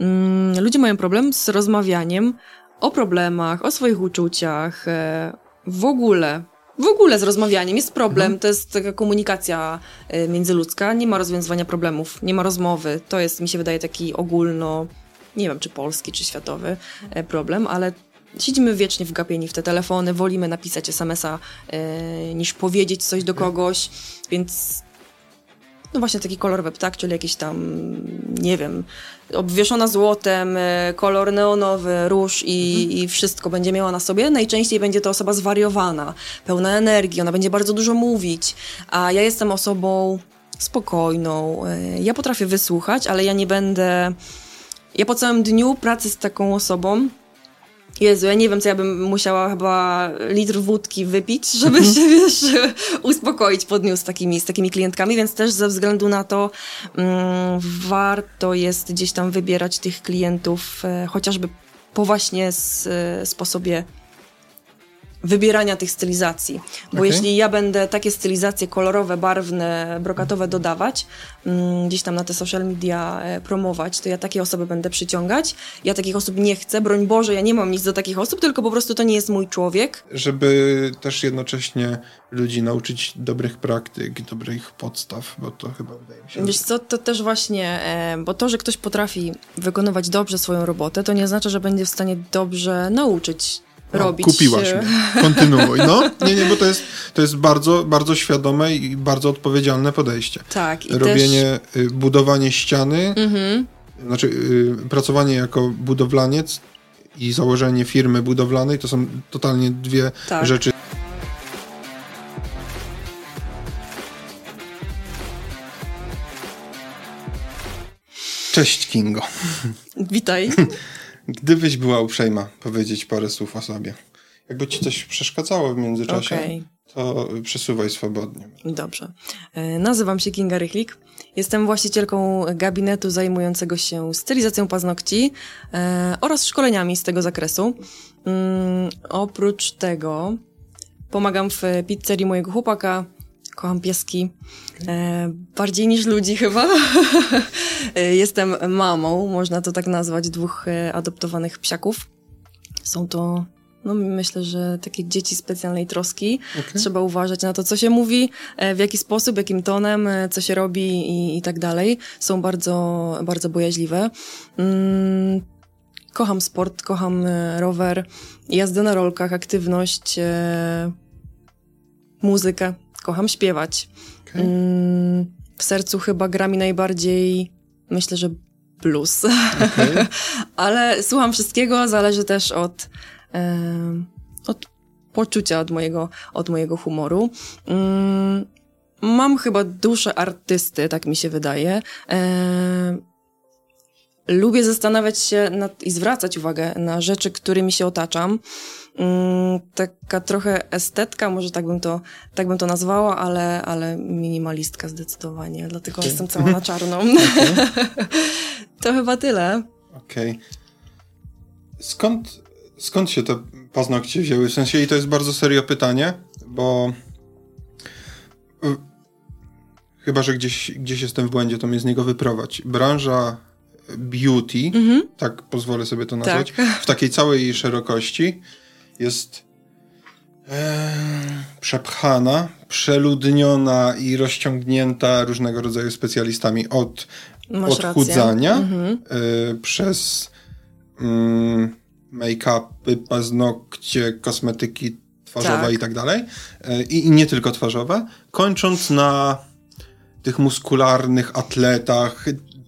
Mm, ludzie mają problem z rozmawianiem o problemach, o swoich uczuciach, e, w ogóle. W ogóle z rozmawianiem jest problem, mhm. to jest taka komunikacja e, międzyludzka, nie ma rozwiązywania problemów, nie ma rozmowy. To jest, mi się wydaje, taki ogólno, nie wiem czy polski, czy światowy e, problem, ale siedzimy wiecznie wgapieni w te telefony, wolimy napisać SMS-a niż powiedzieć coś do kogoś, więc no właśnie taki kolor ptak, czyli jakiś tam, nie wiem, obwieszona złotem, e, kolor neonowy, róż i, mhm. i wszystko będzie miała na sobie. Najczęściej będzie to osoba zwariowana, pełna energii, ona będzie bardzo dużo mówić, a ja jestem osobą spokojną. E, ja potrafię wysłuchać, ale ja nie będę. Ja po całym dniu pracy z taką osobą Jezu, ja nie wiem, co ja bym musiała chyba litr wódki wypić, żeby mhm. się, wiesz, uspokoić pod z takimi, z takimi klientkami, więc też ze względu na to mm, warto jest gdzieś tam wybierać tych klientów e, chociażby po właśnie s, e, sposobie wybierania tych stylizacji. Bo okay. jeśli ja będę takie stylizacje kolorowe, barwne, brokatowe dodawać, mm, gdzieś tam na te social media e, promować, to ja takie osoby będę przyciągać. Ja takich osób nie chcę, broń Boże, ja nie mam nic do takich osób, tylko po prostu to nie jest mój człowiek. Żeby też jednocześnie ludzi nauczyć dobrych praktyk, dobrych podstaw, bo to chyba wydaje mi się... Wiesz co, to też właśnie, e, bo to, że ktoś potrafi wykonywać dobrze swoją robotę, to nie znaczy, że będzie w stanie dobrze nauczyć no, robić. Kupiłaś mnie. Kontynuuj. No, nie, nie, bo to jest, to jest bardzo, bardzo świadome i bardzo odpowiedzialne podejście. Tak. I Robienie, też... Y, budowanie ściany, mhm. znaczy y, pracowanie jako budowlaniec i założenie firmy budowlanej to są totalnie dwie tak. rzeczy. Cześć Kingo. Witaj. Gdybyś była uprzejma powiedzieć parę słów o sobie. Jakby ci coś przeszkadzało w międzyczasie, okay. to przesuwaj swobodnie. Dobrze. E, nazywam się Kinga Rychlik. Jestem właścicielką gabinetu zajmującego się stylizacją paznokci e, oraz szkoleniami z tego zakresu. Mm, oprócz tego pomagam w pizzerii mojego chłopaka, kocham pieski. E, bardziej niż ludzi chyba. Jestem mamą, można to tak nazwać, dwóch e, adoptowanych psiaków. Są to, no myślę, że takie dzieci specjalnej troski. Okay. Trzeba uważać na to, co się mówi, e, w jaki sposób, jakim tonem, co się robi i, i tak dalej. Są bardzo, bardzo bojaźliwe. Mm, kocham sport, kocham rower, jazdę na rolkach, aktywność, e, muzykę kocham śpiewać. Okay. Mm, w sercu chyba gra mi najbardziej, myślę, że blues. Okay. Ale słucham wszystkiego, zależy też od, e, od poczucia, od mojego, od mojego humoru. Mm, mam chyba duszę artysty, tak mi się wydaje. E, lubię zastanawiać się nad, i zwracać uwagę na rzeczy, którymi się otaczam. Mm, taka trochę estetka, może tak bym to, tak bym to nazwała, ale, ale minimalistka zdecydowanie, dlatego okay. jestem cała na czarną. Okay. to chyba tyle. Okej. Okay. Skąd, skąd się te paznokcie wzięły? W sensie, i to jest bardzo serio pytanie, bo chyba, że gdzieś, gdzieś jestem w błędzie, to mnie z niego wyprowadź. Branża beauty, mm -hmm. tak pozwolę sobie to nazwać, tak. w takiej całej szerokości jest e, przepchana, przeludniona i rozciągnięta różnego rodzaju specjalistami od Masz odchudzania mhm. e, przez mm, make-upy, paznokcie, kosmetyki twarzowe tak. i tak dalej. E, I, I nie tylko twarzowe. Kończąc na tych muskularnych atletach,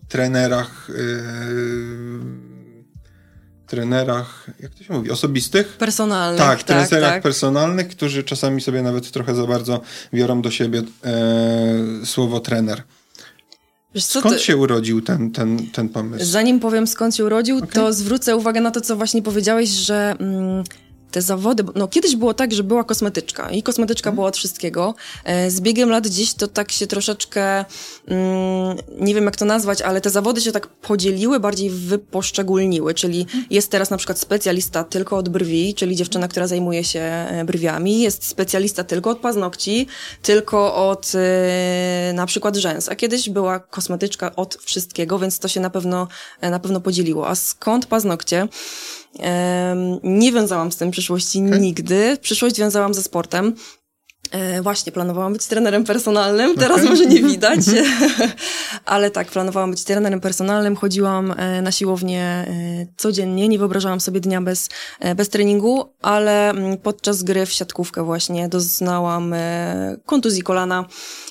trenerach yy, trenerach, jak to się mówi, osobistych? Personalnych. Tak, tak trenerach tak. personalnych, którzy czasami sobie nawet trochę za bardzo biorą do siebie e, słowo trener. Wiesz, skąd się urodził ten, ten, ten pomysł? Zanim powiem skąd się urodził, okay. to zwrócę uwagę na to, co właśnie powiedziałeś, że mm, te zawody, no kiedyś było tak, że była kosmetyczka i kosmetyczka była od wszystkiego. E, z biegiem lat dziś to tak się troszeczkę, mm, nie wiem jak to nazwać, ale te zawody się tak podzieliły, bardziej wyposzczególniły, czyli jest teraz na przykład specjalista tylko od brwi, czyli dziewczyna, która zajmuje się e, brwiami, jest specjalista tylko od paznokci, tylko od e, na przykład rzęs, a kiedyś była kosmetyczka od wszystkiego, więc to się na pewno, na pewno podzieliło. A skąd paznokcie? Nie wiązałam z tym przyszłości okay. nigdy. Przyszłość wiązałam ze sportem. E, właśnie, planowałam być trenerem personalnym, teraz okay. może nie widać, ale tak, planowałam być trenerem personalnym, chodziłam e, na siłownię e, codziennie, nie wyobrażałam sobie dnia bez, bez treningu, ale mm, podczas gry w siatkówkę właśnie doznałam kontuzji kolana,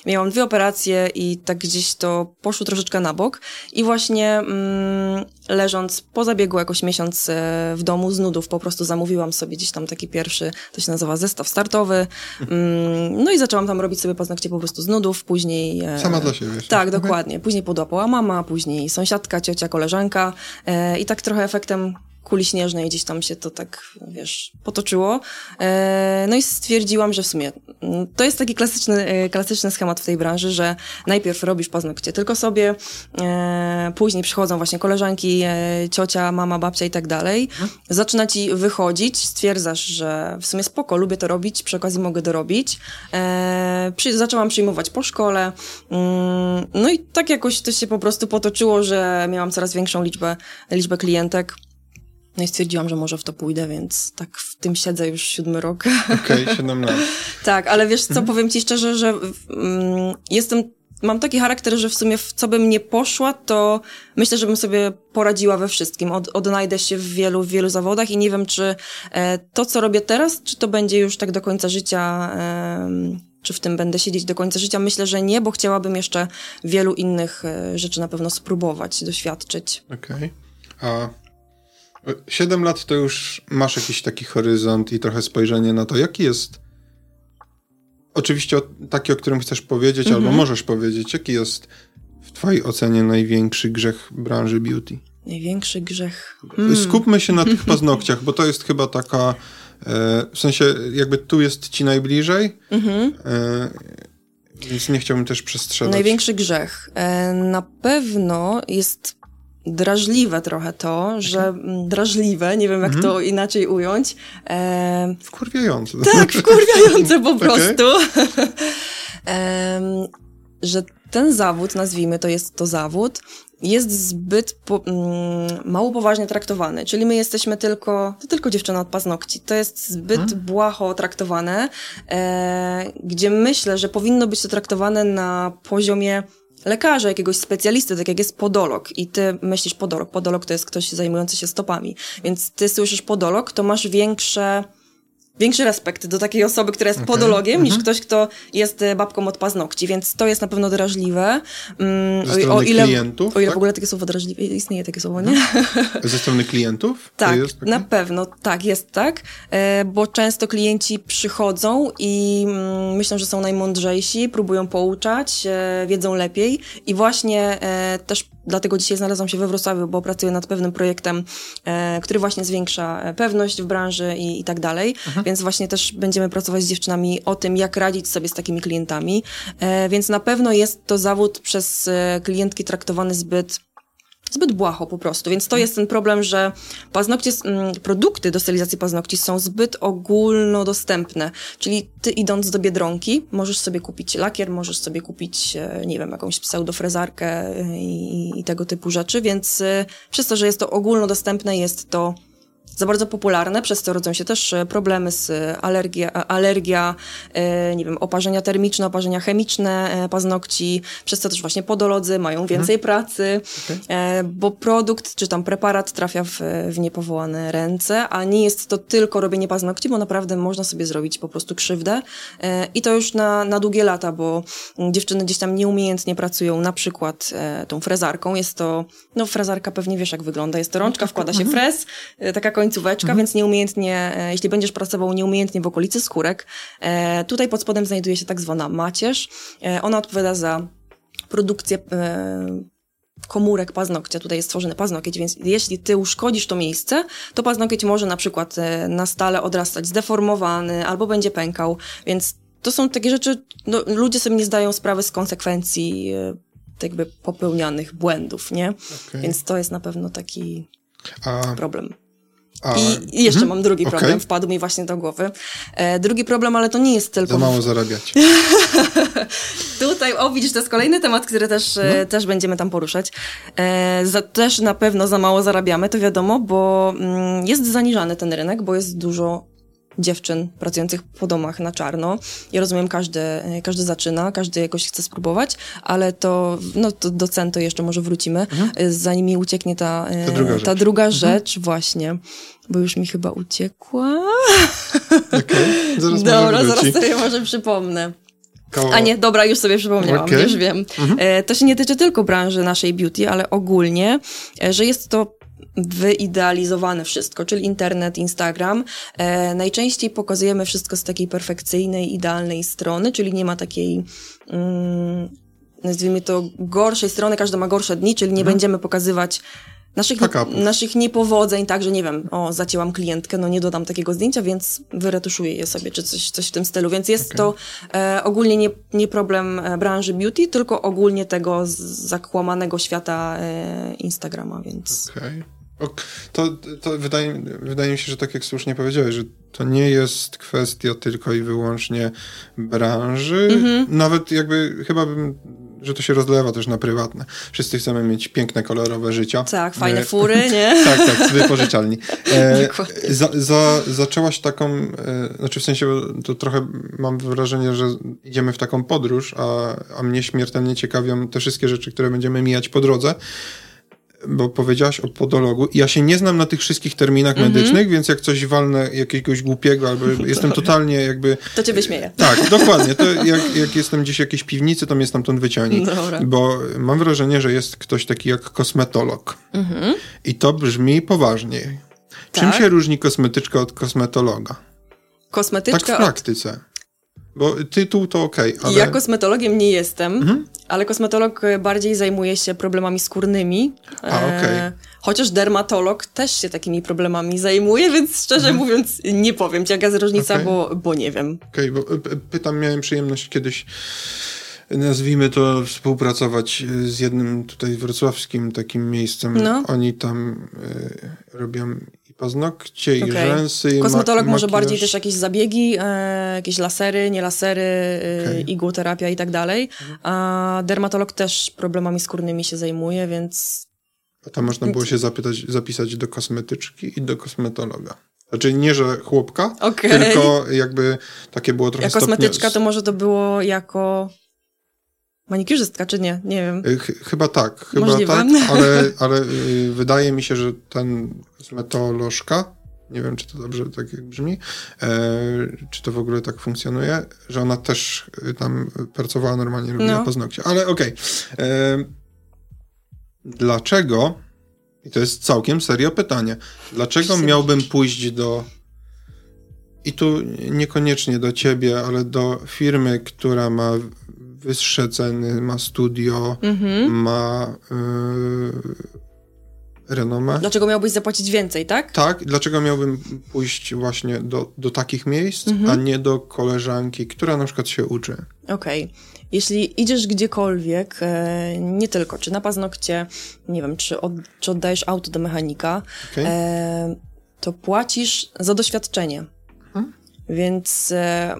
miałam dwie operacje i tak gdzieś to poszło troszeczkę na bok. I właśnie mm, leżąc po zabiegu jakoś miesiąc w domu z nudów po prostu zamówiłam sobie gdzieś tam taki pierwszy, to się nazywa zestaw startowy, mm, no i zaczęłam tam robić sobie paznokcie po prostu z nudów, później... E, Sama dla siebie. Jeszcze. Tak, dokładnie. Później podłapała mama, później sąsiadka, ciocia, koleżanka e, i tak trochę efektem kuli śnieżnej gdzieś tam się to tak, wiesz, potoczyło. E, no i stwierdziłam, że w sumie mm, to jest taki klasyczny, e, klasyczny schemat w tej branży, że najpierw robisz paznokcie tylko sobie, e, później przychodzą właśnie koleżanki, ciocia, mama, babcia i tak dalej. Zaczyna ci wychodzić, stwierdzasz, że w sumie spoko, lubię to robić, przy okazji mogę dorobić. Przy, zaczęłam przyjmować po szkole. Mm, no i tak jakoś to się po prostu potoczyło, że miałam coraz większą liczbę, liczbę klientek. No i stwierdziłam, że może w to pójdę, więc tak w tym siedzę już siódmy rok. Okej, okay, siedem lat. tak, ale wiesz co, mhm. powiem ci szczerze, że mm, jestem mam taki charakter, że w sumie w co bym nie poszła, to myślę, że bym sobie poradziła we wszystkim. Od, odnajdę się w wielu, w wielu zawodach i nie wiem, czy e, to, co robię teraz, czy to będzie już tak do końca życia, e, czy w tym będę siedzieć do końca życia. Myślę, że nie, bo chciałabym jeszcze wielu innych e, rzeczy na pewno spróbować, doświadczyć. Okej. Okay. A Siedem lat to już masz jakiś taki horyzont i trochę spojrzenie na to, jaki jest. Oczywiście taki, o którym chcesz powiedzieć, albo mhm. możesz powiedzieć, jaki jest w Twojej ocenie największy grzech branży beauty? Największy grzech. Hmm. Skupmy się na tych paznokciach, bo to jest chyba taka. E, w sensie, jakby tu jest ci najbliżej. Mhm. E, więc nie chciałbym też przestrzegać. Największy grzech. E, na pewno jest drażliwe trochę to, że mhm. drażliwe, nie wiem jak to mhm. inaczej ująć. E... Wkurwiające. Tak, wkurwiające po prostu. e, że ten zawód, nazwijmy to, jest to zawód, jest zbyt po, mm, mało poważnie traktowany. Czyli my jesteśmy tylko, to tylko dziewczyna od paznokci. To jest zbyt hmm. błaho traktowane, e, gdzie myślę, że powinno być to traktowane na poziomie lekarza, jakiegoś specjalisty, tak jak jest podolog. I ty myślisz podolog, podolog to jest ktoś zajmujący się stopami, więc ty słyszysz podolog, to masz większe większy respekt do takiej osoby, która jest okay. podologiem, niż mhm. ktoś, kto jest e, babką od paznokci, więc to jest na pewno drażliwe. Mm, Ze strony o ile, klientów? O ile tak? w ogóle takie słowo drażliwe, istnieje takie słowo, nie? Mhm. Ze strony klientów? tak, na pewno, tak, jest tak, e, bo często klienci przychodzą i mm, myślą, że są najmądrzejsi, próbują pouczać, e, wiedzą lepiej i właśnie też dlatego dzisiaj znalazłam się we Wrocławiu, bo pracuję nad pewnym projektem, który właśnie zwiększa pewność w branży i, i tak dalej. Mhm. Więc właśnie też będziemy pracować z dziewczynami o tym, jak radzić sobie z takimi klientami. E, więc na pewno jest to zawód przez e, klientki traktowany zbyt zbyt błaho po prostu. Więc to jest ten problem, że paznokcie, mm, produkty do stylizacji paznokci są zbyt ogólnodostępne. Czyli ty idąc do Biedronki, możesz sobie kupić lakier, możesz sobie kupić, e, nie wiem, jakąś pseudofrezarkę i, i tego typu rzeczy, więc przez to, że jest to ogólnodostępne, jest to za bardzo popularne, przez co rodzą się też e, problemy z e, alergia, alergia e, nie wiem, oparzenia termiczne, oparzenia chemiczne paznokci, przez co też właśnie podolodzy mają mhm. więcej mhm. pracy, okay. bo produkt czy tam preparat trafia w, w niepowołane ręce, a nie jest to tylko robienie paznokci, bo naprawdę można sobie zrobić po prostu krzywdę i to już na, na długie lata, bo dziewczyny gdzieś tam nieumiejętnie pracują na przykład tą frezarką, jest to, no frezarka pewnie wiesz jak wygląda, jest to rączka, wkłada się mhm. frez, taka końcóweczka, mhm. więc nieumiejętnie, e, jeśli będziesz pracował nieumiejętnie w okolicy skórek, e, tutaj pod spodem znajduje się tak zwana macierz. E, ona odpowiada za produkcję komórek paznokcia. Tutaj jest stworzony paznokieć, więc jeśli ty uszkodzisz to miejsce, to paznokieć może na przykład na stale odrastać zdeformowany albo będzie pękał, więc to są takie rzeczy, no, ludzie sobie nie zdają sprawy z konsekwencji e, jakby popełnianych błędów, nie? Okay. Więc to jest na pewno taki A... problem. A, I, I, jeszcze hmm, mam drugi problem, okay. wpadł mi właśnie do głowy. E, drugi problem, ale to nie jest tylko... Za mało zarabiać. Tutaj, o widzisz, to jest kolejny temat, który też, e, no. też będziemy tam poruszać. E, za, też na pewno za mało zarabiamy, to wiadomo, bo mm, jest zaniżany ten rynek, bo jest dużo dziewczyn pracujących po domach na czarno. Ja rozumiem, każdy, każdy zaczyna, każdy jakoś chce spróbować, ale to, no to do cen to jeszcze może wrócimy, mhm. zanim mi ucieknie ta, ta druga rzecz, ta druga mhm. rzecz właśnie, bo już mi chyba uciekła. Okej, okay. zaraz Dobra, zaraz sobie może przypomnę. Koło... A nie, dobra, już sobie przypomniałam, okay. już wiem. Mhm. E, to się nie tyczy tylko branży naszej beauty, ale ogólnie, e, że jest to wyidealizowane wszystko, czyli internet, Instagram. E, najczęściej pokazujemy wszystko z takiej perfekcyjnej, idealnej strony, czyli nie ma takiej, mm, nazwijmy to, gorszej strony, każdy ma gorsze dni, czyli nie mhm. będziemy pokazywać naszych, naszych niepowodzeń, tak, że nie wiem, o, zacięłam klientkę, no nie dodam takiego zdjęcia, więc wyretuszuję je sobie, czy coś, coś w tym stylu. Więc jest okay. to e, ogólnie nie, nie problem e, branży beauty, tylko ogólnie tego zakłamanego świata e, Instagrama, więc... Okay. To, to wydaje, wydaje mi się, że tak jak słusznie powiedziałeś, że to nie jest kwestia tylko i wyłącznie branży. Mm-hmm. Nawet jakby chyba bym, że to się rozlewa też na prywatne. Wszyscy chcemy mieć piękne, kolorowe życia. Tak, fajne e, fury, nie? tak, tak, z wypożyczalni. E, za, za, zaczęłaś taką, e, znaczy w sensie to trochę mam wrażenie, że idziemy w taką podróż, a, a mnie śmiertelnie ciekawią te wszystkie rzeczy, które będziemy mijać po drodze bo powiedziałaś o podologu. Ja się nie znam na tych wszystkich terminach mm -hmm. medycznych, więc jak coś walnę jakiegoś głupiego, albo jestem totalnie jakby... To cię wyśmieję. Tak, dokładnie. To jak, jak jestem gdzieś w jakiejś piwnicy, to mnie stamtąd wyciągnij. Bo mam wrażenie, że jest ktoś taki jak kosmetolog. Mm -hmm. I to brzmi poważniej. Czym tak? się różni kosmetyczka od kosmetologa? Kosmetyczka Tak w praktyce. Bo tytuł to ok, ale... Ja kosmetologiem nie jestem, mhm. ale kosmetolog bardziej zajmuje się problemami skórnymi. A, okay. e, chociaż dermatolog też się takimi problemami zajmuje, więc szczerze mhm. mówiąc nie powiem ci jaka jest różnica, okay. bo, bo nie wiem. Okej, okay, bo pytam, miałem przyjemność kiedyś nazwijmy to, współpracować z jednym tutaj wrocławskim takim miejscem. No. Oni tam y, robią paznokcie i okay. rzęsy. Kosmetolog ma może bardziej też jakieś zabiegi, e, jakieś lasery, nie lasery, e, okay. igłoterapia i tak dalej. A dermatolog też problemami skórnymi się zajmuje, więc... A tam można było się zapytać, zapisać do kosmetyczki i do kosmetologa. Znaczy nie, że chłopka, okay. tylko jakby takie było trochę Jak kosmetyczka to może to było jako Manikurzystka, czy nie? Nie wiem. Ch chyba tak, chyba Możliwe. tak, ale, ale y, wydaje mi się, że ten kosmetolożka, nie wiem, czy to dobrze tak jak brzmi, e, czy to w ogóle tak funkcjonuje, że ona też y, tam pracowała normalnie, robiła no. paznokcie. Ale okej. Okay. E, dlaczego, i to jest całkiem serio pytanie, dlaczego miałbym pójść do i tu niekoniecznie do ciebie, ale do firmy, która ma wyższe ceny, ma studio, mhm. ma yy, renomę. Dlaczego miałbyś zapłacić więcej, tak? Tak, dlaczego miałbym pójść właśnie do, do takich miejsc, mhm. a nie do koleżanki, która na przykład się uczy. Okej. Okay. Jeśli idziesz gdziekolwiek, e, nie tylko, czy na paznokcie, nie wiem, czy, od, czy oddajesz auto do mechanika, okay. e, to płacisz za doświadczenie. Hmm? Więc e,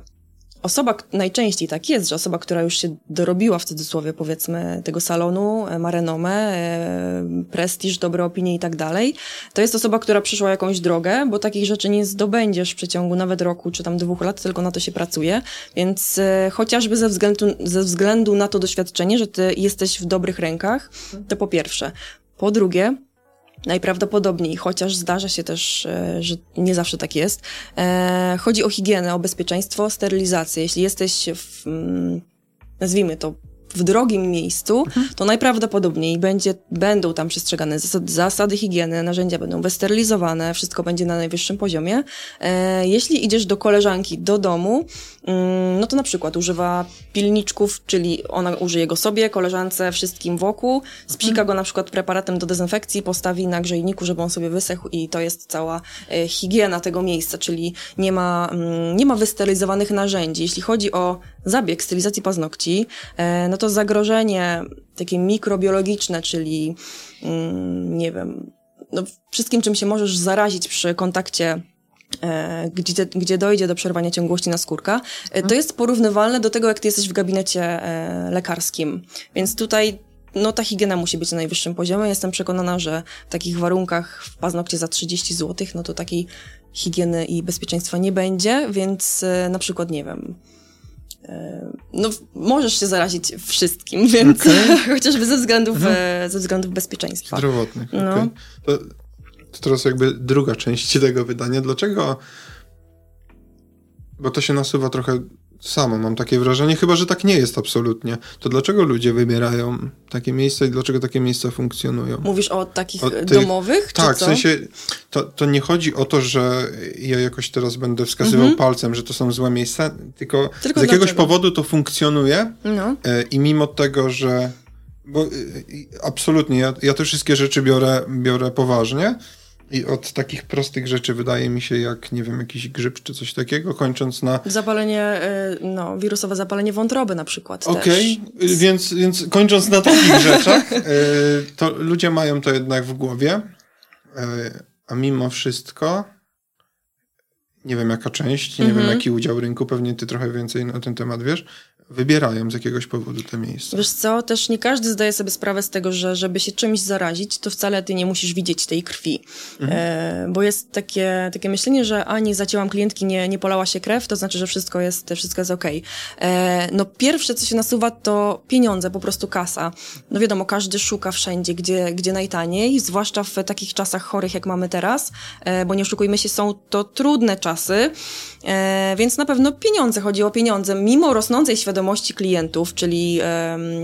osoba, najczęściej tak jest, że osoba, która już się dorobiła w cudzysłowie powiedzmy tego salonu, e, ma renomę, e, prestiż, dobre opinie i tak dalej, to jest osoba, która przyszła jakąś drogę, bo takich rzeczy nie zdobędziesz w przeciągu nawet roku czy tam dwóch lat, tylko na to się pracuje, więc e, chociażby ze względu, ze względu na to doświadczenie, że ty jesteś w dobrych rękach, to po pierwsze. Po drugie, Najprawdopodobniej, chociaż zdarza się też, e, że nie zawsze tak jest. E, chodzi o higienę, o bezpieczeństwo, sterylizację. Jeśli jesteś w, mm, nazwijmy to, w drogim miejscu, to najprawdopodobniej będzie, będą tam przestrzegane zasady, zasady higieny, narzędzia będą wysterylizowane, wszystko będzie na najwyższym poziomie. E, jeśli idziesz do koleżanki do domu, mm, no to na przykład używa pilniczków, czyli ona użyje go sobie, koleżance, wszystkim wokół, spsika go na przykład preparatem do dezynfekcji, postawi na grzejniku, żeby on sobie wysechł i to jest cała e, higiena tego miejsca, czyli nie ma, mm, nie ma wysterylizowanych narzędzi. Jeśli chodzi o zabieg stylizacji paznokci, e, no to zagrożenie takie mikrobiologiczne, czyli mm, nie wiem, no wszystkim czym się możesz zarazić przy kontakcie e, gdzie, gdzie dojdzie do przerwania ciągłości naskórka, e, to jest porównywalne do tego, jak ty jesteś w gabinecie lekarskim. Więc tutaj no ta higiena musi być na najwyższym poziomie. Jestem przekonana, że w takich warunkach w paznokcie za 30 zł, no to takiej higieny i bezpieczeństwa nie będzie, więc na przykład, nie wiem, no, możesz się zarazić wszystkim, więc okay. chociażby ze względów, mhm. ze względów bezpieczeństwa. Zdrowotnych. No. Okay. To, to teraz jakby druga część tego wydania. Dlaczego? Bo to się nasuwa trochę samo, mam takie wrażenie, chyba że tak nie jest absolutnie. To dlaczego ludzie wybierają takie miejsca i dlaczego takie miejsca funkcjonują? Mówisz o takich o tych, domowych? Tak, w sensie to, to nie chodzi o to, że ja jakoś teraz będę wskazywał mhm. palcem, że to są złe miejsca, tylko, tylko z jakiegoś dlaczego? powodu to funkcjonuje no. E, i mimo tego, że bo e, absolutnie, ja, ja te wszystkie rzeczy biorę, biorę poważnie, i od takich prostych rzeczy wydaje mi się, jak nie wiem, jakiś grzyb czy coś takiego, kończąc na. Zapalenie, y, no, wirusowe zapalenie wątroby na przykład. Okej, okay. więc, więc kończąc na takich rzeczach, y, to ludzie mają to jednak w głowie, y, a mimo wszystko. Nie wiem jaka część, nie -hmm. wiem mhm. jaki udział rynku, pewnie ty trochę więcej na ten temat wiesz, wybierają z jakiegoś powodu te miejsca. Wiesz co, też nie każdy zdaje sobie sprawę z tego, że żeby się czymś zarazić, to wcale ty nie musisz widzieć tej krwi. Mhm. E, bo jest takie, takie myślenie, że ani zacięłam klientki, nie, nie polała się krew, to znaczy, że wszystko jest, wszystko jest okej. Okay. E, no pierwsze, co się nasuwa, to pieniądze, po prostu kasa. No wiadomo, każdy szuka wszędzie, gdzie, gdzie najtaniej, zwłaszcza w takich czasach chorych, jak mamy teraz, e, bo nie oszukujmy się, są to trudne czasy, e, więc na pewno pieniądze, chodzi o pieniądze. Mimo rosnącej świadomości klientów, czyli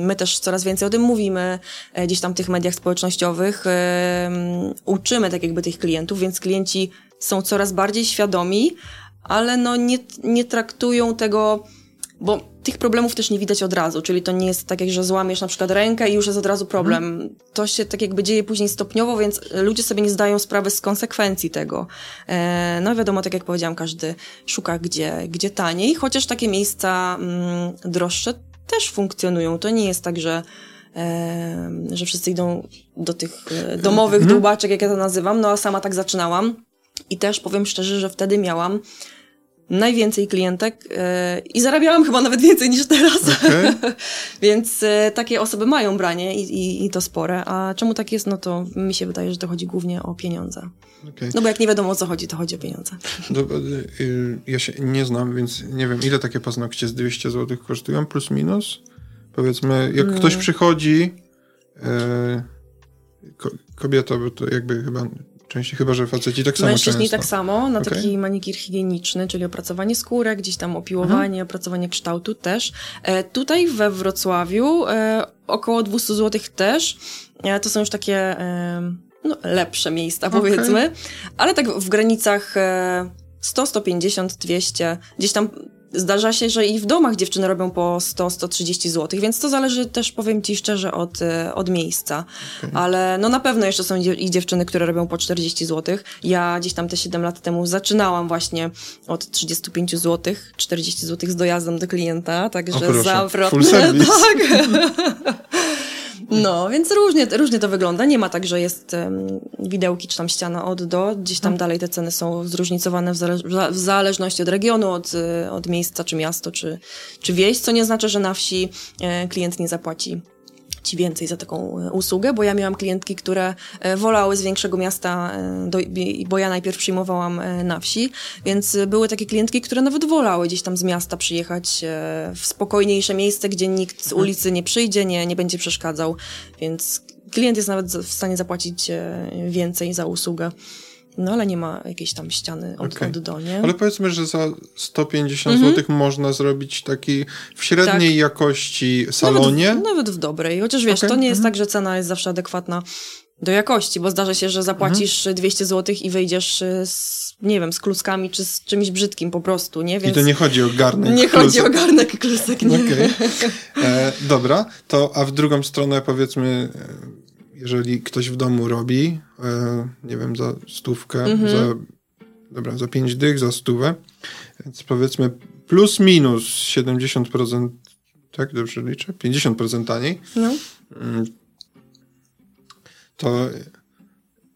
my też coraz więcej o tym mówimy e, gdzieś tam w tych mediach społecznościowych, uczymy tak jakby tych klientów, więc klienci są coraz bardziej świadomi, ale no nie, nie traktują tego bo tych problemów też nie widać od razu, czyli to nie jest tak, jak że złamiesz na przykład rękę i już jest od razu problem. Mhm. To się tak jakby dzieje później stopniowo, więc ludzie sobie nie zdają sprawy z konsekwencji tego. E, no wiadomo, tak jak powiedziałam, każdy szuka gdzie, gdzie taniej, chociaż takie miejsca mm, droższe też funkcjonują. To nie jest tak, że e, że wszyscy idą do tych e, domowych mhm. dłubaczek, jak ja to nazywam, no a sama tak zaczynałam. I też powiem szczerze, że wtedy miałam najwięcej klientek yy, i zarabiałam chyba nawet więcej niż teraz. Okay. Więc yy, takie osoby mają branie i, i, i, to spore. A czemu tak jest? No to mi się wydaje, że to chodzi głównie o pieniądze. Okay. No bo jak nie wiadomo o co chodzi, to chodzi o pieniądze. Do, yy, ja się nie znam, więc nie wiem, ile takie paznokcie z 200 zł kosztują, plus minus? Powiedzmy, jak ktoś przychodzi, ko kobieta, bo to jakby chyba Częściej chyba, że faceci tak samo Mężczyźni często. tak samo, na okay. taki manikir higieniczny, czyli opracowanie skórek, gdzieś tam opiłowanie, mhm. opracowanie kształtu też. E, tutaj we Wrocławiu e, około 200 zł też. E, to są już takie e, no, lepsze miejsca, okay. powiedzmy. Ale tak w granicach 100, 150, 200, gdzieś tam Zdarza się, że i w domach dziewczyny robią po 100-130 zł, więc to zależy też, powiem ci szczerze, od, e, od miejsca. Okay. Ale no na pewno jeszcze są i dziewczyny, które robią po 40 zł. Ja gdzieś tam te 7 lat temu zaczynałam właśnie od 35 zł, 40 zł z dojazdem do klienta, także zawrotne. Tak. No, więc różnie, różnie to wygląda. Nie ma tak, że jest um, widełki czy tam ściana od do. Gdzieś tam hmm. dalej te ceny są zróżnicowane w, zale w zależności od regionu, od, od miejsca, czy miasto, czy, czy wieś, co nie znaczy, że na wsi e, klient nie zapłaci ci więcej za taką e, usługę, bo ja miałam klientki, które e, wolały z większego miasta, e, do, bo ja najpierw przyjmowałam na wsi, więc były takie klientki, które nawet wolały gdzieś tam z miasta przyjechać w spokojniejsze miejsce, gdzie nikt z mhm. ulicy nie przyjdzie, nie, nie będzie przeszkadzał, więc klient jest nawet w stanie zapłacić więcej za usługę. No ale nie ma jakiejś tam ściany od, Okej. od do, nie? Ale powiedzmy, że za 150 Mhm. zł można zrobić taki w średniej Tak. jakości salonie. Nawet, w- nawet w dobrej. Chociaż wiesz, Okej, to nie jest mhm. tak, że cena jest zawsze adekwatna do jakości, bo zdarza się, że zapłacisz Mhm. 200 zł i wyjdziesz y, z, nie wiem, z kluskami czy z czymś brzydkim po prostu, nie? I Więc to nie chodzi o garnek. nie chodzi o garnek klusek, nie. Okej. E, dobra, to a w drugą stronę powiedzmy, jeżeli ktoś w domu robi, e, nie wiem, za stówkę, Mhm. za, dobra, za pięć dych, za stówę, więc powiedzmy plus minus 70%, tak dobrze liczę? 50% taniej, No. mm, to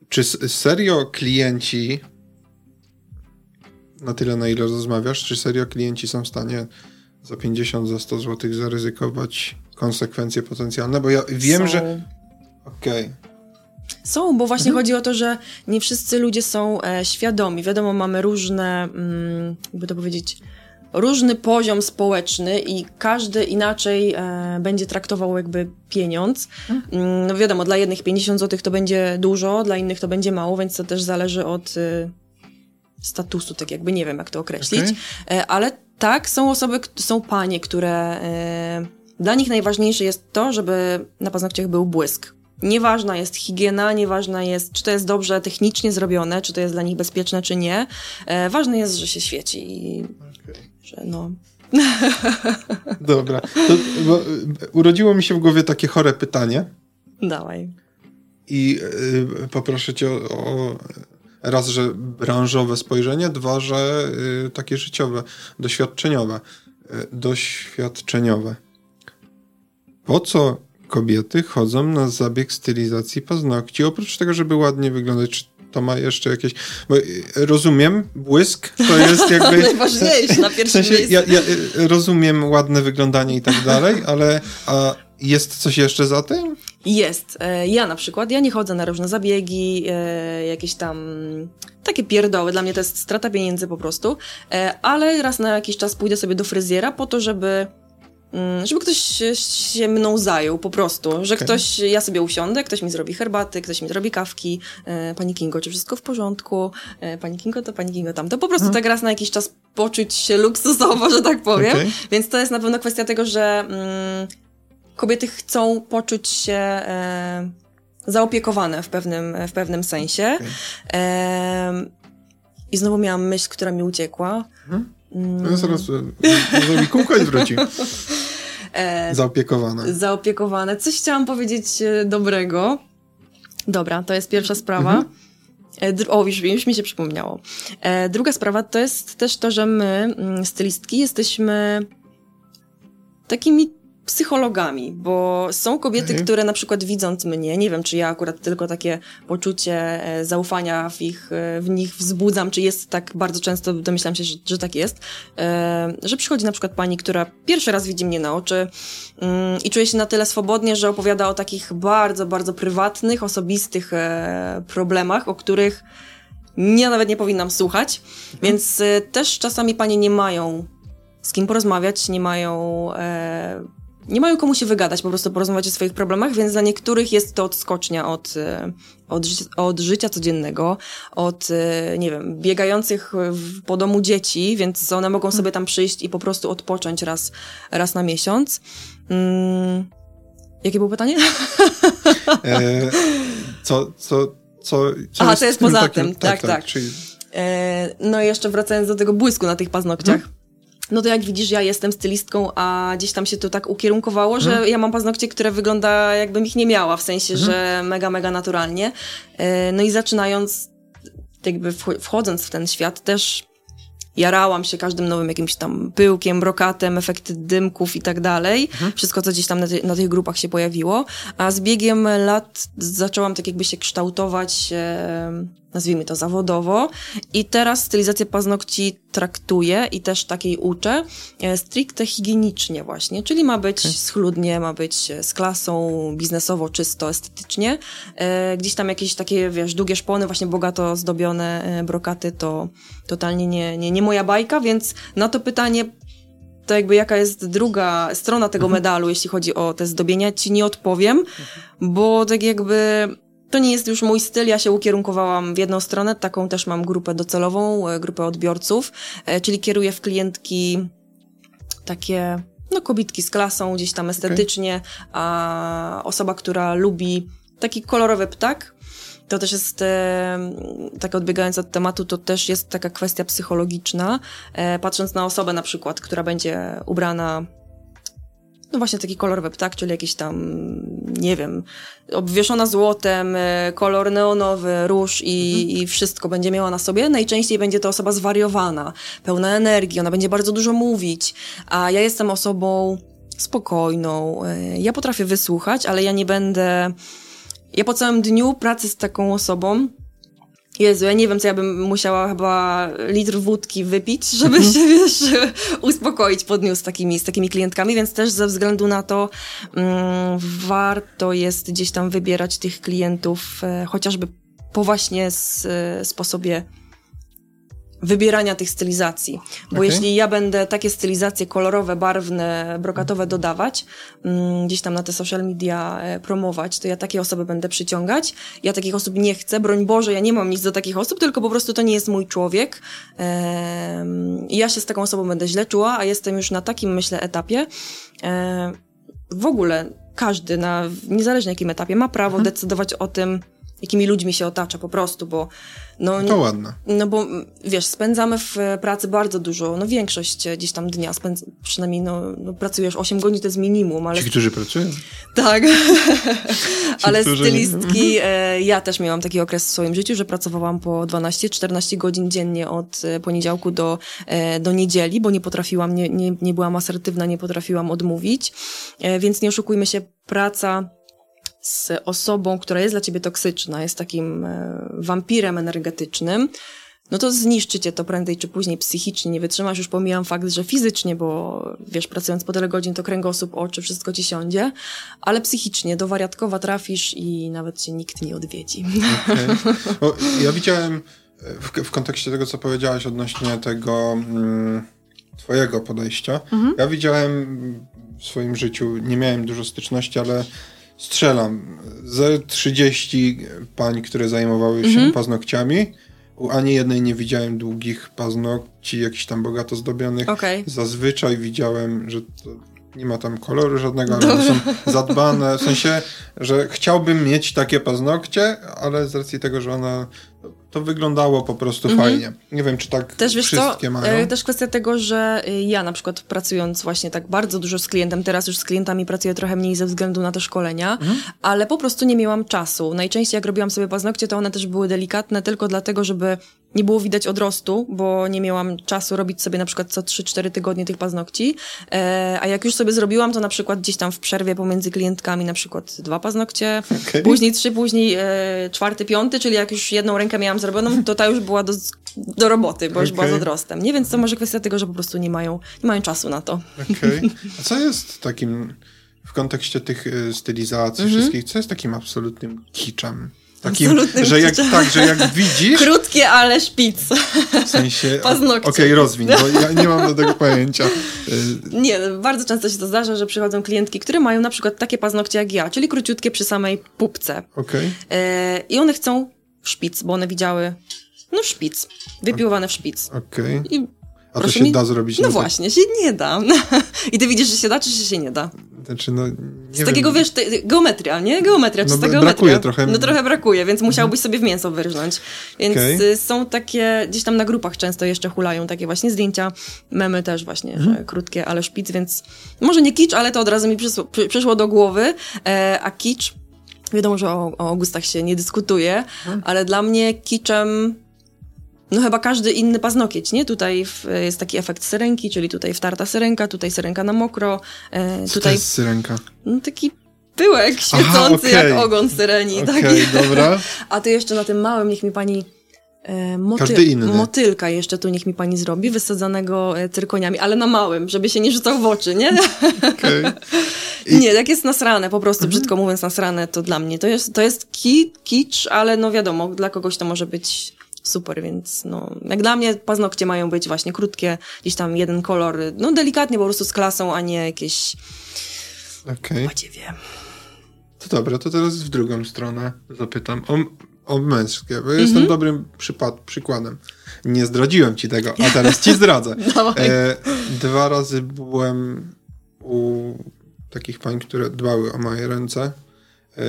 czy serio klienci na tyle, na ile rozmawiasz, czy serio klienci są w stanie za 50, za 100 zł zaryzykować konsekwencje potencjalne? Bo ja wiem, Są. że... Okej. Są, bo właśnie Mhm. chodzi o to, że nie wszyscy ludzie są e, świadomi. Wiadomo, mamy różne, mm, jakby to powiedzieć, różny poziom społeczny i każdy inaczej e, będzie traktował jakby pieniądz. Mm, no wiadomo, dla jednych 50 zł to będzie dużo, dla innych to będzie mało, więc to też zależy od e, statusu, tak jakby nie wiem, jak to określić. Okej. E, ale tak, są osoby, są panie, które e, dla nich najważniejsze jest to, żeby na paznokciach był błysk. Nieważna jest higiena, nieważna jest, czy to jest dobrze technicznie zrobione, czy to jest dla nich bezpieczne, czy nie. E, ważne jest, że się świeci i Okej. że no. Dobra. To, bo, y, urodziło mi się w głowie takie chore pytanie Dawaj. i y, poproszę cię o, o raz, że branżowe spojrzenie, dwa, że y, takie życiowe, doświadczeniowe. Y, doświadczeniowe. Po co kobiety chodzą na zabieg stylizacji paznokci? Oprócz tego, żeby ładnie wyglądać, czy to ma jeszcze jakieś... Bo y, rozumiem, błysk to jest jakby... Najważniejsze na W pierwszym sensie, miejscu. ja, ja y, rozumiem ładne wyglądanie i tak dalej, ale a jest coś jeszcze za tym? Jest. E, Ja na przykład, ja nie chodzę na różne zabiegi, e, jakieś tam takie pierdoły. Dla mnie to jest strata pieniędzy po prostu. E, ale raz na jakiś czas pójdę sobie do fryzjera po to, żeby żeby ktoś się- mną zajął po prostu, że Okej. ktoś, ja sobie usiądę, ktoś mi zrobi herbaty, ktoś mi zrobi kawki, e, pani Kingo, czy wszystko w porządku, e, pani Kingo to, pani Kingo tam. To po prostu tak raz na jakiś czas poczuć się luksusowo, że tak powiem. Okej. Więc to jest na pewno kwestia tego, że mm, kobiety chcą poczuć się e, zaopiekowane w pewnym, w pewnym sensie. Em, I znowu miałam myśl, która mi uciekła. Mhm. Mm, No zaraz e, zrobi kółko i wróci. e, Zaopiekowane. zaopiekowane. Coś chciałam powiedzieć e, dobrego. Dobra, to jest pierwsza sprawa. Mhm. E, O, już, już mi się przypomniało. E, druga sprawa to jest też to, że my, mm, stylistki, jesteśmy takimi psychologami, bo są kobiety, Okej. które na przykład widząc mnie, nie wiem, czy ja akurat tylko takie poczucie e, zaufania w, ich, e, w nich wzbudzam, czy jest tak bardzo często, domyślam się, że, że tak jest, e, że przychodzi na przykład pani, która pierwszy raz widzi mnie na oczy mm, i czuje się na tyle swobodnie, że opowiada o takich bardzo, bardzo prywatnych, osobistych problemach, o których ja nawet nie powinnam słuchać, więc e, też czasami panie nie mają z kim porozmawiać, nie mają, e, nie mają komu się wygadać, po prostu porozmawiać o swoich problemach, więc dla niektórych jest to odskocznia od, e, od, ży- od życia codziennego, od, e, nie wiem, biegających w, po domu dzieci, więc one mogą sobie tam przyjść i po prostu odpocząć raz, raz na miesiąc. Mm, jakie było pytanie? E, co, co, co, co Aha, to jest w tym poza takim- tym. Tak, tak. Czyli, E, no i jeszcze wracając do tego błysku na tych paznokciach. No to jak widzisz, ja jestem stylistką, a gdzieś tam się to tak ukierunkowało, że ja mam paznokcie, które wygląda jakbym ich nie miała, w sensie, że mega, mega naturalnie. E, no i zaczynając, jakby wch- wchodząc w ten świat też jarałam się każdym nowym jakimś tam pyłkiem, brokatem, efekty dymków i tak dalej. Wszystko, co gdzieś tam na, ty- na tych grupach się pojawiło. A z biegiem lat zaczęłam tak jakby się kształtować, e, nazwijmy to zawodowo. I teraz stylizację paznokci traktuję i też takiej uczę e, stricte higienicznie właśnie, czyli ma być schludnie, ma być e, z klasą, biznesowo, czysto, estetycznie. E, gdzieś tam jakieś takie, wiesz, długie szpony, właśnie bogato zdobione brokaty, to totalnie nie, nie, nie moja bajka, więc na to pytanie to jakby jaka jest druga strona tego medalu, jeśli chodzi o te zdobienia, ci nie odpowiem, bo tak jakby to nie jest już mój styl, ja się ukierunkowałam w jedną stronę, taką też mam grupę docelową, e, grupę odbiorców, e, czyli kieruję w klientki takie, no kobitki z klasą, gdzieś tam estetycznie, okay. a osoba, która lubi taki kolorowy ptak, to też jest, e, tak odbiegając od tematu, to też jest taka kwestia psychologiczna. E, patrząc na osobę na przykład, która będzie ubrana no właśnie taki kolorowy ptak, czyli jakiś tam, nie wiem, obwieszona złotem, e, kolor neonowy, róż i, mhm. i wszystko będzie miała na sobie. Najczęściej będzie to osoba zwariowana, pełna energii, ona będzie bardzo dużo mówić, a ja jestem osobą spokojną. E, ja potrafię wysłuchać, ale ja nie będę. Ja po całym dniu pracy z taką osobą Jezu, ja nie wiem, co ja bym musiała chyba litr wódki wypić, żeby mhm. się, wiesz, uspokoić pod dniu z takimi, z takimi klientkami, więc też ze względu na to mm, warto jest gdzieś tam wybierać tych klientów, e, chociażby po właśnie s, e, sposobie wybierania tych stylizacji. Bo okay. jeśli ja będę takie stylizacje kolorowe, barwne, brokatowe dodawać, mm, gdzieś tam na te social media e, promować, to ja takie osoby będę przyciągać. Ja takich osób nie chcę, broń Boże, ja nie mam nic do takich osób, tylko po prostu to nie jest mój człowiek. I ja się z taką osobą będę źle czuła, a jestem już na takim, myślę, etapie. W ogóle każdy, na niezależnie jakim etapie, ma prawo mhm. decydować o tym, jakimi ludźmi się otacza po prostu, bo no, to ładne. No bo wiesz, spędzamy w pracy bardzo dużo, no większość gdzieś tam dnia, spędz, przynajmniej no, no pracujesz 8 godzin, to jest minimum, ale... Ci, którzy pracują? Tak, ale którzy... stylistki, e, ja też miałam taki okres w swoim życiu, że pracowałam po 12-14 godzin dziennie od e, poniedziałku do, e, do niedzieli, bo nie potrafiłam, nie, nie, nie byłam asertywna, nie potrafiłam odmówić, więc nie oszukujmy się, praca z osobą, która jest dla ciebie toksyczna, jest takim e, wampirem energetycznym, no to zniszczycie to prędzej czy później psychicznie, nie wytrzymasz, już pomijam fakt, że fizycznie, bo wiesz, pracując po tyle godzin, to kręgosłup, oczy, wszystko ci siądzie, ale psychicznie do wariatkowa trafisz i nawet cię nikt nie odwiedzi. Okay. ja widziałem e, w, w, kontekście tego, co powiedziałaś odnośnie tego mm, twojego podejścia, mhm. ja widziałem w swoim życiu, nie miałem dużo styczności, ale strzelam, ze 30 pań, które zajmowały się mhm. paznokciami. U ani jednej nie widziałem długich paznokci, jakichś tam bogato zdobionych. Okay. Zazwyczaj widziałem, że nie ma tam koloru żadnego, ale są zadbane. W sensie, że chciałbym mieć takie paznokcie, ale z racji tego, że ona to wyglądało po prostu mhm. fajnie. Nie wiem, czy tak też, wszystkie co, mają. E, też kwestia tego, że e, ja na przykład pracując właśnie tak bardzo dużo z klientem, teraz już z klientami pracuję trochę mniej ze względu na te szkolenia, mhm. ale po prostu nie miałam czasu. Najczęściej jak robiłam sobie paznokcie, to one też były delikatne tylko dlatego, żeby nie było widać odrostu, bo nie miałam czasu robić sobie na przykład co 3-4 tygodnie tych paznokci. E, a jak już sobie zrobiłam, to na przykład gdzieś tam w przerwie pomiędzy klientkami na przykład dwa paznokcie, okay. później trzy, później e, czwarty, piąty, czyli jak już jedną rękę miałam zrobioną, to ta już była do, do roboty, bo okay. już była z odrostem. Nie, więc to może kwestia tego, że po prostu nie mają, nie mają czasu na to. Okej. Okay. A co jest takim w kontekście tych e, stylizacji mm -hmm. wszystkich, co jest takim absolutnym kiczem? Takim, że jak, tak, że jak widzisz... Krótkie, ale szpic. W sensie... Paznokcie. Okej, okay, rozwiń, bo ja nie mam do tego pojęcia. Nie, bardzo często się to zdarza, że przychodzą klientki, które mają na przykład takie paznokcie jak ja, czyli króciutkie przy samej pupce. Okej. Okay. E, I one chcą szpic, bo one widziały no szpic, wypiłowane w szpic. Okej. Okay. A to się mi... da zrobić? No właśnie, się nie da. I ty widzisz, że się da, czy że się nie da? Znaczy, no, Z wiem. takiego, wiesz, te, geometria, nie? Geometria, no, geometria. Brakuje trochę. No trochę brakuje, więc musiałbyś sobie w mięso wyrżnąć. Więc okay. są takie, gdzieś tam na grupach często jeszcze hulają takie właśnie zdjęcia, memy też właśnie, mhm. że krótkie, ale szpic, więc może nie kicz, ale to od razu mi przyszło, przyszło do głowy, e, a kicz, wiadomo, że o, o gustach się nie dyskutuje, mhm. ale dla mnie kiczem no chyba każdy inny paznokieć, nie? Tutaj w, jest taki efekt syrenki, czyli tutaj wtarta syrenka, tutaj syrenka na mokro. E, Co tutaj to jest syrenka? No, taki pyłek świecący Aha, okay. jak ogon syreni. Okay, dobra. A tu jeszcze na tym małym niech mi pani moty inny. motylka jeszcze tu niech mi pani zrobi, wysadzanego e, cyrkoniami, ale na małym, żeby się nie rzucał w oczy, nie? Okay. I... Nie, jak jest nasrane, po prostu, mhm. brzydko mówiąc nasrane, to dla mnie to jest, to jest ki, kicz, ale no wiadomo, dla kogoś to może być super, więc no, jak dla mnie paznokcie mają być właśnie krótkie, gdzieś tam jeden kolor, no delikatnie po prostu z klasą, a nie jakieś okay. badziewie. To dobra, to teraz w drugą stronę zapytam o, o męskie, bo jestem mhm. dobrym przypad, przykładem. Nie zdradziłem ci tego, a teraz ci zdradzę. e, dwa razy byłem u takich pań, które dbały o moje ręce. E,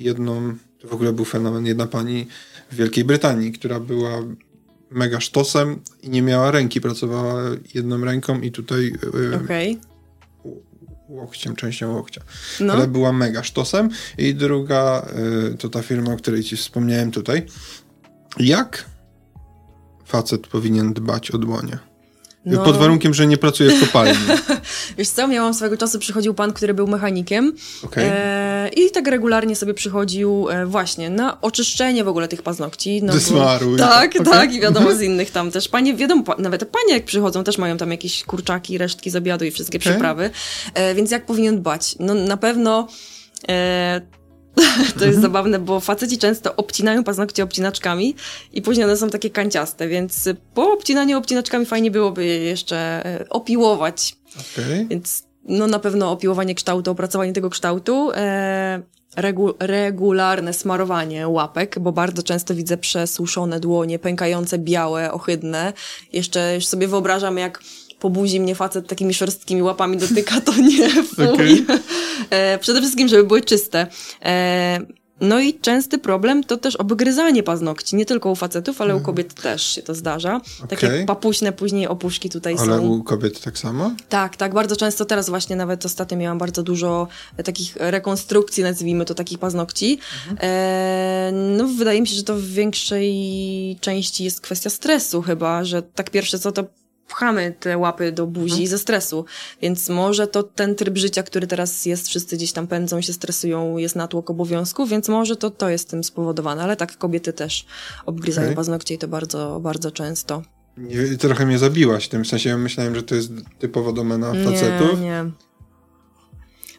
jedną, to w ogóle był fenomen, jedna pani w Wielkiej Brytanii, która była mega sztosem i nie miała ręki, pracowała jedną ręką i tutaj e, okay. Łokciem, częścią łokcia. No. Ale była mega sztosem. I druga e, to ta firma, o której ci wspomniałem tutaj. Jak facet powinien dbać o dłonie? No. Pod warunkiem, że nie pracuje w kopalni. Wiesz co, miałam swego czasu, przychodził pan, który był mechanikiem okay. e, i tak regularnie sobie przychodził e, właśnie na oczyszczenie w ogóle tych paznokci. No. Tak, okay. tak i wiadomo z innych tam też. Panie, wiadomo, nawet panie jak przychodzą też mają tam jakieś kurczaki, resztki z obiadu i wszystkie okay. przyprawy. E, więc jak powinien dbać? No na pewno e, to jest zabawne, bo faceci często obcinają paznokcie obcinaczkami i później one są takie kanciaste, więc po obcinaniu obcinaczkami fajnie byłoby je jeszcze e, opiłować. Okay. Więc no na pewno opiłowanie kształtu, opracowanie tego kształtu, e, regu regularne smarowanie łapek, bo bardzo często widzę przesuszone dłonie, pękające, białe, ohydne. Jeszcze już sobie wyobrażam, jak po buzi mnie facet takimi szorstkimi łapami dotyka, to nie fuj. Okay. E, przede wszystkim, żeby były czyste. E, no i częsty problem to też obgryzanie paznokci, nie tylko u facetów, ale u mhm. kobiet też się to zdarza. Okay. Takie papuśne później opuszki tutaj ale są. Ale u kobiet tak samo? Tak, tak, bardzo często teraz właśnie nawet ostatnio miałam bardzo dużo takich rekonstrukcji, nazwijmy to, takich paznokci. Mhm. E, no wydaje mi się, że to w większej części jest kwestia stresu chyba, że tak pierwsze co to pchamy te łapy do buzi mhm. ze stresu. Więc może to ten tryb życia, który teraz jest, wszyscy gdzieś tam pędzą, się stresują, jest natłok obowiązków, więc może to, to jest tym spowodowane. Ale tak, kobiety też obgryzają okay. paznokcie i to bardzo, bardzo często. Trochę mnie zabiłaś w tym sensie. Myślałem, że to jest typowo domena facetów. Nie, nie.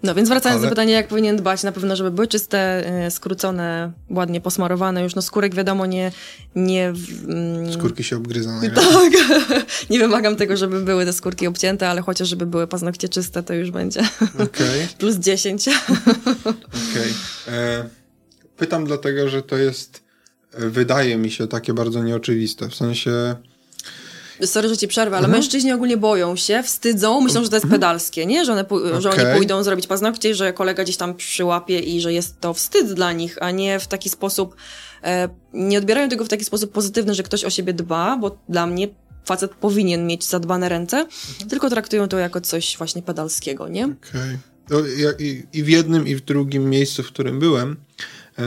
No więc wracając Ale... do pytania, jak powinien dbać, na pewno, żeby były czyste, e, skrócone, ładnie posmarowane. Już no skórek wiadomo nie... nie mm... Skórki się obgryzą. Tak. nie wymagam tego, żeby były te skórki obcięte, ale chociaż żeby były paznokcie czyste, to już będzie. Okay. Plus 10. Okej. Okay. E, pytam dlatego, że to jest, e, wydaje mi się, takie bardzo nieoczywiste. W sensie sorry, że ci przerwę, ale mhm. mężczyźni ogólnie boją się, wstydzą, myślą, że to jest mhm. pedalskie, nie? Że, one, okay. że oni pójdą zrobić paznokcie, że kolega gdzieś tam przyłapie i że jest to wstyd dla nich, a nie w taki sposób, e, nie odbierają tego w taki sposób pozytywny, że ktoś o siebie dba, bo dla mnie facet powinien mieć zadbane ręce, mhm. tylko traktują to jako coś właśnie pedalskiego, nie? Okej. Okay. I, I w jednym, i w drugim miejscu, w którym byłem, e,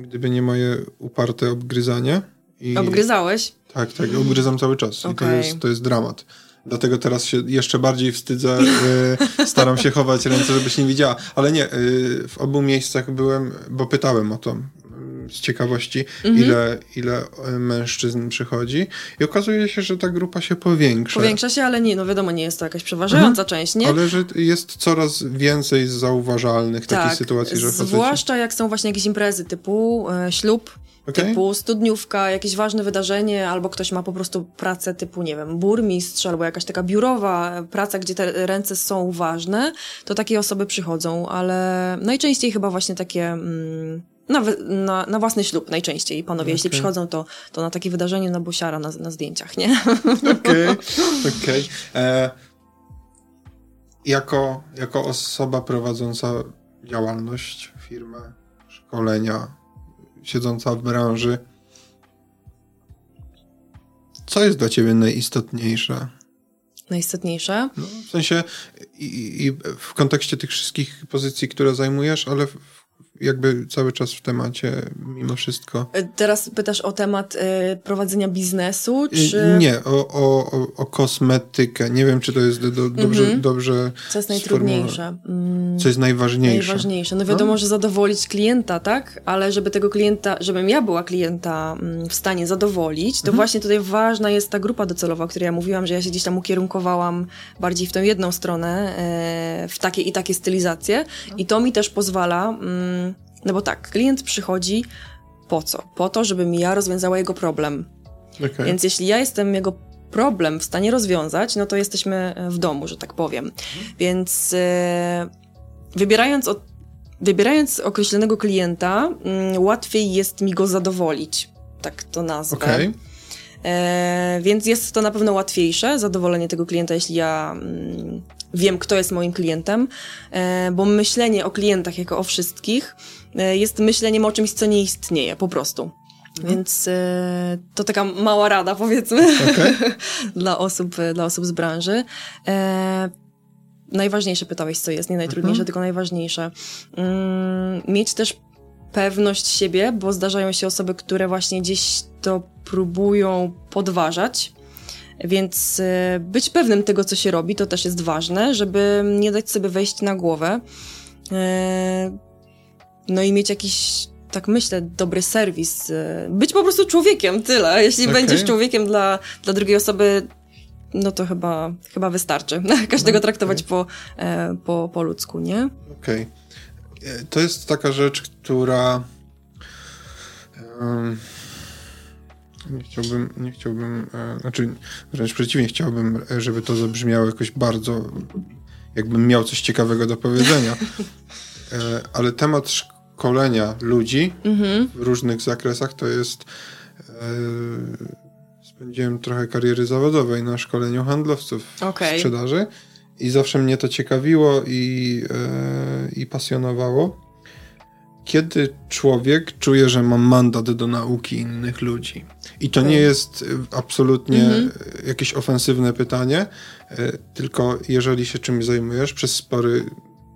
gdyby nie moje uparte obgryzanie. I... Obgryzałeś? Tak, tak, obgryzam cały czas okay. i to jest, to jest dramat. Dlatego teraz się jeszcze bardziej wstydzę, y, staram się chować ręce, żebyś nie widziała. Ale nie, y, w obu miejscach byłem, bo pytałem o to z ciekawości, mhm. ile, ile mężczyzn przychodzi i okazuje się, że ta grupa się powiększa. Powiększa się, ale nie, no wiadomo, nie jest to jakaś przeważająca mhm. część, nie? Ale że jest coraz więcej zauważalnych tak, takich sytuacji, że faceci... zwłaszcza jak są właśnie jakieś imprezy typu e, ślub, Okay. Typu studniówka, jakieś ważne wydarzenie, albo ktoś ma po prostu pracę typu, nie wiem, burmistrz, albo jakaś taka biurowa praca, gdzie te ręce są ważne, to takie osoby przychodzą, ale najczęściej chyba właśnie takie... Mm, na, na, na, własny ślub najczęściej panowie, okay. jeśli przychodzą, to, to na takie wydarzenie na busiara na, na zdjęciach, nie? Okej, okay. okej. Okay. E, jako, jako osoba prowadząca działalność, firmę, szkolenia, siedząca w branży. Co jest dla ciebie najistotniejsze? Najistotniejsze? No, w sensie i, i w kontekście tych wszystkich pozycji, które zajmujesz, ale w, jakby cały czas w temacie mimo wszystko. E, teraz pytasz o temat y, prowadzenia biznesu, e, czy... Nie, o, o, o, kosmetykę. Nie wiem, czy to jest do, dobrze, mhm. dobrze... Co jest najtrudniejsze? Mm. Co jest najważniejsze? Najważniejsze. No wiadomo, no? że zadowolić klienta, tak? Ale żeby tego klienta, żebym ja była klienta mm, w stanie zadowolić, to mhm. właśnie tutaj ważna jest ta grupa docelowa, o której ja mówiłam, że ja się gdzieś tam ukierunkowałam bardziej w tę jedną stronę, e, w takie i takie stylizacje i to mi też pozwala... Mm, no bo tak, klient przychodzi po co? Po to, żebym ja rozwiązała jego problem. Okay. Więc jeśli ja jestem jego problem w stanie rozwiązać, no to jesteśmy w domu, że tak powiem. Więc e, wybierając od wybierając określonego klienta, mm, łatwiej jest mi go zadowolić. Tak to nazwę. Okej. E, więc jest to na pewno łatwiejsze, zadowolenie tego klienta, jeśli ja mm, wiem, kto jest moim klientem, e, bo myślenie o klientach jako o wszystkich e, jest myśleniem o czymś, co nie istnieje, po prostu. Więc e, to taka mała rada, powiedzmy, Okej. dla, osób, dla osób z branży. E, najważniejsze pytałeś, co jest, nie najtrudniejsze, tylko najważniejsze. Mm, mieć też pewność siebie, bo zdarzają się osoby, które właśnie gdzieś to próbują podważać. Więc e, być pewnym tego, co się robi, to też jest ważne, żeby nie dać sobie wejść na głowę. E, No i mieć jakiś, tak myślę, dobry serwis. E, Być po prostu człowiekiem, tyle. Jeśli Okej. będziesz człowiekiem dla, dla drugiej osoby, no to chyba, chyba wystarczy. Każdego Okej. traktować po, e, po, po ludzku, nie? Okej. E, To jest taka rzecz, która. nie chciałbym, nie chciałbym, e, znaczy wręcz przeciwnie, chciałbym, żeby to zabrzmiało jakoś bardzo, jakbym miał coś ciekawego do powiedzenia. E, ale temat szkolenia ludzi Mhm. w różnych zakresach to jest. E, spędziłem trochę kariery zawodowej na szkoleniu handlowców Okej. w sprzedaży i zawsze mnie to ciekawiło i, e, i pasjonowało. Kiedy człowiek czuje, że ma mandat do nauki innych ludzi. I to nie jest absolutnie Mhm. jakieś ofensywne pytanie, e, tylko jeżeli się czymś zajmujesz przez spory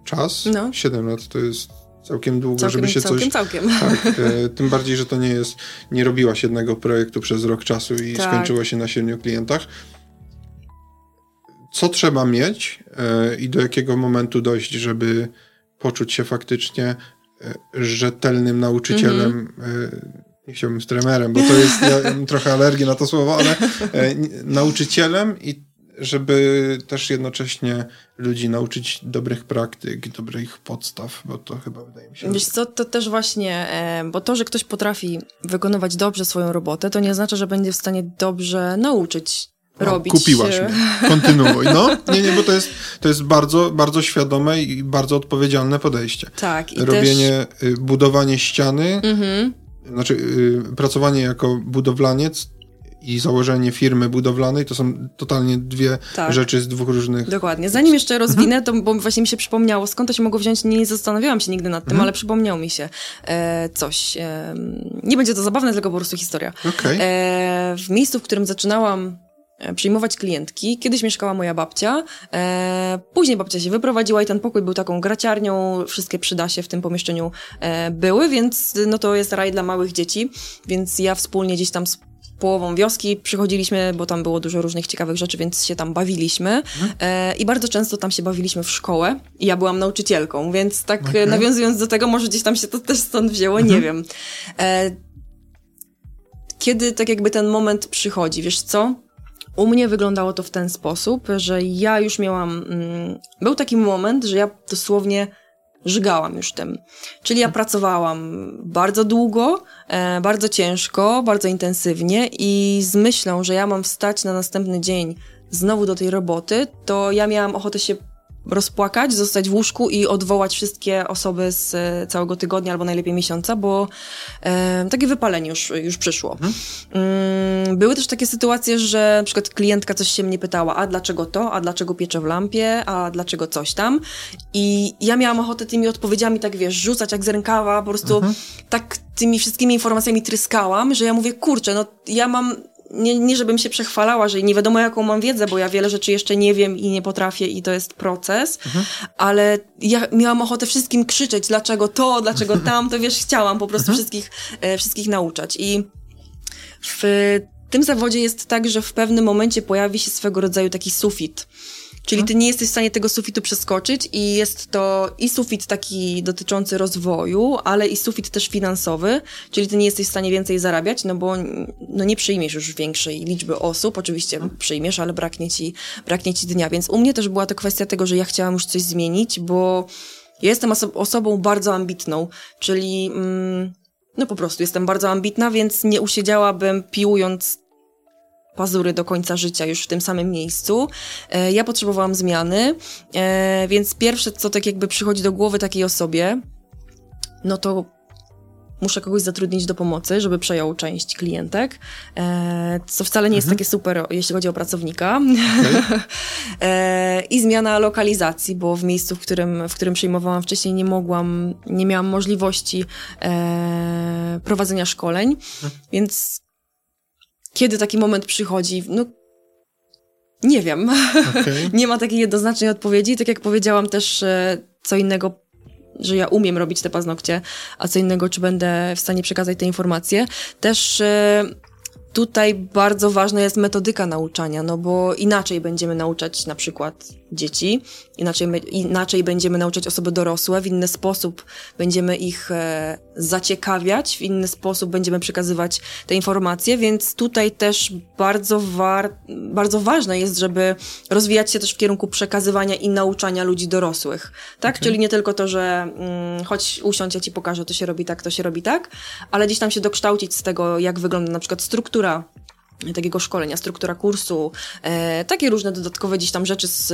czas, No. 7 lat to jest całkiem długo, Całkiem, żeby się całkiem, coś całkiem. tak, e, tym bardziej, że to nie jest, nie robiłaś jednego projektu przez rok czasu i Tak. skończyło się na siedmiu klientach. Co trzeba mieć e, i do jakiego momentu dojść, żeby poczuć się faktycznie e, rzetelnym nauczycielem, e, nie chciałbym z tremerem, bo to jest, ja trochę alergię na to słowo, ale e, nauczycielem i żeby też jednocześnie ludzi nauczyć dobrych praktyk, dobrych podstaw, bo to chyba wydaje mi się, Wiesz co, to też właśnie, e, bo to, że ktoś potrafi wykonywać dobrze swoją robotę, to nie oznacza, że będzie w stanie dobrze nauczyć No, robić. Kupiłaś e, mnie. Kontynuuj. No, nie, nie, bo to jest, to jest bardzo, bardzo świadome i bardzo odpowiedzialne podejście. Tak, i Robienie, y, budowanie ściany, też... Mhm. znaczy y, pracowanie jako budowlaniec i założenie firmy budowlanej to są totalnie dwie Tak. rzeczy z dwóch różnych. Dokładnie. Zanim jeszcze rozwinę, Mhm. to bo właśnie mi się przypomniało, skąd to się mogło wziąć, nie zastanawiałam się nigdy nad tym, Mhm. ale przypomniało mi się e, coś. E, nie będzie to zabawne, tylko po prostu historia. Okej. E, w miejscu, w którym zaczynałam e, przyjmować klientki, kiedyś mieszkała moja babcia, e, później babcia się wyprowadziła i ten pokój był taką graciarnią, wszystkie przydasie w tym pomieszczeniu e, były, więc no to jest raj dla małych dzieci, więc ja wspólnie gdzieś tam z połową wioski przychodziliśmy, bo tam było dużo różnych ciekawych rzeczy, więc się tam bawiliśmy e, i bardzo często tam się bawiliśmy w szkołę i ja byłam nauczycielką, więc tak e, nawiązując do tego, może gdzieś tam się to też stąd wzięło, nie wiem. E, kiedy tak jakby ten moment przychodzi, wiesz co? U mnie wyglądało to w ten sposób, że ja już miałam. Mm, był taki moment, że ja dosłownie żygałam już tym. Czyli ja pracowałam bardzo długo, e, bardzo ciężko, bardzo intensywnie i z myślą, że ja mam wstać na następny dzień znowu do tej roboty, to ja miałam ochotę się rozpłakać, zostać w łóżku i odwołać wszystkie osoby z e, całego tygodnia albo najlepiej miesiąca, bo e, takie wypalenie już, już przyszło. Mm, były też takie sytuacje, że na przykład klientka coś się mnie pytała, a dlaczego to, a dlaczego pieczę w lampie, a dlaczego coś tam. I ja miałam ochotę tymi odpowiedziami tak, wiesz, rzucać jak z rękawa, po prostu tak tymi wszystkimi informacjami tryskałam, że ja mówię, kurczę, no ja mam nie, nie żebym się przechwalała, że nie wiadomo jaką mam wiedzę, bo ja wiele rzeczy jeszcze nie wiem i nie potrafię i to jest proces, ale ja miałam ochotę wszystkim krzyczeć, dlaczego to, dlaczego tam, to wiesz, chciałam po prostu wszystkich, e, wszystkich nauczać. I w tym zawodzie jest tak, że w pewnym momencie pojawi się swego rodzaju taki sufit. Czyli ty nie jesteś w stanie tego sufitu przeskoczyć i jest to i sufit taki dotyczący rozwoju, ale i sufit też finansowy, czyli ty nie jesteś w stanie więcej zarabiać, no bo no nie przyjmiesz już większej liczby osób, oczywiście przyjmiesz, ale braknie ci, braknie ci dnia. Więc u mnie też była to kwestia tego, że ja chciałam już coś zmienić, bo ja jestem oso- osobą bardzo ambitną, czyli mm, no po prostu jestem bardzo ambitna, więc nie usiedziałabym piłując pazury do końca życia już w tym samym miejscu. E, ja potrzebowałam zmiany, e, więc pierwsze, co tak jakby przychodzi do głowy takiej osobie, no to muszę kogoś zatrudnić do pomocy, żeby przejął część klientek, e, co wcale nie jest mhm. takie super, jeśli chodzi o pracownika. Okay. I zmiana lokalizacji, bo w miejscu, w którym, w którym przyjmowałam wcześniej, nie mogłam, nie miałam możliwości prowadzenia szkoleń, mhm. więc kiedy taki moment przychodzi, no nie wiem. Okay. nie ma takiej jednoznacznej odpowiedzi. Tak jak powiedziałam też, e, co innego że ja umiem robić te paznokcie, a co innego, czy będę w stanie przekazać te informacje. Też e, tutaj bardzo ważna jest metodyka nauczania, no bo inaczej będziemy nauczać na przykład dzieci, inaczej, inaczej będziemy nauczać osoby dorosłe, w inny sposób będziemy ich e, zaciekawiać, w inny sposób będziemy przekazywać te informacje, więc tutaj też bardzo, war, bardzo ważne jest, żeby rozwijać się też w kierunku przekazywania i nauczania ludzi dorosłych, tak? Okay. Czyli nie tylko to, że mm, chodź usiądź, ja ci pokażę, to się robi tak, to się robi tak, ale gdzieś tam się dokształcić z tego, jak wygląda na przykład struktura takiego szkolenia, struktura kursu, e, takie różne dodatkowe gdzieś tam rzeczy z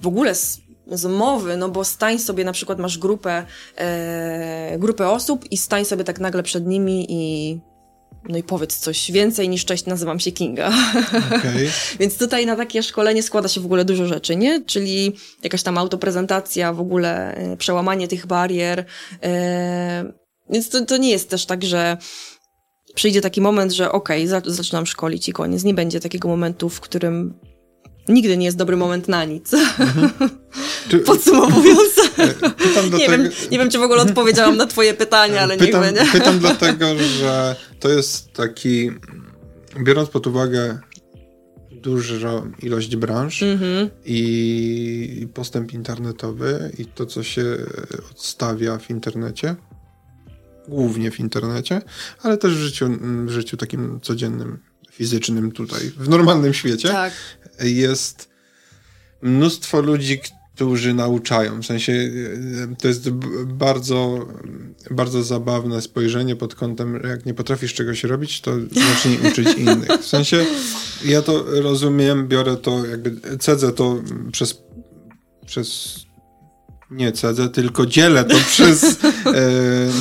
w ogóle z, z mowy, no bo stań sobie, na przykład masz grupę, e, grupę osób i stań sobie tak nagle przed nimi i no i powiedz coś więcej niż cześć, nazywam się Kinga. Okay. Więc tutaj na takie szkolenie składa się w ogóle dużo rzeczy, nie? Czyli jakaś tam autoprezentacja, w ogóle e, przełamanie tych barier. E, więc to, to nie jest też tak, że przyjdzie taki moment, że okej, okay, zaczynam szkolić i koniec. Nie będzie takiego momentu, w którym nigdy nie jest dobry moment na nic. Mhm. Podsumowując. nie, tego... wiem, nie wiem, czy w ogóle odpowiedziałam na twoje pytania, ale pytam, niech będzie. Pytam dlatego, że to jest taki, biorąc pod uwagę dużą ilość branż mm-hmm. i postęp internetowy i to, co się odstawia w internecie, głównie w internecie, ale też w życiu, w życiu takim codziennym, fizycznym tutaj, w normalnym świecie, tak. jest mnóstwo ludzi, którzy nauczają. W sensie to jest bardzo, bardzo zabawne spojrzenie pod kątem, jak nie potrafisz czegoś robić, to zacznij uczyć innych. W sensie ja to rozumiem, biorę to, jakby cedzę to przez, przez nie cedzę, tylko dzielę to przez e,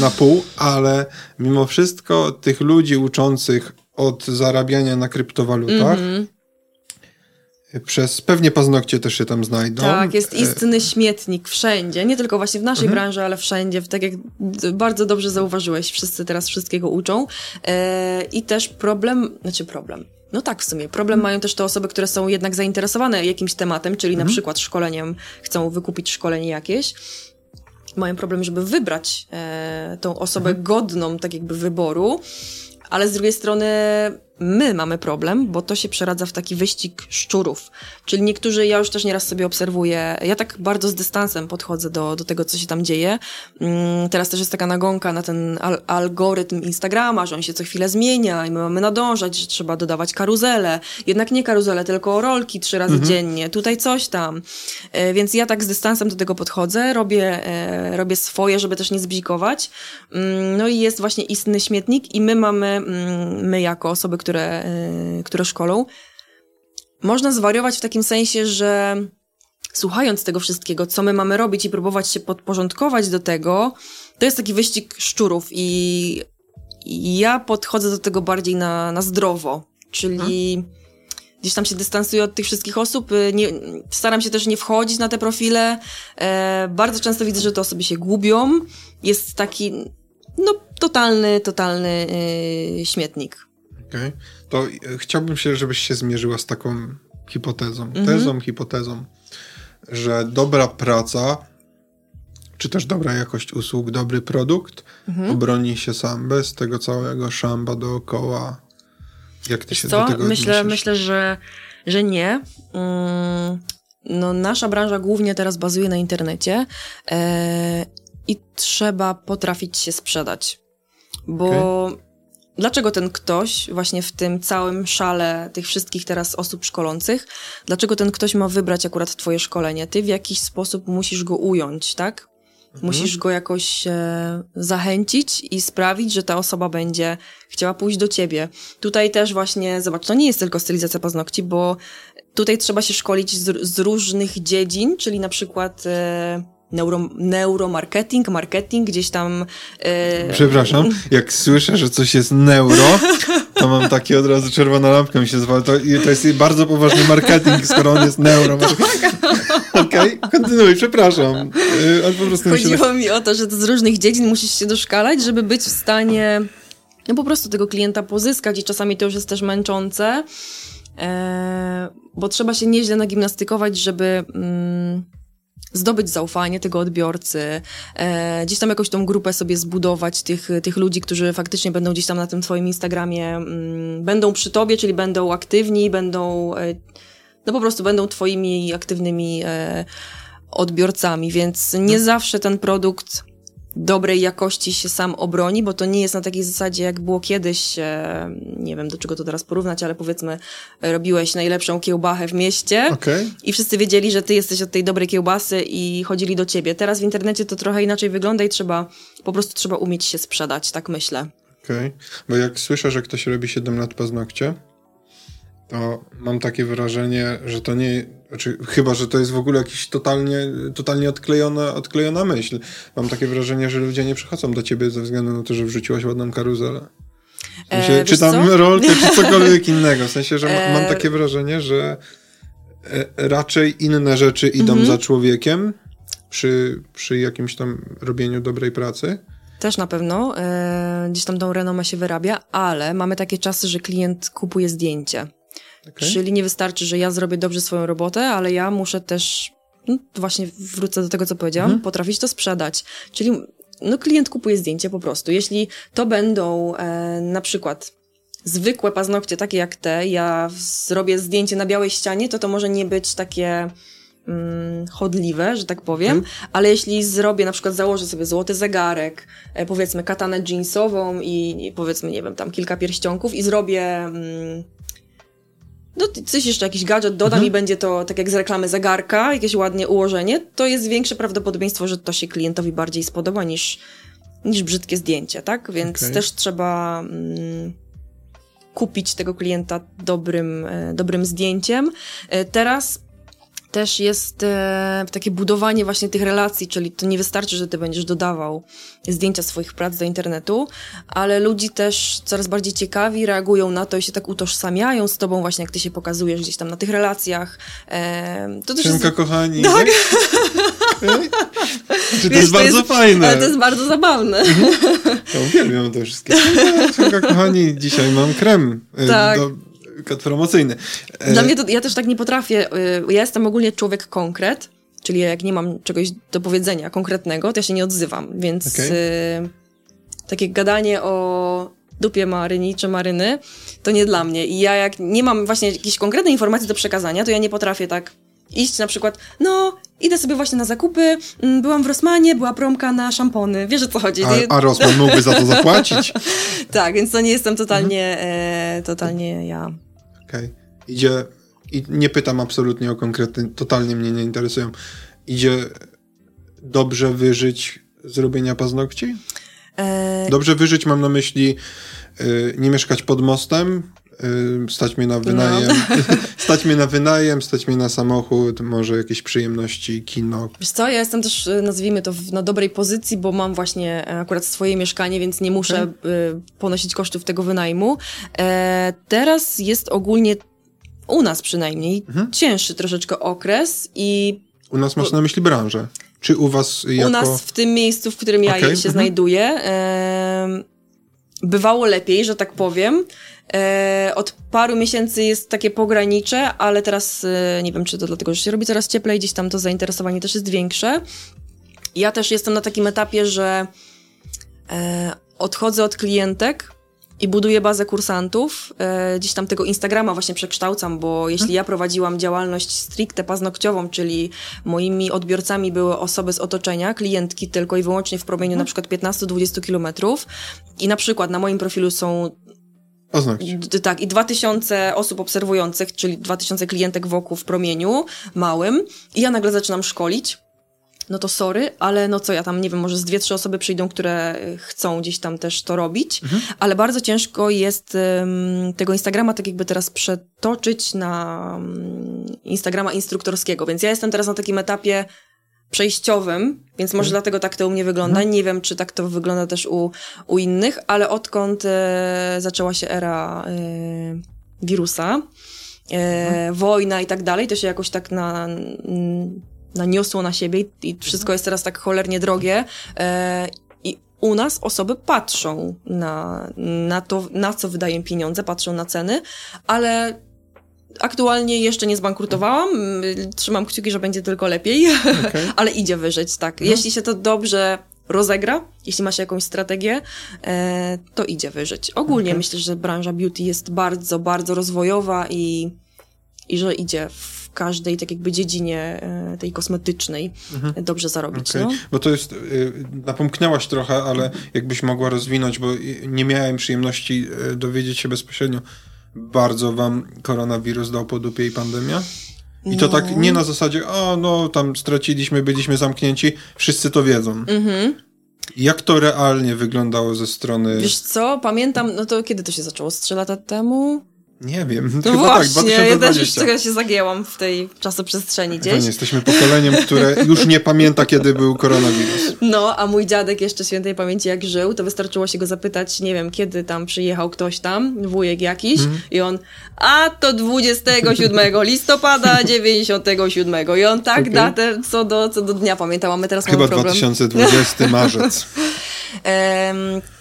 na pół, ale mimo wszystko tych ludzi uczących od zarabiania na kryptowalutach mm -hmm. Przez pewnie paznokcie też się tam znajdą. Tak, jest e, istny śmietnik wszędzie, nie tylko właśnie w naszej mhm. branży, ale wszędzie. Tak jak bardzo dobrze zauważyłeś, wszyscy teraz wszystkiego uczą. E, I też problem, znaczy problem, no tak, w sumie. Problem mają też te osoby, które są jednak zainteresowane jakimś tematem, czyli mhm. na przykład szkoleniem, chcą wykupić szkolenie jakieś. Mają problem, żeby wybrać e, tą osobę mhm. godną, tak jakby wyboru, ale z drugiej strony my mamy problem, bo to się przeradza w taki wyścig szczurów. Czyli niektórzy, ja już też nieraz sobie obserwuję, ja tak bardzo z dystansem podchodzę do, do tego, co się tam dzieje. Mm, teraz też jest taka nagonka na ten al algorytm Instagrama, że on się co chwilę zmienia i my mamy nadążać, że trzeba dodawać karuzele. Jednak nie karuzele, tylko rolki trzy razy mhm. dziennie. Tutaj coś tam. E, więc ja tak z dystansem do tego podchodzę, robię, e, robię swoje, żeby też nie zbzikować. Mm, no i jest właśnie istny śmietnik i my mamy, mm, my jako osoby, które, y, które szkolą. Można zwariować w takim sensie, że słuchając tego wszystkiego, co my mamy robić i próbować się podporządkować do tego, to jest taki wyścig szczurów i, ja podchodzę do tego bardziej na, na zdrowo, czyli hmm. gdzieś tam się dystansuję od tych wszystkich osób, y, nie, staram się też nie wchodzić na te profile, e, bardzo często widzę, że te osoby się gubią, jest taki, no, totalny, totalny y, śmietnik. Okay. To e, chciałbym się, żebyś się zmierzyła z taką hipotezą, mhm. tezą, hipotezą, że dobra praca, czy też dobra jakość usług, dobry produkt mhm. obroni się sam bez tego całego szamba dookoła. Jak ty się co? do tego myślę, myślę, że, że nie. Mm, no, nasza branża głównie teraz bazuje na internecie e, i trzeba potrafić się sprzedać. Bo okay dlaczego ten ktoś, właśnie w tym całym szale tych wszystkich teraz osób szkolących, dlaczego ten ktoś ma wybrać akurat twoje szkolenie? Ty w jakiś sposób musisz go ująć, tak? Mhm. Musisz go jakoś e, zachęcić i sprawić, że ta osoba będzie chciała pójść do ciebie. Tutaj też właśnie, zobacz, to nie jest tylko stylizacja paznokci, bo tutaj trzeba się szkolić z, z różnych dziedzin, czyli na przykład e, neuro, neuromarketing, marketing, gdzieś tam... E... Przepraszam, jak słyszę, że coś jest neuro, to mam takie od razu czerwona lampka mi się zwala. To, to jest bardzo poważny marketing, skoro on jest neuro. Tak. Okej, okay, kontynuuj, przepraszam. E, po prostu Chodziło tak- mi o to, że z różnych dziedzin musisz się doszkalać, żeby być w stanie no po prostu tego klienta pozyskać i czasami to już jest też męczące, e, bo trzeba się nieźle nagimnastykować, żeby... Mm, zdobyć zaufanie tego odbiorcy, e, gdzieś tam jakąś tą grupę sobie zbudować tych, tych ludzi, którzy faktycznie będą gdzieś tam na tym twoim Instagramie, mm, będą przy tobie, czyli będą aktywni, będą, e, no po prostu będą twoimi aktywnymi e, odbiorcami, więc nie hmm. zawsze ten produkt dobrej jakości się sam obroni, bo to nie jest na takiej zasadzie, jak było kiedyś, e, nie wiem do czego to teraz porównać, ale powiedzmy, robiłeś najlepszą kiełbachę w mieście okay. i wszyscy wiedzieli, że ty jesteś od tej dobrej kiełbasy i chodzili do ciebie. Teraz w internecie to trochę inaczej wygląda i trzeba, po prostu trzeba umieć się sprzedać, tak myślę. Okej, okay. bo jak słyszę, że ktoś robi 7 lat paznokcie, to mam takie wrażenie, że to nie, znaczy, chyba, że to jest w ogóle jakiś totalnie, totalnie odklejona, odklejona myśl. Mam takie wrażenie, że ludzie nie przychodzą do ciebie ze względu na to, że wrzuciłaś ładną karuzelę. W sensie, e, czy tam rolkę, czy cokolwiek innego. W sensie, że e... mam takie wrażenie, że e, raczej inne rzeczy idą mhm. za człowiekiem przy, przy jakimś tam robieniu dobrej pracy. Też na pewno. E, gdzieś tam tą renomę się wyrabia, ale mamy takie czasy, że klient kupuje zdjęcie. Okay. Czyli nie wystarczy, że ja zrobię dobrze swoją robotę, ale ja muszę też, no właśnie wrócę do tego, co powiedziałam, mhm. potrafić to sprzedać. Czyli no klient kupuje zdjęcie po prostu. Jeśli to będą e, na przykład zwykłe paznokcie, takie jak te, ja zrobię zdjęcie na białej ścianie, to to może nie być takie mm, chodliwe, że tak powiem, ale jeśli zrobię, na przykład założę sobie złoty zegarek, e, powiedzmy katanę jeansową i, i, powiedzmy, nie wiem, tam kilka pierścionków i zrobię... Mm, no coś jeszcze, jakiś gadżet dodam mhm. i będzie to, tak jak z reklamy zegarka, jakieś ładnie ułożenie, to jest większe prawdopodobieństwo, że to się klientowi bardziej spodoba niż, niż brzydkie zdjęcie, tak? Więc okay. też trzeba mm, kupić tego klienta dobrym, e, dobrym zdjęciem. E, teraz też jest e, takie budowanie właśnie tych relacji, czyli to nie wystarczy, że ty będziesz dodawał zdjęcia swoich prac do internetu, ale ludzi też coraz bardziej ciekawi, reagują na to i się tak utożsamiają z tobą właśnie, jak ty się pokazujesz gdzieś tam na tych relacjach. E, to też Siemka, jest... kochani. Tak. Okay. Czy to Wiesz, jest bardzo to jest, fajne. Ale to jest bardzo zabawne. Mhm. Ja uwielbiam te wszystkie. Siemka, kochani, dzisiaj mam krem. E, tak. Do kod promocyjny. E, Dla mnie to, ja też tak nie potrafię. Y, ja jestem ogólnie człowiek konkret, czyli jak nie mam czegoś do powiedzenia konkretnego, to ja się nie odzywam, więc okay. y, takie gadanie o dupie Maryni czy Maryny, to nie dla mnie. I ja jak nie mam właśnie jakiejś konkretnej informacji do przekazania, to ja nie potrafię tak iść na przykład, no, idę sobie właśnie na zakupy, mm, byłam w Rosmanie, była promka na szampony, wiesz o co chodzi. A, a Rosman mógłby za to zapłacić? tak, więc to nie jestem totalnie, mhm. e, totalnie ja. Okej. Okay. Idzie, i nie pytam absolutnie o konkrety, totalnie mnie nie interesują. Idzie dobrze wyżyć z robienia paznokci? E... Dobrze wyżyć mam na myśli y, nie mieszkać pod mostem, stać mnie na wynajem, no. stać mnie na wynajem, stać mnie na samochód, może jakieś przyjemności, kino. Wiesz co, ja jestem też, y, nazwijmy to, na dobrej pozycji, bo mam właśnie e, akurat swoje mieszkanie, więc nie muszę okay. ponosić kosztów tego wynajmu. E, teraz jest ogólnie u nas przynajmniej, mhm. cięższy troszeczkę okres i... U nas masz na myśli branżę? Czy u was jako... U nas w tym miejscu, w którym ja okay. się mhm. znajduję, bywało lepiej, że tak powiem. E, od paru miesięcy jest takie pogranicze, ale teraz e, nie wiem, czy to dlatego, że się robi coraz cieplej, gdzieś tam to zainteresowanie też jest większe. Ja też jestem na takim etapie, że e, odchodzę od klientek, i buduję bazę kursantów. E, gdzieś tam tego Instagrama właśnie przekształcam, bo jeśli ja prowadziłam działalność stricte paznokciową, czyli moimi odbiorcami były osoby z otoczenia, klientki tylko i wyłącznie w promieniu na przykład 15-20 kilometrów i na przykład na moim profilu są Oznacz. Tak, i 2000 osób obserwujących, czyli 2000 klientek wokół w promieniu małym i ja nagle zaczynam szkolić no to sorry, ale no co ja tam, nie wiem, może z dwie, trzy osoby przyjdą, które chcą gdzieś tam też to robić, mhm. ale bardzo ciężko jest um, tego Instagrama tak jakby teraz przetoczyć na um, Instagrama instruktorskiego, więc ja jestem teraz na takim etapie przejściowym, więc może dlatego tak to u mnie wygląda. Nie wiem, czy tak to wygląda też u, u innych, ale odkąd e, zaczęła się era e, wirusa, e, wojna i tak dalej, to się jakoś tak na, naniosło na siebie i wszystko jest teraz tak cholernie drogie. E, I u nas osoby patrzą na, na to, na co wydają pieniądze, patrzą na ceny, ale aktualnie jeszcze nie zbankrutowałam. Trzymam kciuki, że będzie tylko lepiej, Okej. ale idzie wyżyć, tak. Jeśli się to dobrze rozegra, jeśli ma się jakąś strategię, e, to idzie wyżyć. Ogólnie Okej. myślę, że branża beauty jest bardzo, bardzo rozwojowa i, i że idzie w każdej tak jakby dziedzinie e, tej kosmetycznej dobrze zarobić. Okej, No. Bo to jest, y, napomknęłaś trochę, ale jakbyś mogła rozwinąć, bo nie miałem przyjemności y, dowiedzieć się bezpośrednio, bardzo wam koronawirus dał po dupie i pandemia? I to No. tak nie na zasadzie, o no tam straciliśmy, byliśmy zamknięci, wszyscy to wiedzą. Mhm. Jak to realnie wyglądało ze strony... Wiesz co, pamiętam, no to kiedy to się zaczęło? Z trzy lata temu? Nie wiem, No chyba właśnie, tak, ja też już 2020. trochę się zagięłam w tej czasoprzestrzeni gdzieś. jesteśmy pokoleniem, które już nie pamięta, kiedy był koronawirus. No, a mój dziadek jeszcze świętej pamięci jak żył, to wystarczyło się go zapytać, nie wiem, kiedy tam przyjechał ktoś tam, wujek jakiś, Mhm. i on, a to 27 listopada 97. I on tak Okej. datę co do, co do dnia pamiętał, a my teraz Chyba mamy problem. 2020 marzec. Em,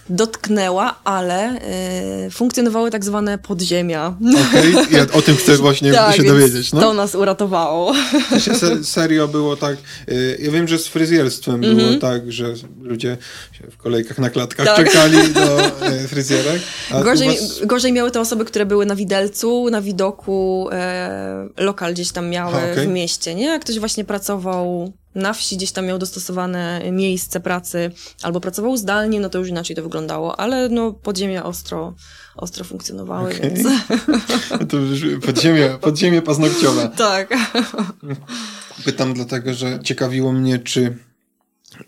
dotknęła, ale e, funkcjonowały tak zwane podziemia. Okej, ja o tym chcę właśnie się więc dowiedzieć. No. to nas uratowało. To się se, serio było tak. y, Ja wiem, że z fryzjerstwem było tak, że ludzie się w kolejkach na klatkach Mhm. Tak. czekali do y, fryzjerek. Gorzej, was- gorzej miały te osoby, które były na widelcu, na widoku, e, lokal gdzieś tam miały A, okej. w mieście, nie? Jak ktoś właśnie pracował na wsi, gdzieś tam miał dostosowane miejsce pracy, albo pracował zdalnie, no to już inaczej to wyglądało, ale no podziemia ostro, ostro funkcjonowały, Okej. więc To już podziemie, podziemie paznokciowe. tak. Pytam dlatego, że ciekawiło mnie, czy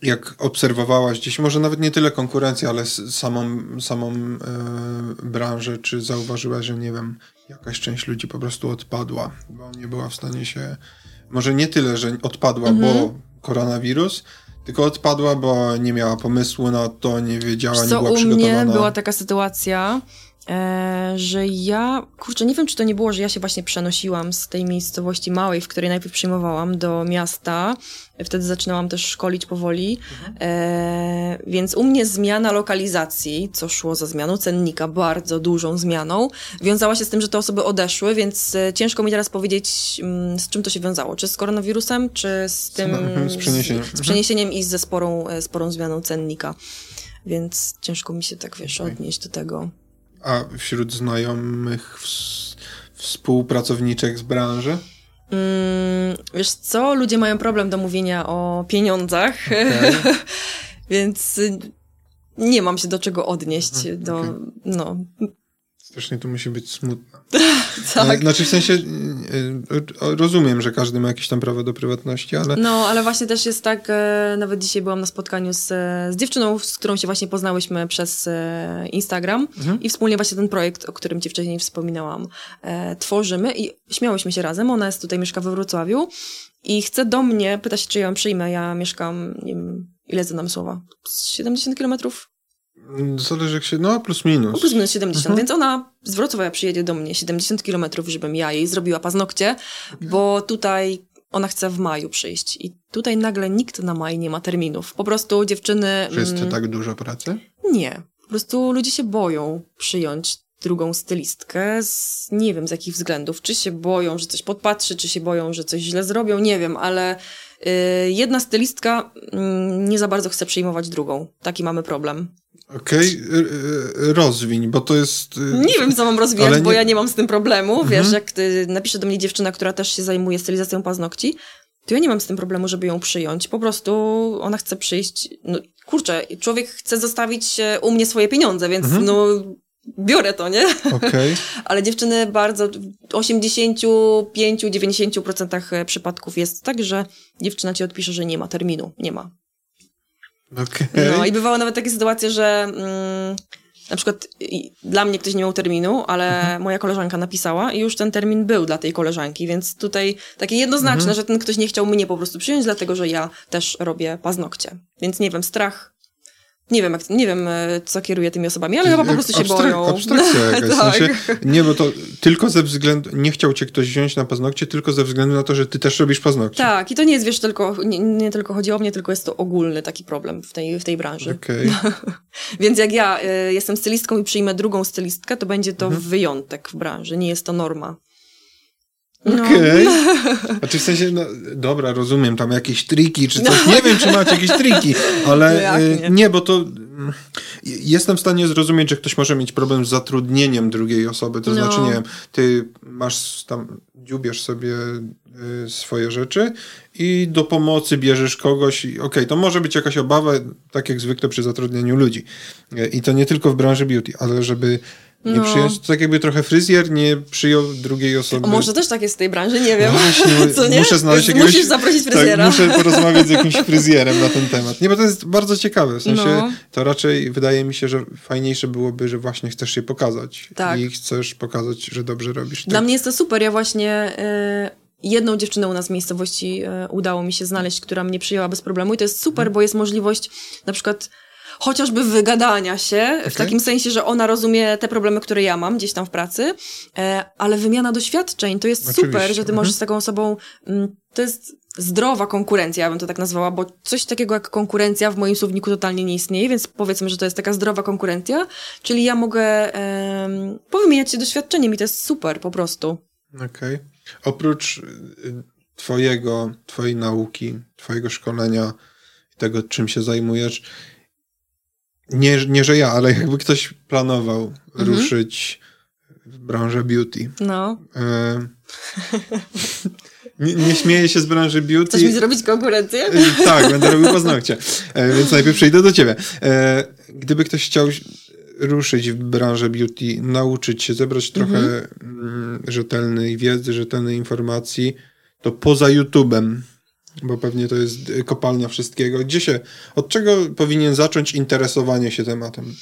jak obserwowałaś gdzieś, może nawet nie tyle konkurencję, ale samą, samą e, branżę, czy zauważyłaś, że nie wiem, jakaś część ludzi po prostu odpadła, bo nie była w stanie się, może nie tyle, że odpadła, Mhm. bo koronawirus, tylko odpadła, bo nie miała pomysłu na to, nie wiedziała, nie była u mnie przygotowana. była taka sytuacja, że ja, kurczę, nie wiem, czy to nie było, że ja się właśnie przenosiłam z tej miejscowości małej, w której najpierw przyjmowałam, do miasta. Wtedy zaczynałam też szkolić powoli. E, więc u mnie zmiana lokalizacji, co szło za zmianą cennika, bardzo dużą zmianą, wiązała się z tym, że te osoby odeszły, więc e, ciężko mi teraz powiedzieć, mm, z czym to się wiązało. Czy z koronawirusem, czy z tym... z przeniesieniem. Z, z przeniesieniem i ze sporą, e, sporą zmianą cennika. Więc ciężko mi się tak, wiesz, odnieść do tego. A wśród znajomych ws- współpracowniczek z branży? Mm, wiesz co, ludzie mają problem do mówienia o pieniądzach, Okej. więc y, nie mam się do czego odnieść. Do, okej. no, Strasznie to musi być smutne. tak. E, Znaczy w sensie e, e, rozumiem, że każdy ma jakieś tam prawo do prywatności, ale No, ale właśnie też jest tak, nawet dzisiaj byłam na spotkaniu z, z dziewczyną, z którą się właśnie poznałyśmy przez Instagram Mhm. i wspólnie właśnie ten projekt, o którym ci wcześniej wspominałam, tworzymy i śmiałyśmy się razem. Ona jest tutaj, mieszka we Wrocławiu i chce do mnie, pyta się, czy ja ją przyjmę. Ja mieszkam, nie wiem, ile znam słowa? Z 70 kilometrów? Mm, zależy jak się, no plus No minus. plus minus 70, Mhm. więc ona z Wrocławia przyjedzie do mnie 70 kilometrów, żebym ja jej zrobiła paznokcie, bo tutaj ona chce w maju przyjść i tutaj nagle nikt na maj nie ma terminów. Po prostu dziewczyny... Jest mm, tak dużo pracy? Nie. Po prostu ludzie się boją przyjąć drugą stylistkę z nie wiem z jakich względów. Czy się boją, że coś podpatrzy, czy się boją, że coś źle zrobią, nie wiem, ale y, jedna stylistka mm, nie za bardzo chce przyjmować drugą. Taki mamy problem. Okej, e, e, rozwiń, bo to jest... e, Nie wiem, co mam rozwijać, Ale bo nie- ja nie mam z tym problemu. Wiesz, Mhm. jak ty, napisze do mnie dziewczyna, która też się zajmuje stylizacją paznokci, to ja nie mam z tym problemu, żeby ją przyjąć. Po prostu ona chce przyjść. No, kurczę, człowiek chce zostawić e, u mnie swoje pieniądze, więc Mhm. no biorę to, nie? Okej, Ale dziewczyny bardzo, w 85-90% przypadków jest tak, że dziewczyna ci odpisze, że nie ma terminu. Nie ma. Okej. No i bywały nawet takie sytuacje, że mm, na przykład dla mnie ktoś nie miał terminu, ale mhm. moja koleżanka napisała i już ten termin był dla tej koleżanki, więc tutaj takie jednoznaczne, mhm. że ten ktoś nie chciał mnie po prostu przyjąć, dlatego że ja też robię paznokcie. Więc nie wiem, strach nie wiem, jak, nie wiem, e, co kieruje tymi osobami, ale chyba po prostu się Abstrak boją. Abstrakcja jakaś. tak. sensie, nie, bo to tylko ze względu, nie chciał cię ktoś wziąć na paznokcie, tylko ze względu na to, że ty też robisz paznokcie. Tak, i to nie jest, wiesz, tylko, nie, nie tylko chodzi o mnie, tylko jest to ogólny taki problem w tej, w tej branży. Okay. Więc jak ja y, jestem stylistką i przyjmę drugą stylistkę, to będzie to mhm. wyjątek w branży, nie jest to norma. No. Okej. Okay. Znaczy w sensie, no dobra, rozumiem, tam jakieś triki czy coś. No. Nie wiem, czy macie jakieś triki, ale no nie? nie, bo to mm, jestem w stanie zrozumieć, że ktoś może mieć problem z zatrudnieniem drugiej osoby. To no. znaczy, nie wiem, ty masz tam, dziubiesz sobie y, swoje rzeczy i do pomocy bierzesz kogoś. Okej, okay, to może być jakaś obawa, tak jak zwykle przy zatrudnieniu ludzi. Y, I to nie tylko w branży beauty, ale żeby nie no. przyjąć, to tak jakby trochę fryzjer nie przyjął drugiej osoby. A może też tak jest w tej branży, nie wiem. Właśnie, Co, nie? muszę znaleźć jakiegoś... Musisz zaprosić tak, fryzjera. Tak, muszę porozmawiać z jakimś fryzjerem na ten temat. Nie, bo to jest bardzo ciekawe. W sensie no. to raczej wydaje mi się, że fajniejsze byłoby, że właśnie chcesz się pokazać. Tak. I chcesz pokazać, że dobrze robisz. Dla mnie jest to super. Ja właśnie... Yy jedną dziewczynę u nas w miejscowości y, udało mi się znaleźć, która mnie przyjęła bez problemu i to jest super, bo jest możliwość na przykład chociażby wygadania się, okay. w takim sensie, że ona rozumie te problemy, które ja mam gdzieś tam w pracy, e, ale wymiana doświadczeń to jest Oczywiście. super, że ty możesz mhm. z taką osobą, mm, to jest zdrowa konkurencja, ja bym to tak nazwała, bo coś takiego jak konkurencja w moim słowniku totalnie nie istnieje, więc powiedzmy, że to jest taka zdrowa konkurencja, czyli ja mogę e, powymieniać się doświadczeniem i to jest super po prostu. Okej. Okay. Oprócz y, twojego, twojej nauki, twojego szkolenia, tego czym się zajmujesz, nie, nie, że ja, ale jakby ktoś planował mhm. ruszyć w branżę beauty. No. E, nie, nie śmieję się z branży beauty. Chcesz mi zrobić konkurencję? E, tak, będę robił paznokcie. E, więc najpierw przejdę do ciebie. Gdyby ktoś chciał ruszyć w branżę beauty, nauczyć się, zebrać trochę mhm. Mm, rzetelnej wiedzy, rzetelnej informacji, to poza YouTube'em bo pewnie to jest kopalnia wszystkiego. Gdzie się, od czego powinien zacząć interesowanie się tematem?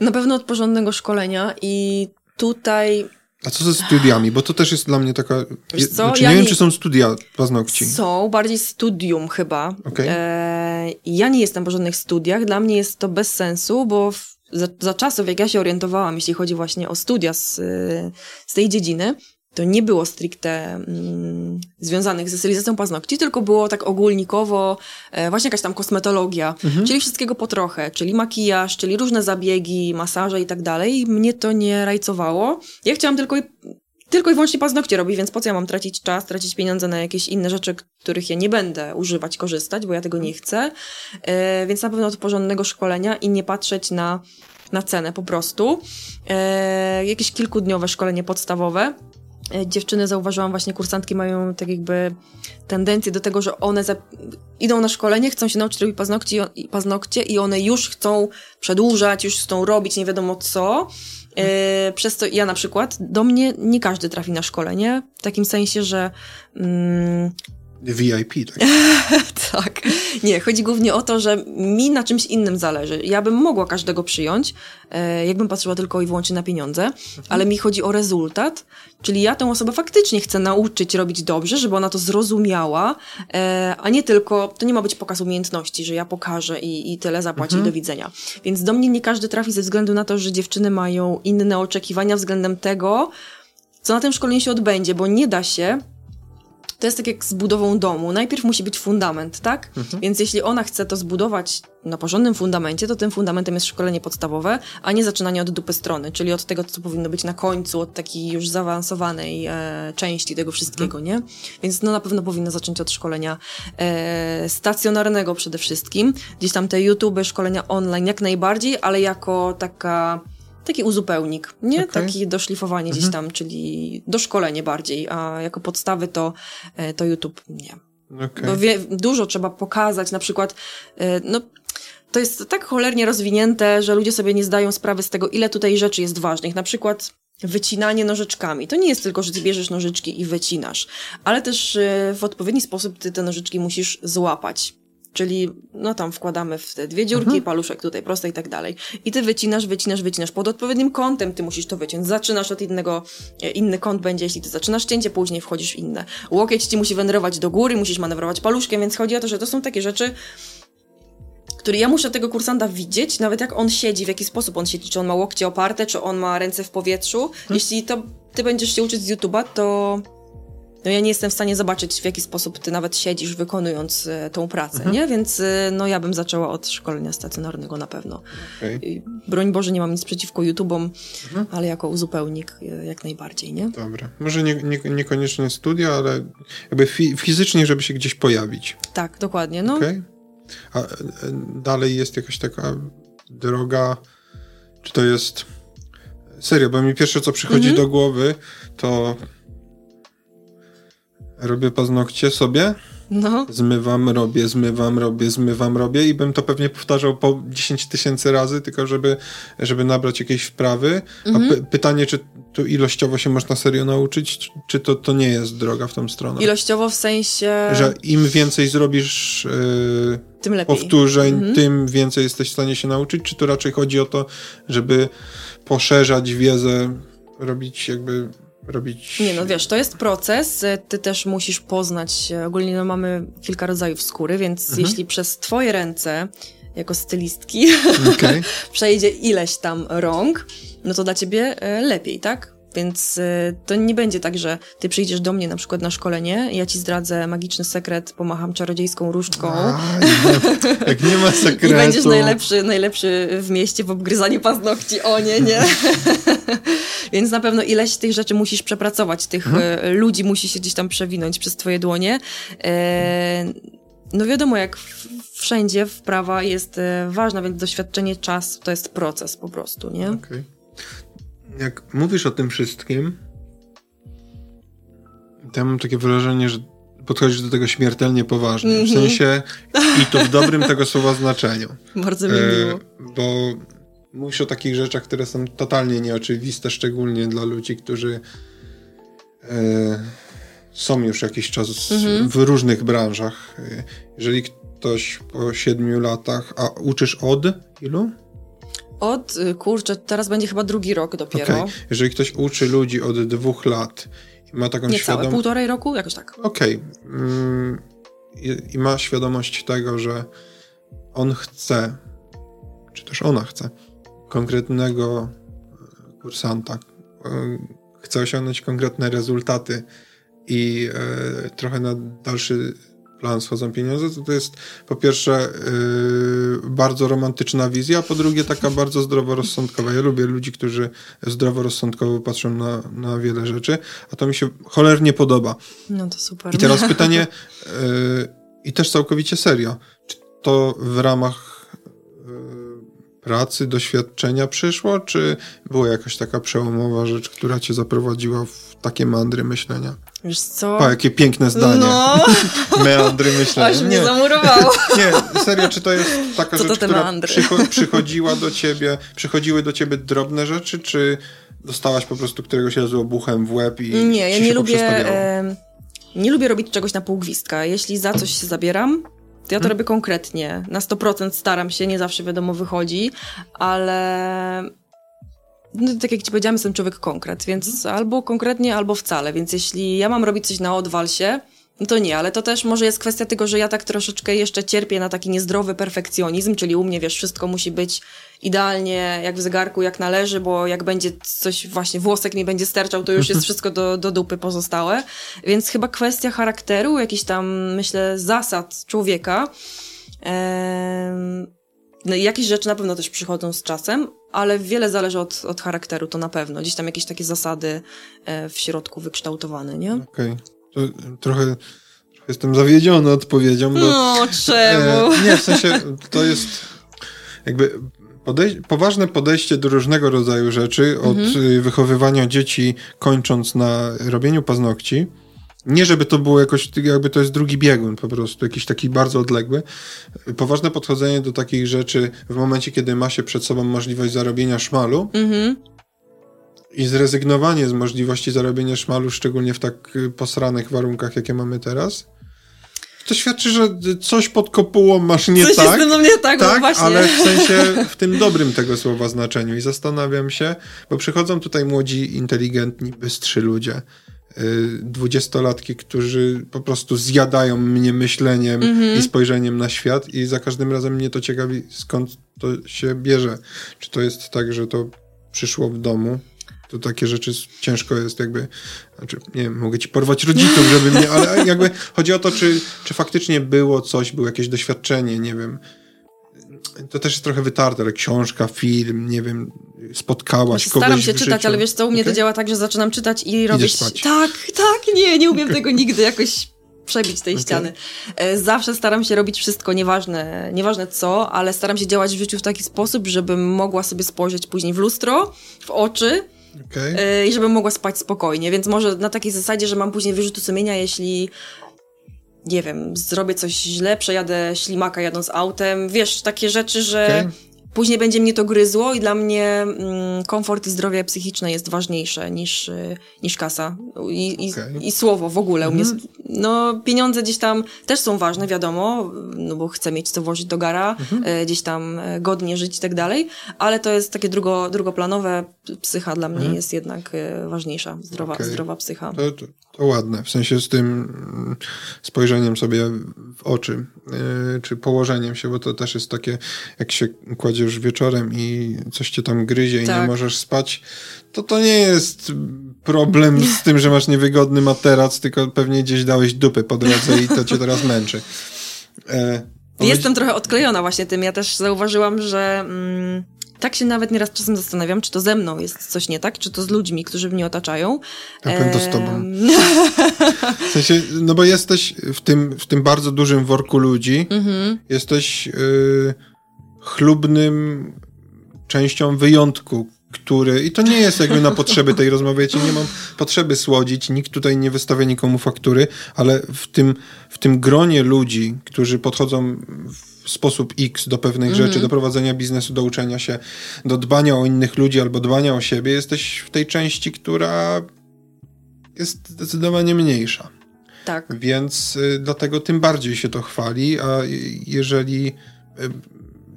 Na pewno od porządnego szkolenia i tutaj... A co ze studiami? Bo to też jest dla mnie taka... Wiesz co? Znaczy, ja nie, nie wiem, czy są studia paznokci. Są, bardziej studium chyba. Okay. E, ja nie jestem po żadnych studiach. Dla mnie jest to bez sensu, bo w, za, za czasów, jak ja się orientowałam, jeśli chodzi właśnie o studia z, z tej dziedziny, to nie było stricte mm, związanych ze stylizacją paznokci, tylko było tak ogólnikowo e, właśnie jakaś tam kosmetologia, mhm. czyli wszystkiego po trochę, czyli makijaż, czyli różne zabiegi, masaże i tak dalej. Mnie to nie rajcowało. Ja chciałam tylko i, tylko i wyłącznie paznokcie robić, więc po co ja mam tracić czas, tracić pieniądze na jakieś inne rzeczy, których ja nie będę używać, korzystać, bo ja tego nie chcę. E, więc na pewno od porządnego szkolenia i nie patrzeć na, na cenę po prostu. E, jakieś kilkudniowe szkolenie podstawowe dziewczyny, zauważyłam właśnie, kursantki mają tak jakby tendencję do tego, że one idą na szkolenie, chcą się nauczyć robić paznokcie i, paznokcie i one już chcą przedłużać, już chcą robić nie wiadomo co. E, przez to ja na przykład, do mnie nie każdy trafi na szkolenie, w takim sensie, że mm, VIP, tak? tak. Nie, chodzi głównie o to, że mi na czymś innym zależy. Ja bym mogła każdego przyjąć, e, jakbym patrzyła tylko i wyłącznie na pieniądze, mhm. ale mi chodzi o rezultat, czyli ja tę osobę faktycznie chcę nauczyć robić dobrze, żeby ona to zrozumiała, e, a nie tylko, to nie ma być pokaz umiejętności, że ja pokażę i, i tyle zapłaci mhm. do widzenia. Więc do mnie nie każdy trafi ze względu na to, że dziewczyny mają inne oczekiwania względem tego, co na tym szkoleniu się odbędzie, bo nie da się to jest tak jak z budową domu. Najpierw musi być fundament, tak? Mhm. Więc jeśli ona chce to zbudować na porządnym fundamencie, to tym fundamentem jest szkolenie podstawowe, a nie zaczynanie od dupy strony, czyli od tego, co powinno być na końcu, od takiej już zaawansowanej e, części tego wszystkiego, mhm. nie? Więc no na pewno powinno zacząć od szkolenia e, stacjonarnego przede wszystkim. Gdzieś tam te YouTube, szkolenia online jak najbardziej, ale jako taka taki uzupełnik, nie? Okay. Taki doszlifowanie mhm. gdzieś tam, czyli doszkolenie bardziej, a jako podstawy to, e, to YouTube nie. Okay. Bo wie, dużo trzeba pokazać, na przykład, e, no, to jest tak cholernie rozwinięte, że ludzie sobie nie zdają sprawy z tego, ile tutaj rzeczy jest ważnych. Na przykład wycinanie nożyczkami. To nie jest tylko, że ty bierzesz nożyczki i wycinasz, ale też e, w odpowiedni sposób ty te nożyczki musisz złapać Czyli, no tam wkładamy w te dwie dziurki, mhm. paluszek tutaj prosto i tak dalej. I ty wycinasz, wycinasz, wycinasz. Pod odpowiednim kątem ty musisz to wyciąć. Zaczynasz od innego, e, inny kąt będzie, jeśli ty zaczynasz cięcie, później wchodzisz w inne. Łokieć ci musi wędrować do góry, musisz manewrować paluszkiem, więc chodzi o to, że to są takie rzeczy, które ja muszę tego kursanta widzieć, nawet jak on siedzi, w jaki sposób on siedzi, czy on ma łokcie oparte, czy on ma ręce w powietrzu. Hmm. Jeśli to ty będziesz się uczyć z YouTube'a, to no ja nie jestem w stanie zobaczyć, w jaki sposób ty nawet siedzisz, wykonując e, tą pracę, mhm. nie? Więc e, no ja bym zaczęła od szkolenia stacjonarnego na pewno. Okay. Broń Boże, nie mam nic przeciwko YouTube'om, mhm. ale jako uzupełnik e, jak najbardziej, nie? Dobra. Może nie, nie, niekoniecznie studia, ale jakby fi fizycznie, żeby się gdzieś pojawić. Tak, dokładnie, no. Okay. A dalej jest jakaś taka droga, czy to jest... Serio, bo mi pierwsze, co przychodzi mhm. do głowy, to robię paznokcie sobie, no. zmywam, robię, zmywam, robię, zmywam, robię i bym to pewnie powtarzał po 10 tysięcy razy, tylko żeby, żeby nabrać jakiejś wprawy. Mhm. A pytanie, czy tu ilościowo się można serio nauczyć, czy to, to nie jest droga w tą stronę? Ilościowo w sensie... Że im więcej zrobisz yy, tym powtórzeń, mhm. tym więcej jesteś w stanie się nauczyć, czy to raczej chodzi o to, żeby poszerzać wiedzę, robić jakby robić. Nie, no wiesz, to jest proces. Ty też musisz poznać. Ogólnie no, mamy kilka rodzajów skóry, więc mhm. jeśli przez Twoje ręce, jako stylistki, okay. przejdzie ileś tam rąk, no to dla ciebie e, lepiej, tak? Więc y, to nie będzie tak, że ty przyjdziesz do mnie na przykład na szkolenie, ja ci zdradzę magiczny sekret, pomacham czarodziejską różdżką. A, jak nie ma sekretu. I będziesz najlepszy, najlepszy w mieście w obgryzaniu paznokci. O nie, nie. Więc na pewno ileś tych rzeczy musisz przepracować, tych hmm. y, ludzi musi się gdzieś tam przewinąć przez twoje dłonie. E, no wiadomo, jak wszędzie wprawa jest e, ważna, więc doświadczenie, czas to jest proces po prostu, nie? Okay jak mówisz o tym wszystkim, to ja mam takie wrażenie, że podchodzisz do tego śmiertelnie poważnie. Mm -hmm. W sensie i to w dobrym tego słowa znaczeniu. Bardzo mi e, miło. bo mówisz o takich rzeczach, które są totalnie nieoczywiste, szczególnie dla ludzi, którzy e, są już jakiś czas mm -hmm. w różnych branżach. E, jeżeli ktoś po siedmiu latach, a uczysz od ilu? Od, y, kurczę, teraz będzie chyba drugi rok dopiero. Okay. Jeżeli ktoś uczy ludzi od dwóch lat i ma taką świadomość... Niecałe, półtorej roku? Jakoś tak. Okej. Okay. Mm, i, ma świadomość tego, że on chce, czy też ona chce, konkretnego e, kursanta, e, chce osiągnąć konkretne rezultaty i e, trochę na dalszy plan schodzą pieniądze, to to jest po pierwsze yy, bardzo romantyczna wizja, a po drugie taka bardzo zdroworozsądkowa. Ja lubię ludzi, którzy zdroworozsądkowo patrzą na, na wiele rzeczy, a to mi się cholernie podoba. No to super. I teraz pytanie, yy, i też całkowicie serio, czy to w ramach yy, pracy, doświadczenia przyszło, czy była jakaś taka przełomowa rzecz, która cię zaprowadziła w takie mandry myślenia? Wiesz co? Pa, jakie piękne zdanie. No. meandry myślenia. Aż mnie nie. zamurowało. nie, serio, czy to jest taka Co rzecz, która przycho przychodziła do ciebie, przychodziły do ciebie drobne rzeczy, czy dostałaś po prostu któregoś razu obuchem w łeb i Nie, ja nie lubię, e, nie lubię robić czegoś na pół gwizdka. Jeśli za coś się zabieram, to ja to hmm. robię konkretnie. Na 100% staram się, nie zawsze wiadomo wychodzi, ale no, tak jak ci powiedziałam, jestem człowiek konkret, więc mhm. albo konkretnie, albo wcale. Więc jeśli ja mam robić coś na odwalsie, no to nie, ale to też może jest kwestia tego, że ja tak troszeczkę jeszcze cierpię na taki niezdrowy perfekcjonizm, czyli u mnie, wiesz, wszystko musi być idealnie jak w zegarku, jak należy, bo jak będzie coś, właśnie włosek mi będzie sterczał, to już jest wszystko do, do dupy pozostałe. Więc chyba kwestia charakteru, jakichś tam, myślę, zasad człowieka. No, jakieś rzeczy na pewno też przychodzą z czasem, ale wiele zależy od, od charakteru, to na pewno. Gdzieś tam jakieś takie zasady e, w środku wykształtowane, nie? Okej. Okay. Trochę, jestem zawiedziony odpowiedzią, bo... No, czemu? E, nie, w sensie to jest jakby podej poważne podejście do różnego rodzaju rzeczy, od mhm. wychowywania dzieci, kończąc na robieniu paznokci, nie, żeby to było jakoś, jakby to jest drugi biegun po prostu, jakiś taki bardzo odległy. Poważne podchodzenie do takich rzeczy w momencie, kiedy ma się przed sobą możliwość zarobienia szmalu mm-hmm. i zrezygnowanie z możliwości zarobienia szmalu, szczególnie w tak posranych warunkach, jakie mamy teraz, To świadczy, że coś pod kopułą masz nie coś tak. Coś jest nie tak, tak właśnie. ale w sensie w tym dobrym tego słowa znaczeniu. I zastanawiam się, bo przychodzą tutaj młodzi, inteligentni, bystrzy ludzie y, dwudziestolatki, którzy po prostu zjadają mnie myśleniem mm -hmm. i spojrzeniem na świat i za każdym razem mnie to ciekawi, skąd to się bierze. Czy to jest tak, że to przyszło w domu, to takie rzeczy ciężko jest jakby, znaczy, nie wiem, mogę ci porwać rodziców, żeby mnie, ale jakby chodzi o to, czy, czy faktycznie było coś, było jakieś doświadczenie, nie wiem, to też jest trochę wytarte, ale książka, film, nie wiem, spotkałaś kogoś Staram się czytać, życiu. ale wiesz co, u mnie okay? to działa tak, że zaczynam czytać i robić... Tak, tak, nie, nie umiem tego nigdy jakoś przebić tej okay. ściany. E, zawsze staram się robić wszystko, nieważne, nieważne co, ale staram się działać w życiu w taki sposób, żebym mogła sobie spojrzeć później w lustro, w oczy okay. i żebym mogła spać spokojnie, więc może na takiej zasadzie, że mam później wyrzutu sumienia, jeśli nie wiem, zrobię coś źle, przejadę ślimaka jadąc autem, wiesz, takie rzeczy, że okay. później będzie mnie to gryzło i dla mnie mm, komfort i zdrowie psychiczne jest ważniejsze niż, y, niż kasa I, i, okay. i słowo w ogóle. Mm -hmm. no, pieniądze gdzieś tam też są ważne, wiadomo, no bo chcę mieć co włożyć do gara, mm -hmm. gdzieś tam e, godnie żyć i tak dalej, ale to jest takie drugo, drugoplanowe. Psycha dla mnie -hmm. jest jednak ważniejsza, zdrowa, okay. zdrowa psycha. To, to, to ładne, w sensie z tym mm, spojrzeniem sobie w oczy, yy, czy położeniem się, bo to też jest takie, jak się kładziesz wieczorem i coś cię tam gryzie tak. i nie możesz spać, to to nie jest problem z tym, że masz niewygodny materac, tylko pewnie gdzieś dałeś dupy po drodze i to cię teraz męczy. Yy, Jestem trochę odklejona właśnie tym. Ja też zauważyłam, że mm, tak się nawet nieraz czasem zastanawiam, czy to ze mną jest coś nie tak, czy to z ludźmi, którzy mnie otaczają. Na pewno z tobą. W sensie, no bo jesteś w tym, w tym bardzo dużym worku ludzi, mhm. jesteś y, chlubnym częścią wyjątku, który, i to nie jest jakby na potrzeby tej rozmowy, ja ci nie mam potrzeby słodzić, nikt tutaj nie wystawia nikomu faktury, ale w tym, w tym gronie ludzi, którzy podchodzą w sposób X do pewnych -hmm. rzeczy, do prowadzenia biznesu, do uczenia się, do dbania o innych ludzi albo dbania o siebie, jesteś w tej części, która jest zdecydowanie mniejsza. Tak. Więc y, dlatego tym bardziej się to chwali, a jeżeli y,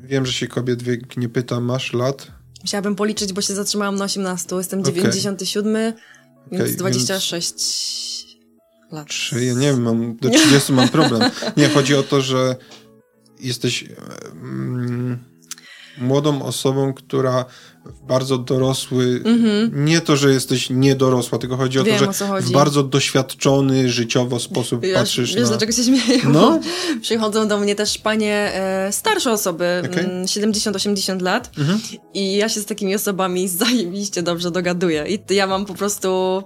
wiem, że się kobiet wiek nie pyta, masz lat? Musiałabym policzyć, bo się zatrzymałam na 18, jestem okay. 97, więc okay, 26 więc... lat. Czy ja nie wiem, mam, do 30 mam problem. Nie, chodzi o to, że jesteś mm, młodą osobą, która w bardzo dorosły, mm-hmm. nie to, że jesteś niedorosła, tylko chodzi o Wiem, to, że chodzi. w bardzo doświadczony życiowo sposób wiesz, patrzysz wiesz, na... dlaczego się śmieję? No? Przychodzą do mnie też panie e, starsze osoby, okay. 70-80 lat mm-hmm. i ja się z takimi osobami zajebiście dobrze dogaduję i ja mam po prostu...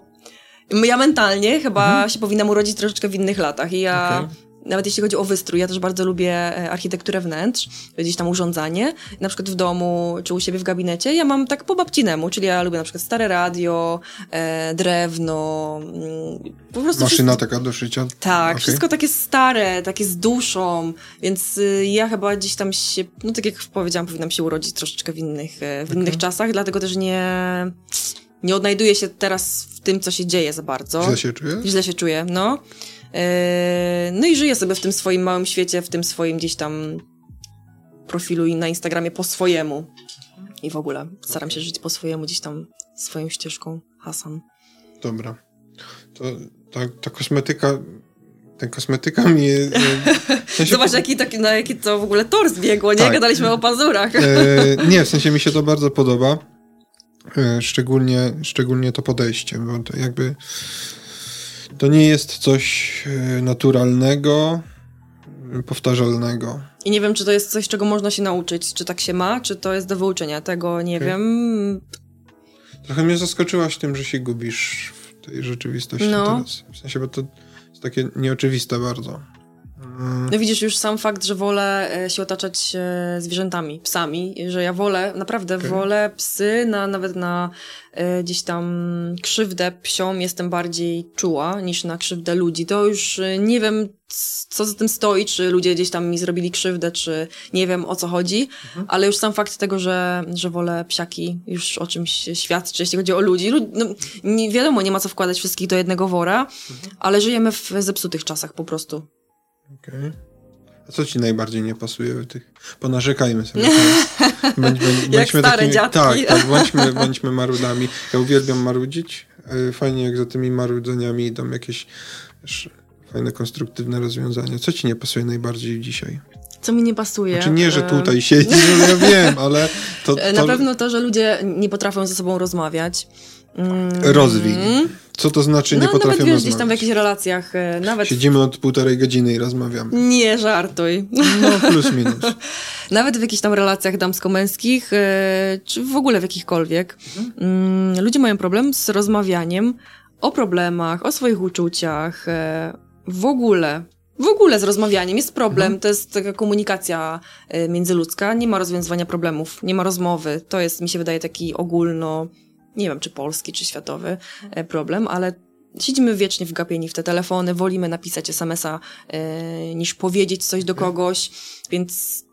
Ja mentalnie chyba mm-hmm. się powinnam urodzić troszeczkę w innych latach i ja... Okay nawet jeśli chodzi o wystrój, ja też bardzo lubię e, architekturę wnętrz, gdzieś tam urządzanie, na przykład w domu czy u siebie w gabinecie, ja mam tak po babcinemu, czyli ja lubię na przykład stare radio, e, drewno, mm, po prostu... Maszyna wszystko... taka do szycia? Tak, okay. wszystko takie stare, takie z duszą, więc y, ja chyba gdzieś tam się, no tak jak powiedziałam, powinnam się urodzić troszeczkę w innych, e, w okay. innych czasach, dlatego też nie nie odnajduję się teraz w tym, co się dzieje za bardzo. Źle się czuję? Źle się czuję, no. Eee, no i żyję sobie w tym swoim małym świecie, w tym swoim gdzieś tam profilu i na Instagramie po swojemu. I w ogóle staram się żyć po swojemu, gdzieś tam swoją ścieżką, Hasan. Dobra. To ta, ta kosmetyka ta kosmetyka mi... E, w sensie Zobacz, po... jaki, taki, na jaki to w ogóle tor zbiegło, nie? Tak. Gadaliśmy o pazurach. E, nie, w sensie mi się to bardzo podoba. E, szczególnie, szczególnie to podejście, bo to jakby to nie jest coś e, naturalnego, powtarzalnego. I nie wiem, czy to jest coś, czego można się nauczyć, czy tak się ma, czy to jest do wyuczenia. Tego nie okay. wiem. Trochę mnie zaskoczyłaś tym, że się gubisz w tej rzeczywistości no. teraz. W sensie, bo to jest takie nieoczywiste bardzo. No widzisz już sam fakt, że wolę e, się otaczać e, zwierzętami, psami, że ja wolę, naprawdę okay. wolę psy, na, nawet na e, gdzieś tam krzywdę psią jestem bardziej czuła niż na krzywdę ludzi. To już e, nie wiem, co za tym stoi, czy ludzie gdzieś tam mi zrobili krzywdę, czy nie wiem o co chodzi, mhm. ale już sam fakt tego, że, że wolę psiaki już o czymś świadczy, jeśli chodzi o ludzi. No, nie, wiadomo, nie ma co wkładać wszystkich do jednego wora, mhm. ale żyjemy w zepsutych czasach po prostu. Okej. Okay. A co ci najbardziej nie pasuje w tych? Ponarzekajmy sobie. Bądź, bądź, stare takimi, dziadki. Tak, tak bądźmy, bądźmy marudami. Ja uwielbiam marudzić. E, fajnie, jak za tymi marudzeniami idą jakieś wiesz, fajne, konstruktywne rozwiązania. Co ci nie pasuje najbardziej dzisiaj? Co mi nie pasuje? Znaczy nie, że tutaj siedzi, no ja wiem, ale to, to... Na pewno to, że ludzie nie potrafią ze sobą rozmawiać. Mm. Rozwij. Co to znaczy nie no, potrafią nawet, wiesz, rozmawiać? gdzieś tam w jakichś relacjach e, nawet... Siedzimy od półtorej godziny i rozmawiamy. Nie żartuj. No, plus minus. nawet w jakichś tam relacjach damsko-męskich, e, czy w ogóle w jakichkolwiek, mhm. ludzie mają problem z rozmawianiem o problemach, o swoich uczuciach, e, w ogóle. W ogóle z rozmawianiem jest problem, mhm. to jest taka komunikacja międzyludzka, nie ma rozwiązywania problemów, nie ma rozmowy. To jest, mi się wydaje, taki ogólno nie wiem czy polski, czy światowy e, problem, ale siedzimy wiecznie wgapieni w te telefony, wolimy napisać SMS-a e, niż powiedzieć coś do kogoś, więc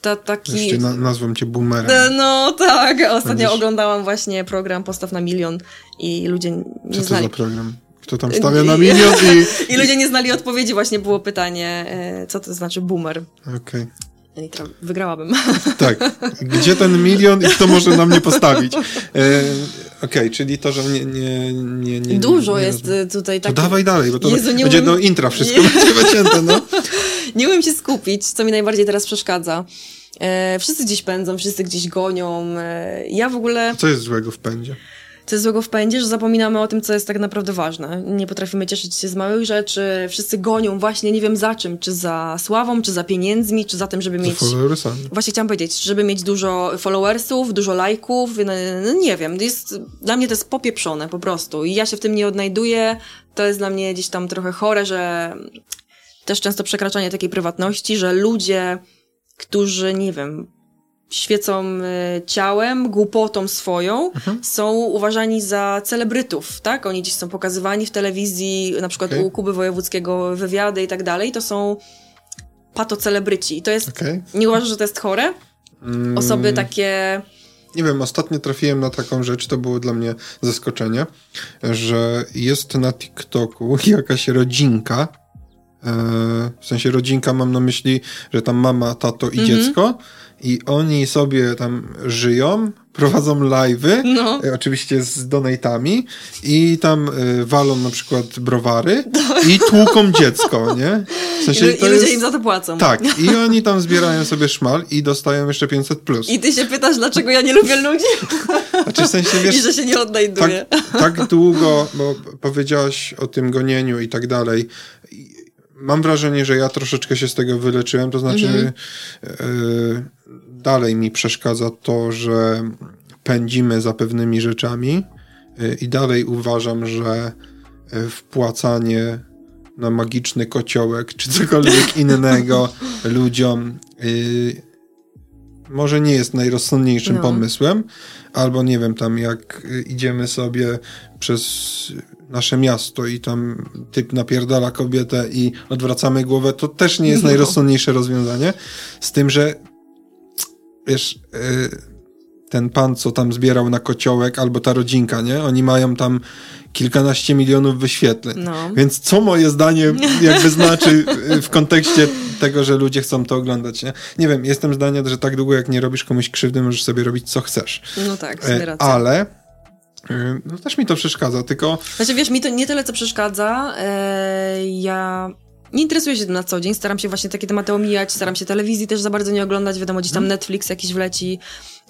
ta, taki... Jeszcze na, nazwą cię boomerem. No tak, ostatnio Będziesz... oglądałam właśnie program Postaw na milion i ludzie nie Co to znali... za program? Kto tam stawia na milion i... I ludzie nie znali odpowiedzi, właśnie było pytanie, e, co to znaczy boomer. Okej. Okay. Wygrałabym. Tak. Gdzie ten milion i kto może na mnie postawić? E, Okej, okay, czyli to, że nie... nie, nie, nie Dużo nie, jest tutaj tak. To dawaj dalej, bo to Jezu, będzie umiem... do intra wszystko będzie wycięte, no. nie umiem się skupić, co mi najbardziej teraz przeszkadza. E, wszyscy gdzieś pędzą, wszyscy gdzieś gonią. E, ja w ogóle... Co jest złego w pędzie? Co jest złego w pędzie, że zapominamy o tym, co jest tak naprawdę ważne. Nie potrafimy cieszyć się z małych rzeczy. Wszyscy gonią właśnie nie wiem za czym, czy za sławą, czy za pieniędzmi, czy za tym, żeby mieć... followersami. Właśnie chciałam powiedzieć, żeby mieć dużo followersów, dużo lajków, no, no, nie wiem, jest, dla mnie to jest popieprzone po prostu i ja się w tym nie odnajduję. To jest dla mnie gdzieś tam trochę chore, że też często przekraczanie takiej prywatności, że ludzie, którzy, nie wiem, świecą e, ciałem, głupotą swoją, mhm. są uważani za celebrytów, tak? Oni gdzieś są pokazywani w telewizji, na przykład okay. u Kuby Wojewódzkiego wywiady i tak dalej, to są patocelebryci. I to jest, okay. nie uważasz, że to jest chore? Mm. Osoby takie... Nie wiem, ostatnio trafiłem na taką rzecz, to było dla mnie zaskoczenie, że jest na TikToku jakaś rodzinka, e, w sensie rodzinka mam na myśli, że tam mama, tato i -hmm. dziecko i oni sobie tam żyją, prowadzą live'y, no. E, oczywiście z donatami i tam y, walą na przykład browary i tłuką dziecko, nie? W sensie, I, i ludzie jest... im za to płacą. Tak, i oni tam zbierają sobie szmal i dostają jeszcze 500+. Plus. I ty się pytasz, dlaczego ja nie lubię ludzi? Znaczy, w sensie, wiesz, I że się nie odnajduję. Tak, tak długo, bo powiedziałaś o tym gonieniu i tak dalej mam wrażenie, że ja troszeczkę się z tego wyleczyłem, to znaczy mhm. y, dalej mi przeszkadza to, że pędzimy za pewnymi rzeczami y, i dalej uważam, że y, wpłacanie na magiczny kociołek czy cokolwiek innego ludziom y, może nie jest najrozsądniejszym no. pomysłem, albo nie wiem, tam jak idziemy sobie przez nasze miasto i tam typ napierdala kobietę i odwracamy głowę, to też nie jest no. najrozsądniejsze rozwiązanie. Z tym, że wiesz, y, ten pan, co tam zbierał na kociołek, albo ta rodzinka, nie? Oni mają tam kilkanaście milionów wyświetleń. No. Więc co moje zdanie jakby znaczy w kontekście tego, że ludzie chcą to oglądać, nie? Nie wiem, jestem zdania, że tak długo jak nie robisz komuś krzywdy, możesz sobie robić co chcesz. No tak, e, Ale y, no też mi to przeszkadza, tylko... Znaczy wiesz, mi to nie tyle co przeszkadza, e, ja nie interesuję się tym na co dzień, staram się właśnie takie tematy omijać, staram się telewizji też za bardzo nie oglądać, wiadomo, gdzieś tam hmm. Netflix jakiś wleci,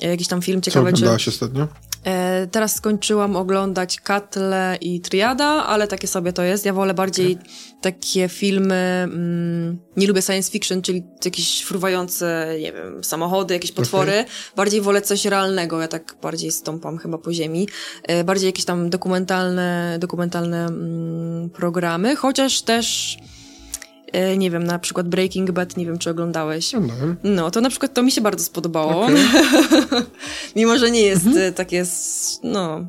e, jakiś tam film ciekawy. Co oglądałaś czy... ostatnio? E, teraz skończyłam oglądać Katle i Triada, ale takie sobie to jest. Ja wolę bardziej okay. takie filmy, mm, nie lubię science fiction, czyli jakieś fruwające, nie wiem, samochody, jakieś potwory. Okay. Bardziej wolę coś realnego, ja tak bardziej stąpam chyba po ziemi. E, bardziej jakieś tam dokumentalne, dokumentalne mm, programy, chociaż też nie wiem, na przykład Breaking Bad, nie wiem, czy oglądałeś. No, to na przykład to mi się bardzo spodobało. Okay. Mimo, że nie jest mhm. E, takie, no,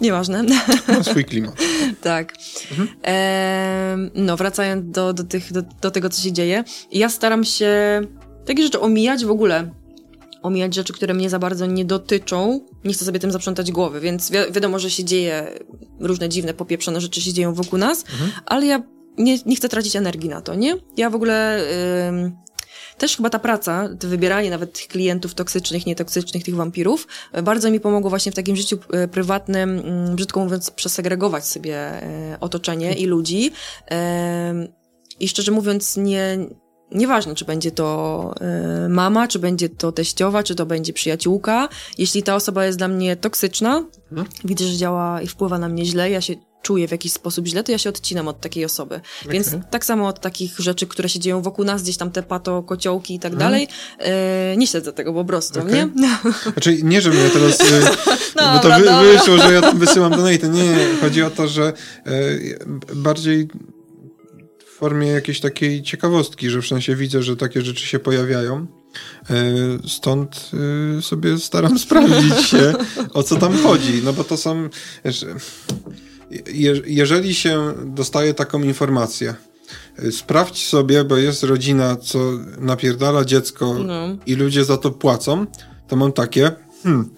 nieważne. Ma swój klimat. tak. Mhm. E, no, wracając do, do, tych, do, do tego, co się dzieje. Ja staram się takie rzeczy omijać w ogóle omijać rzeczy, które mnie za bardzo nie dotyczą. Nie chcę sobie tym zaprzątać głowy, więc wi wiadomo, że się dzieje różne dziwne, popieprzone rzeczy się dzieją wokół nas, mhm. ale ja nie, nie chcę tracić energii na to, nie? Ja w ogóle... Ym, też chyba ta praca, wybieranie nawet tych klientów toksycznych, nietoksycznych, tych wampirów, e, bardzo mi pomogło właśnie w takim życiu e, prywatnym, mm, brzydko mówiąc, przesegregować sobie e, otoczenie i ludzi. I szczerze mówiąc, nie, Nieważne, czy będzie to mama, czy będzie to teściowa, czy to będzie przyjaciółka. Jeśli ta osoba jest dla mnie toksyczna, mhm. widzę, że działa i wpływa na mnie źle, ja się czuję w jakiś sposób źle, to ja się odcinam od takiej osoby. Okay. Więc tak samo od takich rzeczy, które się dzieją wokół nas, gdzieś tam te pato, kociołki i tak hmm. dalej, e, nie śledzę tego po prostu, okay. nie? Znaczy, nie, żebym ja teraz, e, no, bo to wy, wyszło, że ja tam wysyłam donate. Nie, nie, chodzi o to, że e, bardziej w formie jakiejś takiej ciekawostki, że w sensie widzę, że takie rzeczy się pojawiają. E, stąd e, sobie staram sprawdzić się, o co tam chodzi. No bo to są. Jeżeli się dostaje taką informację, e, sprawdź sobie, bo jest rodzina, co napierdala dziecko no. i ludzie za to płacą, to mam takie. Hmm,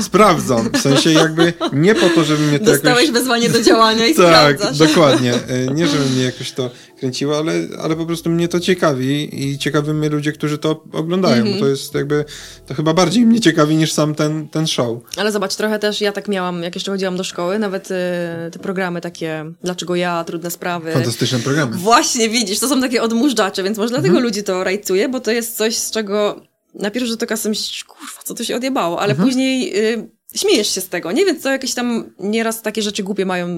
sprawdzam. W sensie jakby nie po to, żeby mnie to Dostałeś jakoś... wezwanie do działania i tak, sprawdzasz. Tak, dokładnie. Nie, żeby mnie jakoś to kręciło, ale, ale po prostu mnie to ciekawi i ciekawi mnie ludzie, którzy to oglądają. Mm -hmm. To jest jakby, to chyba bardziej mnie ciekawi niż sam ten, ten show. Ale zobacz, trochę też ja tak miałam, jak jeszcze chodziłam do szkoły, nawet y, te programy takie, dlaczego ja, trudne sprawy. Fantastyczne programy. Właśnie, widzisz, to są takie odmóżdżacze, więc może dlatego mm -hmm. ludzi to rajcuje, bo to jest coś, z czego na pierwszy rzut oka sobie myślisz, kurwa, co tu się odjebało, ale mhm. później y, śmiejesz się z tego, nie? Więc to jakieś tam nieraz takie rzeczy głupie mają,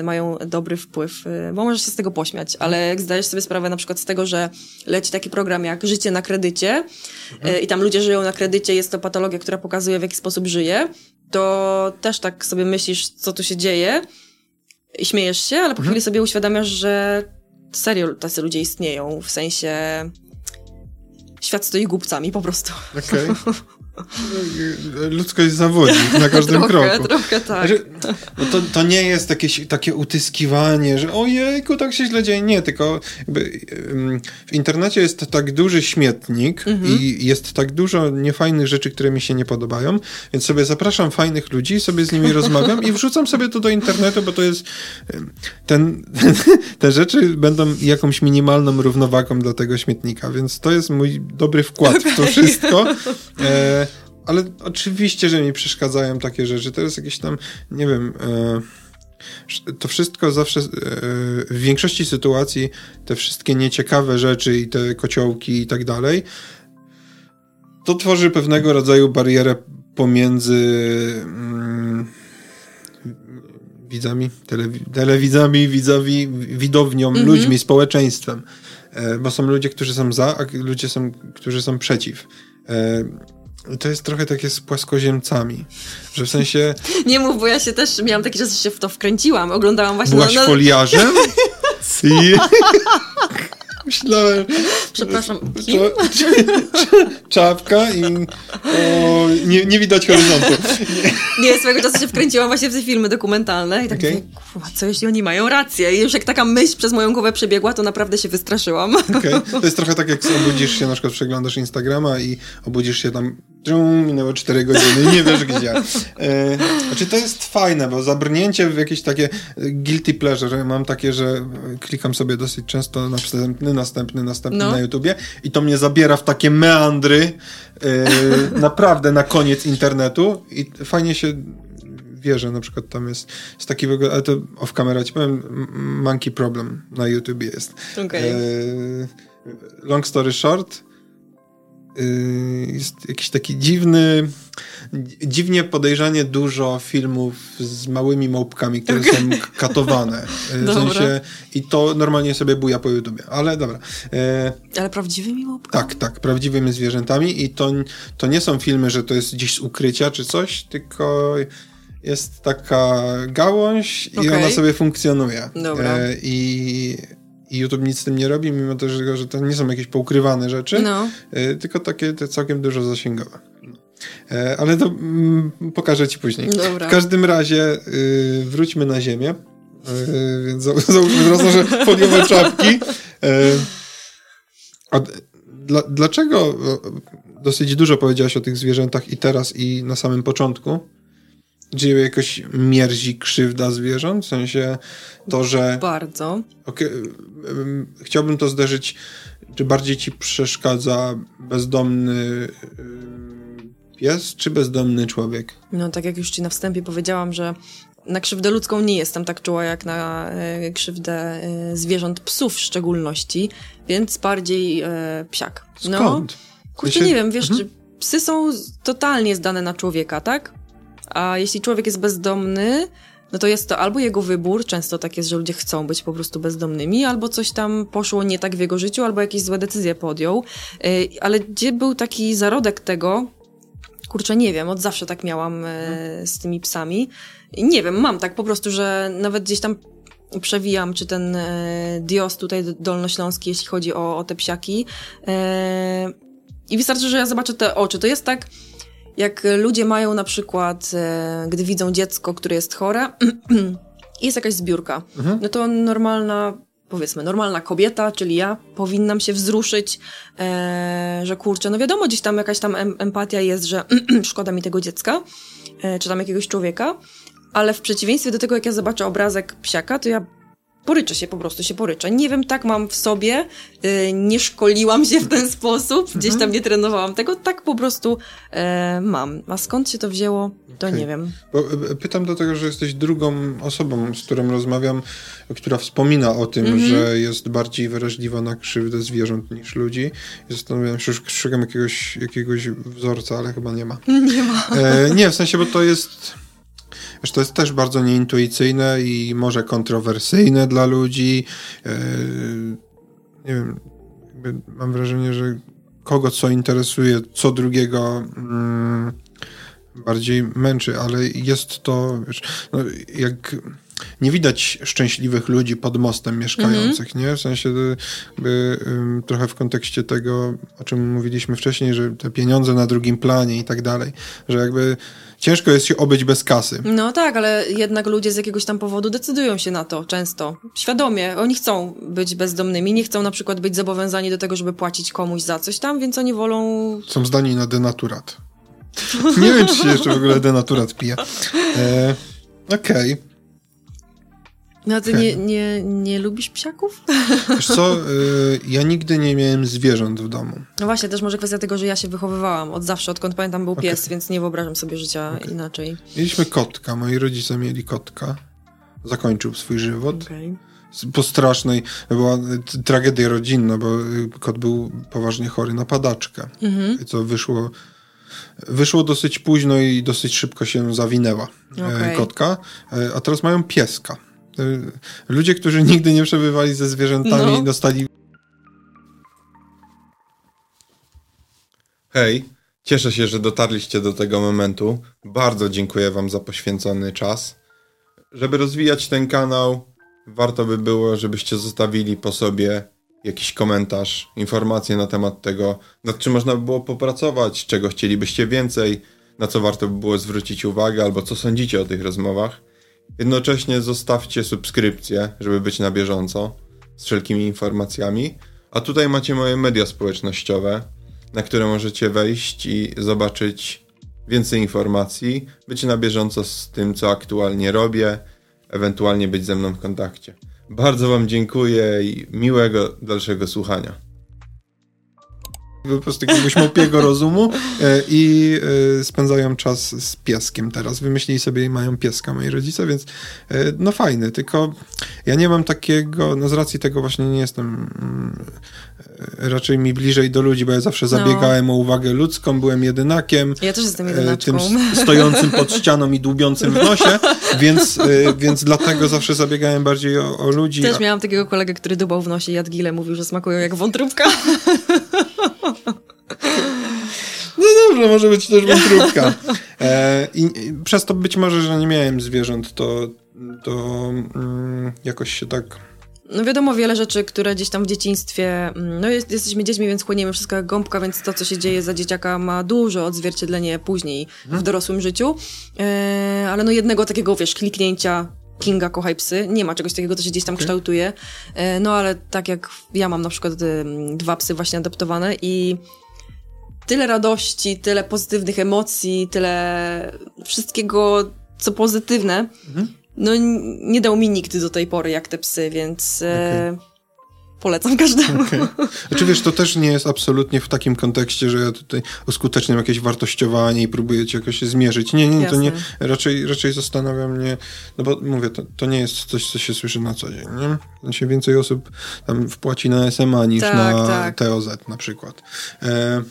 y, mają dobry wpływ, y, bo możesz się z tego pośmiać, ale jak zdajesz sobie sprawę na przykład z tego, że leci taki program jak Życie na kredycie mhm. y, i tam ludzie żyją na kredycie, jest to patologia, która pokazuje w jaki sposób żyje, to też tak sobie myślisz, co tu się dzieje i śmiejesz się, ale po mhm. chwili sobie uświadamiasz, że serio tacy ludzie istnieją, w sensie świat stoi głupcami po prostu. Okej. Okay. Ludzkość zawodzi na każdym trochę, kroku. Trochę tak. Znaczy, no to, to nie jest jakieś takie utyskiwanie, że ojejku, tak się źle dzieje. Nie, tylko jakby w internecie jest tak duży śmietnik mhm. i jest tak dużo niefajnych rzeczy, które mi się nie podobają, więc sobie zapraszam fajnych ludzi, sobie z nimi rozmawiam i wrzucam sobie to do internetu, bo to jest ten, te rzeczy będą jakąś minimalną równowagą dla tego śmietnika, więc to jest mój dobry wkład okay. w to wszystko. E, ale oczywiście, że mi przeszkadzają takie rzeczy. To jest jakieś tam, nie wiem, e, to wszystko zawsze, e, w większości sytuacji, te wszystkie nieciekawe rzeczy i te kociołki i tak dalej, to tworzy pewnego rodzaju barierę pomiędzy mm, widzami, telewi telewidzami, widzowi, widownią, mm -hmm. ludźmi, społeczeństwem. E, bo są ludzie, którzy są za, a ludzie są, którzy są przeciw. E, to jest trochę takie z płaskoziemcami, że w sensie... Nie mów, bo ja się też miałam taki czas, że się w to wkręciłam. Oglądałam właśnie... Byłaś na... foliarzem? I... Myślałem. Przepraszam. Czapka i o, nie, nie widać horyzontu. Nie. nie, swego czasu się wkręciłam właśnie w te filmy dokumentalne i tak okay. mówię, co jeśli oni mają rację? I już jak taka myśl przez moją głowę przebiegła, to naprawdę się wystraszyłam. Okay. To jest trochę tak, jak obudzisz się, na przykład przeglądasz Instagrama i obudzisz się tam, minęło 4 godziny i nie wiesz gdzie. E, znaczy to jest fajne, bo zabrnięcie w jakieś takie guilty pleasure, mam takie, że klikam sobie dosyć często na następny, następny, następny no. na YouTubie i to mnie zabiera w takie meandry yy, naprawdę na koniec internetu i fajnie się wierzę, na przykład tam jest, jest taki w ogóle, ale to off camera ci powiem, Monkey Problem na YouTubie jest. Okay. Yy, long story short, jest jakiś taki dziwny, dziwnie podejrzanie dużo filmów z małymi małpkami, które okay. są katowane. Y, w sensie, I to normalnie sobie buja po YouTubie, ale dobra. Y, ale prawdziwymi małpkami? Tak, tak, prawdziwymi zwierzętami i to, to nie są filmy, że to jest gdzieś z ukrycia czy coś, tylko jest taka gałąź okay. i ona sobie funkcjonuje. Dobra. I i YouTube nic z tym nie robi, mimo tego, że to nie są jakieś poukrywane rzeczy, no. Y, tylko takie te całkiem dużo zasięgowe. E, ale to mm, pokażę ci później. Dobra. W każdym razie y, wróćmy na ziemię. Y, więc za, załóżmy teraz nasze foliowe czapki. dla, dlaczego dosyć dużo powiedziałaś o tych zwierzętach i teraz, i na samym początku? Ciebie jakoś mierzi krzywda zwierząt? W sensie to, że... Bardzo. Okay, chciałbym to zderzyć, czy bardziej ci przeszkadza bezdomny pies, czy bezdomny człowiek? No, tak jak już ci na wstępie powiedziałam, że na krzywdę ludzką nie jestem tak czuła jak na e, krzywdę e, zwierząt, psów w szczególności, więc bardziej e, psiak. No, Skąd? Kurczę, nie wiem, wiesz, mhm. psy są totalnie zdane na człowieka, tak? A jeśli człowiek jest bezdomny, no to jest to albo jego wybór, często tak jest, że ludzie chcą być po prostu bezdomnymi, albo coś tam poszło nie tak w jego życiu, albo jakieś złe decyzje podjął. E, ale gdzie był taki zarodek tego, kurczę, nie wiem, od zawsze tak miałam e, z tymi psami. Nie wiem, mam tak po prostu, że nawet gdzieś tam przewijam, czy ten e, Dios tutaj dolnośląski, jeśli chodzi o, o te psiaki. I wystarczy, że ja zobaczę te oczy. To jest tak, jak ludzie mają na przykład, e, gdy widzą dziecko, które jest chore, i jest jakaś zbiórka. Mhm. No to normalna powiedzmy, normalna kobieta, czyli ja, powinnam się wzruszyć, e, że kurczę, no wiadomo, gdzieś tam jakaś tam em empatia jest, że szkoda mi tego dziecka, e, czy tam jakiegoś człowieka, ale w przeciwieństwie do tego, jak ja zobaczę obrazek psiaka, to ja poryczę się, po prostu się poryczę. Nie wiem, tak mam w sobie, yy, nie szkoliłam się w ten sposób, gdzieś tam mhm. nie trenowałam tego, tak po prostu yy, mam. A skąd się to wzięło, to okay. nie wiem. Bo, e, pytam dlatego, że jesteś drugą osobą, z którą rozmawiam, która wspomina o tym, mm -hmm. że jest bardziej wrażliwa na krzywdę zwierząt niż ludzi. I zastanawiam się, szukam jakiegoś, jakiegoś wzorca, ale chyba nie ma. Nie ma. E, nie, w sensie, bo to jest Wiesz, to jest też bardzo nieintuicyjne i może kontrowersyjne dla ludzi. E, nie wiem, mam wrażenie, że kogo co interesuje, co drugiego mm, bardziej męczy, ale jest to, wiesz, no, jak nie widać szczęśliwych ludzi pod mostem mieszkających, mm -hmm. nie? W sensie jakby, um, trochę w kontekście tego, o czym mówiliśmy wcześniej, że te pieniądze na drugim planie i tak dalej, że jakby ciężko jest się obyć bez kasy. No tak, ale jednak ludzie z jakiegoś tam powodu decydują się na to często. Świadomie. Oni chcą być bezdomnymi, nie chcą na przykład być zobowiązani do tego, żeby płacić komuś za coś tam, więc oni wolą... Są zdani na denaturat. Nie wiem, czy się jeszcze w ogóle denaturat pije. E, Okej. Okay. No ty nie, nie, nie lubisz psiaków? Wiesz co, y, ja nigdy nie miałem zwierząt w domu. No właśnie, też może kwestia tego, że ja się wychowywałam od zawsze, odkąd pamiętam był pies, okay. więc nie wyobrażam sobie życia okay. inaczej. Mieliśmy kotka, moi rodzice mieli kotka. Zakończył swój żywot. Okay. Po strasznej, była tragedia rodzinna, bo kot był poważnie chory na padaczkę. Mhm. Co wyszło wyszło dosyć późno i dosyć szybko się zawinęła e, okay. kotka, e, a teraz mają pieska. Y, ludzie, którzy nigdy nie przebywali ze zwierzętami, no. dostali. Hej, cieszę się, że dotarliście do tego momentu. Bardzo dziękuję Wam za poświęcony czas. Żeby rozwijać ten kanał, warto by było, żebyście zostawili po sobie jakiś komentarz, informacje na temat tego, nad czym można by było popracować, czego chcielibyście więcej, na co warto by było zwrócić uwagę, albo co sądzicie o tych rozmowach. Jednocześnie zostawcie subskrypcję, żeby być na bieżąco z wszelkimi informacjami. A tutaj macie moje media społecznościowe, na które możecie wejść i zobaczyć więcej informacji, być na bieżąco z tym, co aktualnie robię, ewentualnie być ze mną w kontakcie. Bardzo Wam dziękuję i miłego dalszego słuchania po prostu jakiegoś małpiego rozumu e, i e, spędzają czas z pieskiem teraz. Wymyślili sobie i mają pieska moi rodzice, więc e, no fajny, tylko ja nie mam takiego, no z racji tego właśnie nie jestem mm, raczej mi bliżej do ludzi, bo ja zawsze no. zabiegałem no. o uwagę ludzką, byłem jedynakiem. Ja też jestem jedynaczką. Tym stojącym pod ścianą i dłubiącym w nosie, więc, więc dlatego zawsze zabiegałem bardziej o, o ludzi. Też miałam takiego kolegę, który dubał w nosie jadgile, mówił, że smakują jak wątróbka. No dobrze, może być też wątróbka. E, i, i, przez to być może, że nie miałem zwierząt, to, to mm, jakoś się tak... No wiadomo, wiele rzeczy, które gdzieś tam w dzieciństwie, mm, no jest, jesteśmy dziećmi, więc chłoniemy wszystko jak gąbka, więc to, co się dzieje za dzieciaka ma duże odzwierciedlenie później w dorosłym życiu. E, ale no jednego takiego, wiesz, kliknięcia Kinga kochaj psy. Nie ma czegoś takiego, to się gdzieś tam okay. kształtuje. E, no ale tak jak ja mam na przykład dwa psy właśnie adoptowane i tyle radości, tyle pozytywnych emocji, tyle wszystkiego co pozytywne, mhm. No nie dał mi nigdy do tej pory jak te psy, więc... E, okay polecam każdemu. Okay. Znaczy wiesz, to też nie jest absolutnie w takim kontekście, że ja tutaj uskuteczniam jakieś wartościowanie i próbuję cię jakoś zmierzyć. Nie, nie, Jasne. to nie, raczej, raczej zastanawia mnie, no bo mówię, to, to nie jest coś, co się słyszy na co dzień, nie? Znaczy więcej osób tam wpłaci na SMA niż tak, na tak. TOZ na przykład. E,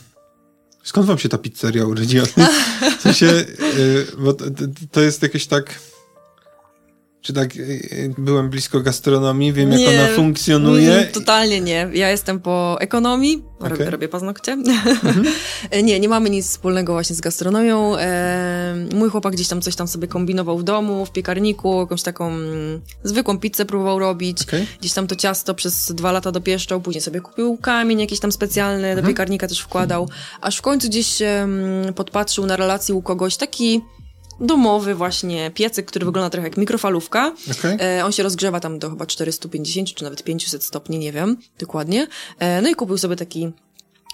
skąd wam się ta pizzeria urodziła? W sensie, e, bo to jest jakieś tak czy tak y, y, byłem blisko gastronomii, wiem nie, jak ona funkcjonuje? Nie, totalnie nie. Ja jestem po ekonomii, okay. robię paznokcie. Mhm. nie, nie mamy nic wspólnego właśnie z gastronomią. E, mój chłopak gdzieś tam coś tam sobie kombinował w domu, w piekarniku, jakąś taką mm, zwykłą pizzę próbował robić. Okay. Gdzieś tam to ciasto przez dwa lata dopieszczał, później sobie kupił kamień jakiś tam specjalny, do mhm. piekarnika też wkładał. Aż w końcu gdzieś podpatrzył na relacji u kogoś taki domowy właśnie piecyk, który wygląda trochę jak mikrofalówka. Okay. E, on się rozgrzewa tam do chyba 450 czy nawet 500 stopni, nie wiem dokładnie. E, no i kupił sobie taki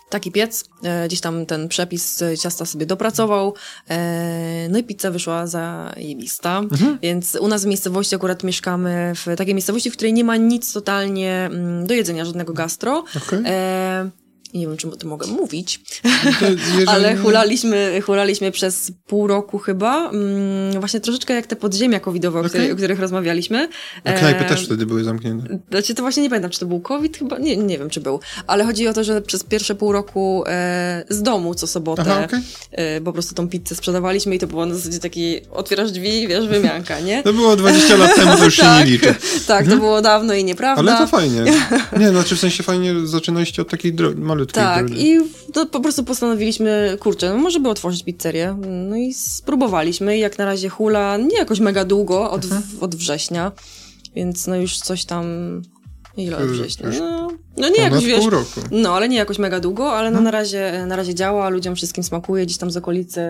taki piec, e, gdzieś tam ten przepis ciasta sobie dopracował, e, no i pizza wyszła zajebista, mhm. więc u nas w miejscowości akurat mieszkamy w takiej miejscowości, w której nie ma nic totalnie mm, do jedzenia, żadnego gastro. Okay. E, nie wiem, czy o tym mogę mówić, jeżeli... ale hulaliśmy, hulaliśmy przez pół roku chyba, mm, właśnie troszeczkę jak te podziemia covidowe, okay. o, których, o których rozmawialiśmy. A knajpy e... też wtedy były zamknięte. Znaczy, to właśnie nie pamiętam, czy to był covid chyba, nie, nie wiem, czy był, ale chodzi o to, że przez pierwsze pół roku e, z domu co sobotę Aha, okay. e, po prostu tą pizzę sprzedawaliśmy i to było na zasadzie taki, otwierasz drzwi, wiesz, wymianka, nie? To było 20 lat temu, to już tak, się nie liczy. Tak, to mhm. było dawno i nieprawda. Ale to fajnie. Nie, znaczy w sensie fajnie zaczynaliście od takiej malutkiej tak, i to po prostu postanowiliśmy, kurczę, no może by otworzyć pizzerię. No i spróbowaliśmy i jak na razie hula nie jakoś mega długo, od, mhm. od września, więc no już coś tam Ile od września? No, no nie jakoś, wiesz, pół roku. no ale nie jakoś mega długo, ale no, na, razie, na razie działa, ludziom wszystkim smakuje, gdzieś tam z okolicy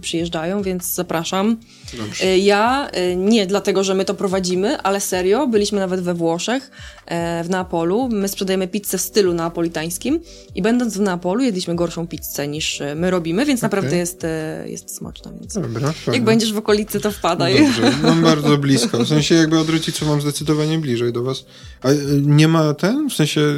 przyjeżdżają, więc zapraszam. Dobrze. Y, ja, y, nie dlatego, że my to prowadzimy, ale serio, byliśmy nawet we Włoszech, e, w Neapolu, my sprzedajemy pizzę w stylu neapolitańskim i będąc w Neapolu jedliśmy gorszą pizzę niż e, my robimy, więc okay. naprawdę jest, e, jest smaczna, więc Dobra, jak będziesz w okolicy, to wpadaj. Dobrze, mam bardzo blisko, w sensie jakby od rodziców mam zdecydowanie bliżej do was. A nie ma ten, w sensie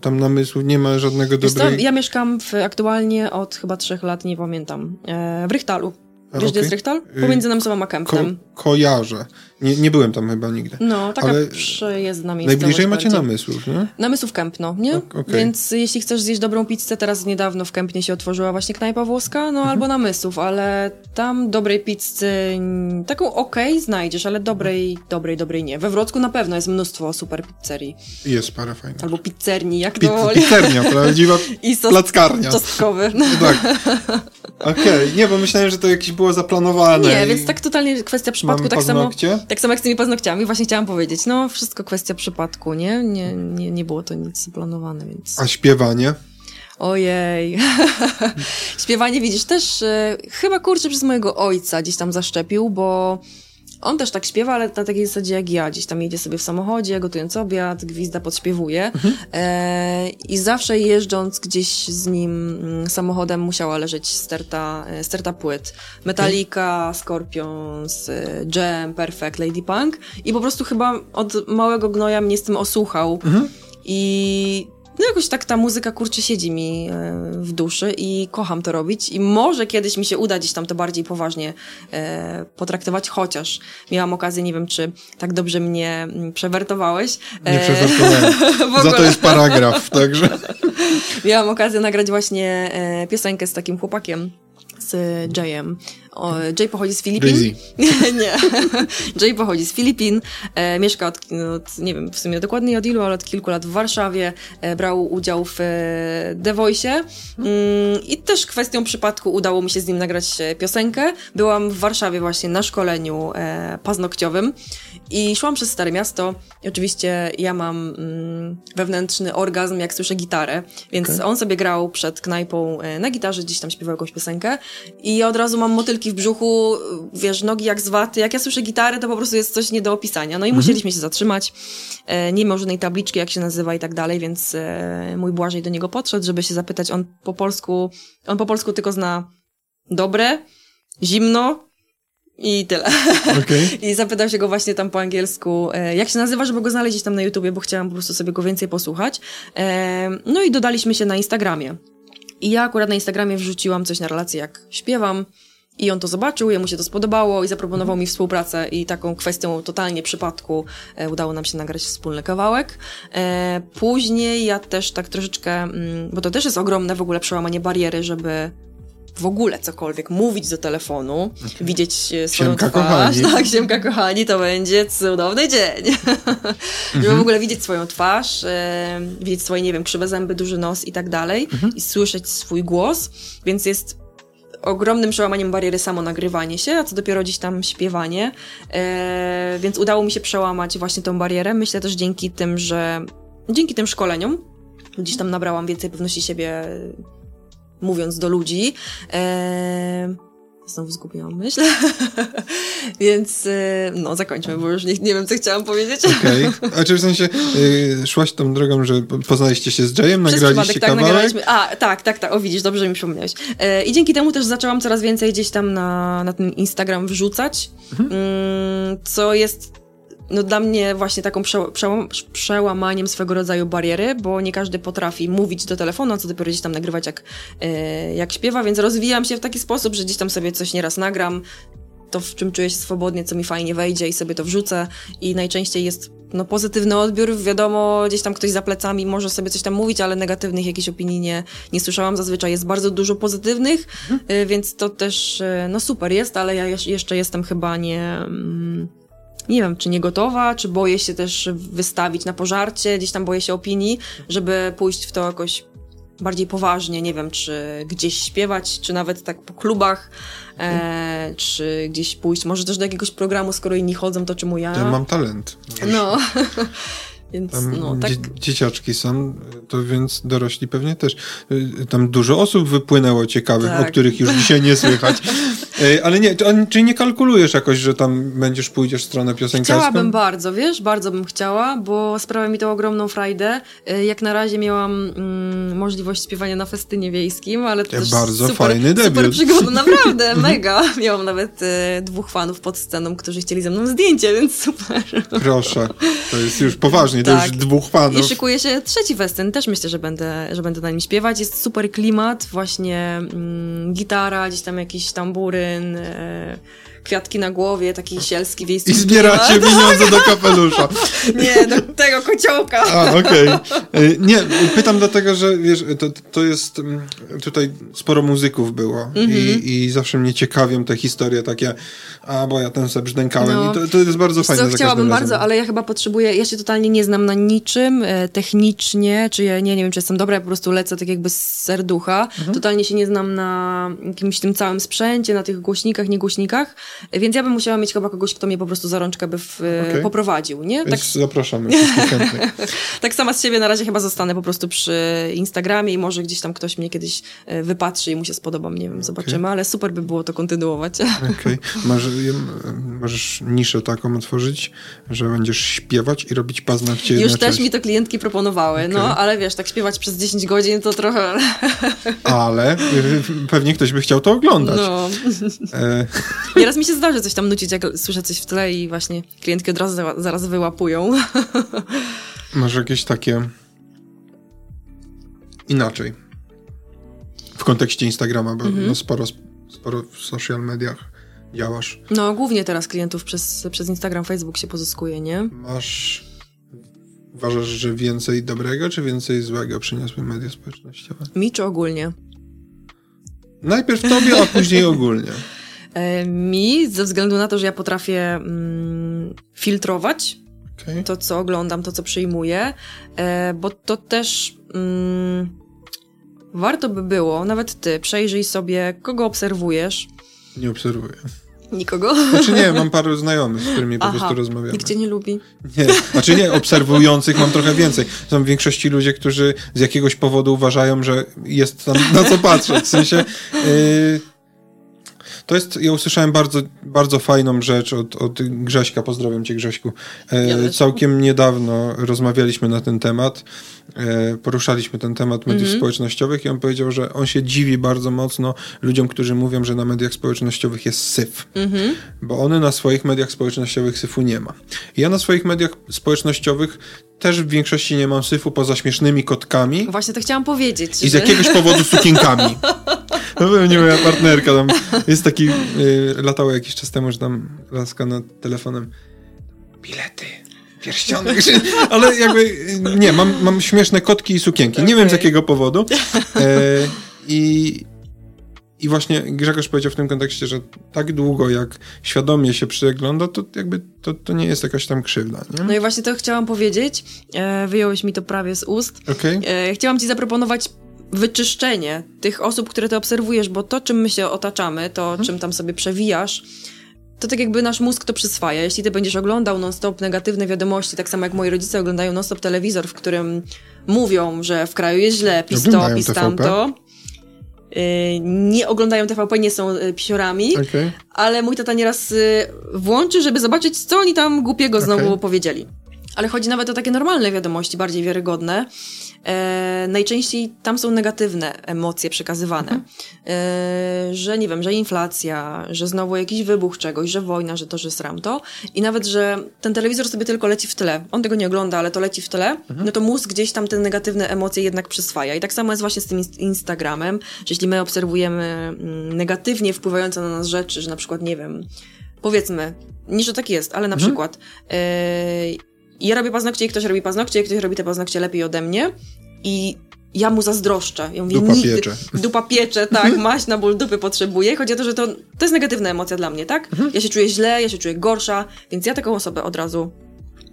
tam namysłów, nie ma żadnego dobrego... Ja mieszkam w, aktualnie od chyba trzech lat, nie pamiętam, e, w Rychtalu. Wiesz, okay. gdzie jest Rychtal? Pomiędzy Namsowem a Kemptem. Ko kojarzę. Nie, nie byłem tam chyba nigdy. No, taka ale przejezdna miejscowość. Najbliżej macie bardziej. namysłów, nie? Namysłów Kępno, nie? Okay. Więc jeśli chcesz zjeść dobrą pizzę, teraz niedawno w Kępnie się otworzyła właśnie knajpa włoska, no mhm. albo namysłów, ale tam dobrej pizzy, taką okej okay, znajdziesz, ale dobrej, dobrej, dobrej nie. We Wrocku na pewno jest mnóstwo super pizzerii. Jest parę fajnych. Albo pizzerni, jak Pi to Pizzernia, prawdziwa I sos plackarnia. Czosnkowy. tak. Okej, okay. nie, bo myślałem, że to jakieś było zaplanowane. Nie, więc tak totalnie kwestia przypadku, tak samo, tak samo jak z tymi paznokciami, właśnie chciałam powiedzieć, no wszystko kwestia przypadku, nie? Nie, nie, nie było to nic zaplanowane, więc... A śpiewanie? Ojej. Śpiewanie widzisz też, y, chyba kurczę przez mojego ojca gdzieś tam zaszczepił, bo on też tak śpiewa, ale na takiej zasadzie jak ja. Gdzieś tam jedzie sobie w samochodzie, gotując obiad, gwizda podśpiewuje. Mhm. E, I zawsze jeżdżąc gdzieś z nim mm, samochodem musiała leżeć sterta, e, sterta płyt. Metallica, Scorpions, e, Jam, Perfect, Lady Punk. I po prostu chyba od małego gnoja mnie z tym osłuchał. Mhm. I no jakoś tak ta muzyka kurczę siedzi mi e, w duszy i kocham to robić i może kiedyś mi się uda gdzieś tam to bardziej poważnie e, potraktować, chociaż miałam okazję, nie wiem czy tak dobrze mnie mm, przewertowałeś. E, nie przewertowałem. Za to jest paragraf, także. miałam okazję nagrać właśnie piosenkę z takim chłopakiem z Jayem. O, Jay pochodzi z Filipin. nie. Jay pochodzi z Filipin. E, mieszka od, od, nie wiem w sumie dokładnie od ilu, ale od kilku lat w Warszawie. E, brał udział w e, The Voice. Mm, I też kwestią przypadku udało mi się z nim nagrać e, piosenkę. Byłam w Warszawie właśnie na szkoleniu e, paznokciowym i szłam przez Stare Miasto. I oczywiście ja mam mm, wewnętrzny orgazm, jak słyszę gitarę. Więc okay. on sobie grał przed knajpą e, na gitarze, gdzieś tam śpiewał jakąś piosenkę. I ja od razu mam motylki w brzuchu, wiesz, nogi jak zwaty. Jak ja słyszę gitarę, to po prostu jest coś nie do opisania. No i mhm. musieliśmy się zatrzymać. E, nie miał żadnej tabliczki, jak się nazywa i tak dalej, więc e, mój Błażej do niego podszedł, żeby się zapytać. On po polsku, on po polsku tylko zna dobre, zimno, I tyle. Okay. I zapytał się go właśnie tam po angielsku, e, jak się nazywa, żeby go znaleźć tam na YouTubie, bo chciałam po prostu sobie go więcej posłuchać. No i dodaliśmy się na Instagramie. I ja akurat na Instagramie wrzuciłam coś na relację, jak śpiewam. I on to zobaczył, jemu się to spodobało i zaproponował mi współpracę i taką kwestią totalnie przypadku e, udało nam się nagrać wspólny kawałek. E, później ja też tak troszeczkę, mm, bo to też jest ogromne w ogóle przełamanie bariery, żeby w ogóle cokolwiek mówić do telefonu, okay. widzieć e, swoją siemka twarz. Kochani. Tak, siemka kochani, to będzie cudowny dzień. Żeby w ogóle widzieć swoją twarz, e, widzieć swoje, nie wiem, krzywe zęby, duży nos i tak dalej i słyszeć swój głos, więc jest ogromnym przełamaniem bariery samo nagrywanie się, a co dopiero gdzieś tam śpiewanie. E, więc udało mi się przełamać właśnie tą barierę. Myślę też dzięki tym, że dzięki tym szkoleniom gdzieś tam nabrałam więcej pewności siebie mówiąc do ludzi. E, znowu zgubiłam myśl. Więc e, no, zakończmy, bo już nie, nie wiem, co chciałam powiedzieć. Okej. Okay. A czy w sensie y, szłaś tą drogą, że poznaliście się z Jayem, nagraliście tak, kawałek? Nagraliśmy. A, tak, tak, tak. O, widzisz, dobrze mi przypomniałeś. E, I dzięki temu też zaczęłam coraz więcej gdzieś tam na, na ten Instagram wrzucać, mhm. mm, co jest no dla mnie właśnie taką prze, prze, przełamaniem swego rodzaju bariery, bo nie każdy potrafi mówić do telefonu, a co dopiero gdzieś tam nagrywać jak, e, jak śpiewa, więc rozwijam się w taki sposób, że gdzieś tam sobie coś nieraz nagram, to w czym czuję się swobodnie, co mi fajnie wejdzie i sobie to wrzucę i najczęściej jest no, pozytywny odbiór, wiadomo, gdzieś tam ktoś za plecami może sobie coś tam mówić, ale negatywnych jakichś opinii nie, nie słyszałam, zazwyczaj jest bardzo dużo pozytywnych, mhm. więc to też, e, no super jest, ale ja jeszcze jestem chyba nie... Mm, nie wiem, czy nie gotowa, czy boję się też wystawić na pożarcie, gdzieś tam boję się opinii, żeby pójść w to jakoś bardziej poważnie, nie wiem, czy gdzieś śpiewać, czy nawet tak po klubach, e, czy gdzieś pójść, może też do jakiegoś programu, skoro inni chodzą, to czemu ja? Ja mam talent. No. Więc, tam no, tak... dzieciaczki są, to więc dorośli pewnie też. Y, tam dużo osób wypłynęło ciekawych, tak. o których już dzisiaj nie słychać. Y, ale nie, czy nie kalkulujesz jakoś, że tam będziesz, pójdziesz w stronę piosenkarską? Chciałabym bardzo, wiesz, bardzo bym chciała, bo sprawia mi to ogromną frajdę. Y, jak na razie miałam mm, możliwość śpiewania na festynie wiejskim, ale to ja też bardzo super, fajny debiut. Super przygoda, naprawdę, mega. Miałam nawet dwóch fanów pod sceną, którzy chcieli ze mną zdjęcie, więc super. Proszę, to jest już poważnie tak. to już dwóch fanów. I szykuje się trzeci festyn, też myślę, że będę, że będę na nim śpiewać. Jest super klimat, właśnie mm, gitara, gdzieś tam jakiś tamburyn, e, kwiatki na głowie, taki sielski, wiejski I zbieracie pieniądze do kapelusza. Nie, do tego kociołka. A, okej. Okay. Nie, pytam dlatego, że wiesz, to, to jest, mm, tutaj sporo muzyków było -hmm. i, mhm. i zawsze mnie ciekawią te historie takie, a bo ja ten sobie brzdękałem no. i to, to jest bardzo fajne. Co, chciałabym bardzo, ale ja chyba potrzebuję, ja się totalnie nie znam na niczym e, technicznie, czy ja nie, nie wiem, czy jestem dobra, ja po prostu lecę tak jakby z serducha. Mhm. Totalnie się nie znam na jakimś tym całym sprzęcie, na tych głośnikach, niegłośnikach, więc ja bym musiała mieć chyba kogoś, kto mnie po prostu za rączkę by w, okay. poprowadził, nie? Więc tak... zapraszamy tak sama z siebie na razie chyba zostanę po prostu przy Instagramie i może gdzieś tam ktoś mnie kiedyś e, wypatrzy i mu się spodoba, nie wiem, zobaczymy, okay. ale super by było to kontynuować. Okej. Okay. Masz, możesz niszę taką otworzyć, że będziesz śpiewać i robić paznokcie Już też mi to klientki proponowały, no, ale wiesz, tak śpiewać przez 10 godzin to trochę... ale pewnie ktoś by chciał to oglądać. No. E... Nieraz mi się zdarzy coś tam nucić, jak słyszę coś w tle i właśnie klientki od razu zaraz wyłapują. Masz jakieś takie inaczej. W kontekście Instagrama, bo mhm. no sporo, sporo w social mediach działasz. No, głównie teraz klientów przez, przez Instagram, Facebook się pozyskuje, nie? Masz... Uważasz, że więcej dobrego, czy więcej złego przyniosły media społecznościowe? Mi czy ogólnie? Najpierw tobie, a później ogólnie. E, mi, ze względu na to, że ja potrafię mm, filtrować okay. to, co oglądam, to, co przyjmuję, e, bo to też mm, warto by było, nawet ty, przejrzyj sobie, kogo obserwujesz. Nie obserwuję. Nikogo? Znaczy nie, mam paru znajomych, z którymi Aha, po prostu rozmawiam. Nikt cię nie lubi? Nie, znaczy nie, obserwujących mam trochę więcej. Są w większości ludzie, którzy z jakiegoś powodu uważają, że jest tam na co patrzeć. W sensie... Yy, To jest, ja usłyszałem bardzo, bardzo fajną rzecz od, od Grześka, pozdrawiam cię Grześku. E, całkiem niedawno rozmawialiśmy na ten temat, e, poruszaliśmy ten temat mediów mhm. społecznościowych i on powiedział, że on się dziwi bardzo mocno ludziom, którzy mówią, że na mediach społecznościowych jest syf. Mhm. Bo one na swoich mediach społecznościowych syfu nie ma. Ja na swoich mediach społecznościowych też w większości nie mam syfu poza śmiesznymi kotkami. Właśnie to chciałam powiedzieć. I z jakiegoś powodu sukienkami. No pewnie moja partnerka tam jest taki, y, latało jakiś czas temu, że tam laska nad telefonem bilety, pierścionek, ale jakby nie, mam, mam śmieszne kotki i sukienki. Nie okay. wiem z jakiego powodu. E, I i właśnie Grzegorz powiedział w tym kontekście, że tak długo jak świadomie się przegląda, to jakby to, to nie jest jakaś tam krzywda. Nie? No i właśnie to chciałam powiedzieć. E, wyjąłeś mi to prawie z ust. Okay. E, chciałam ci zaproponować wyczyszczenie tych osób, które ty obserwujesz, bo to, czym my się otaczamy, to, hmm. czym tam sobie przewijasz, to tak jakby nasz mózg to przyswaja. Jeśli ty będziesz oglądał non-stop negatywne wiadomości, tak samo jak moi rodzice oglądają non-stop telewizor, w którym mówią, że w kraju jest źle, pis to, pis tamto, Y, nie oglądają TVP, nie są y, pisiorami, okay. ale mój tata nieraz y, włączy, żeby zobaczyć, co oni tam głupiego znowu okay. powiedzieli. Ale chodzi nawet o takie normalne wiadomości, bardziej wiarygodne e, najczęściej tam są negatywne emocje przekazywane. Mhm. E, że nie wiem, że inflacja, że znowu jakiś wybuch czegoś, że wojna, że to, że sram to. I nawet, że ten telewizor sobie tylko leci w tle. On tego nie ogląda, ale to leci w tle. Mhm. No to mózg gdzieś tam te negatywne emocje jednak przyswaja. I tak samo jest właśnie z tym Instagramem, że jeśli my obserwujemy mm, negatywnie wpływające na nas rzeczy, że na przykład, nie wiem, powiedzmy, nie, że tak jest, ale na mhm. przykład e, ja robię paznokcie i ktoś robi paznokcie i ktoś robi te paznokcie lepiej ode mnie i ja mu zazdroszczę. Ja mówię, dupa nigdy, piecze. Dupa piecze, tak, maść na ból dupy potrzebuje. Chodzi o to, że to, to jest negatywna emocja dla mnie, tak? Mhm. Ja się czuję źle, ja się czuję gorsza, więc ja taką osobę od razu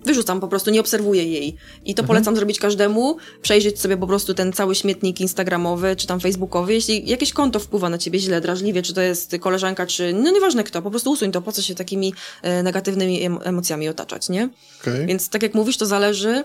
wyrzucam, po prostu nie obserwuję jej. I to mhm. polecam zrobić każdemu, przejrzeć sobie po prostu ten cały śmietnik instagramowy, czy tam facebookowy. Jeśli jakieś konto wpływa na ciebie źle, drażliwie, czy to jest koleżanka, czy no nieważne kto, po prostu usuń to, po co się takimi e, negatywnymi emocjami otaczać, nie? Okay. Więc tak jak mówisz, to zależy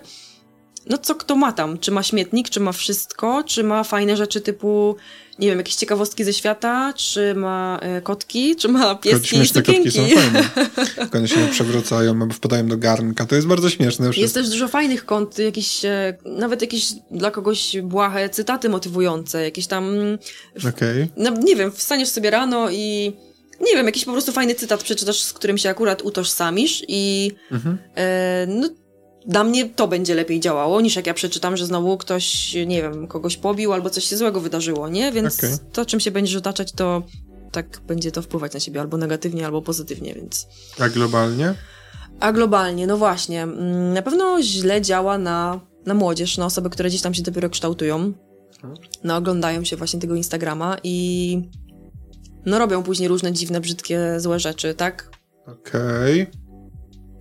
no co kto ma tam? Czy ma śmietnik, czy ma wszystko, czy ma fajne rzeczy typu, nie wiem, jakieś ciekawostki ze świata, czy ma e, kotki, czy ma pieski i sukienki. kotki są fajne. One się przewracają albo wpadają do garnka. To jest bardzo śmieszne. Wszystko. Jest też dużo fajnych kont, jakieś, e, nawet jakieś dla kogoś błahe cytaty motywujące, jakieś tam... Okej. Okay. No, nie wiem, wstaniesz sobie rano i nie wiem, jakiś po prostu fajny cytat przeczytasz, z którym się akurat utożsamisz i mhm. e, no dla mnie to będzie lepiej działało, niż jak ja przeczytam, że znowu ktoś, nie wiem, kogoś pobił albo coś się złego wydarzyło, nie? Więc okay. to, czym się będziesz otaczać, to tak będzie to wpływać na siebie albo negatywnie, albo pozytywnie, więc... A globalnie? A globalnie, no właśnie. Mm, na pewno źle działa na, na młodzież, na osoby, które gdzieś tam się dopiero kształtują. No, oglądają się właśnie tego Instagrama i no robią później różne dziwne, brzydkie, złe rzeczy, tak? Okej. Okay.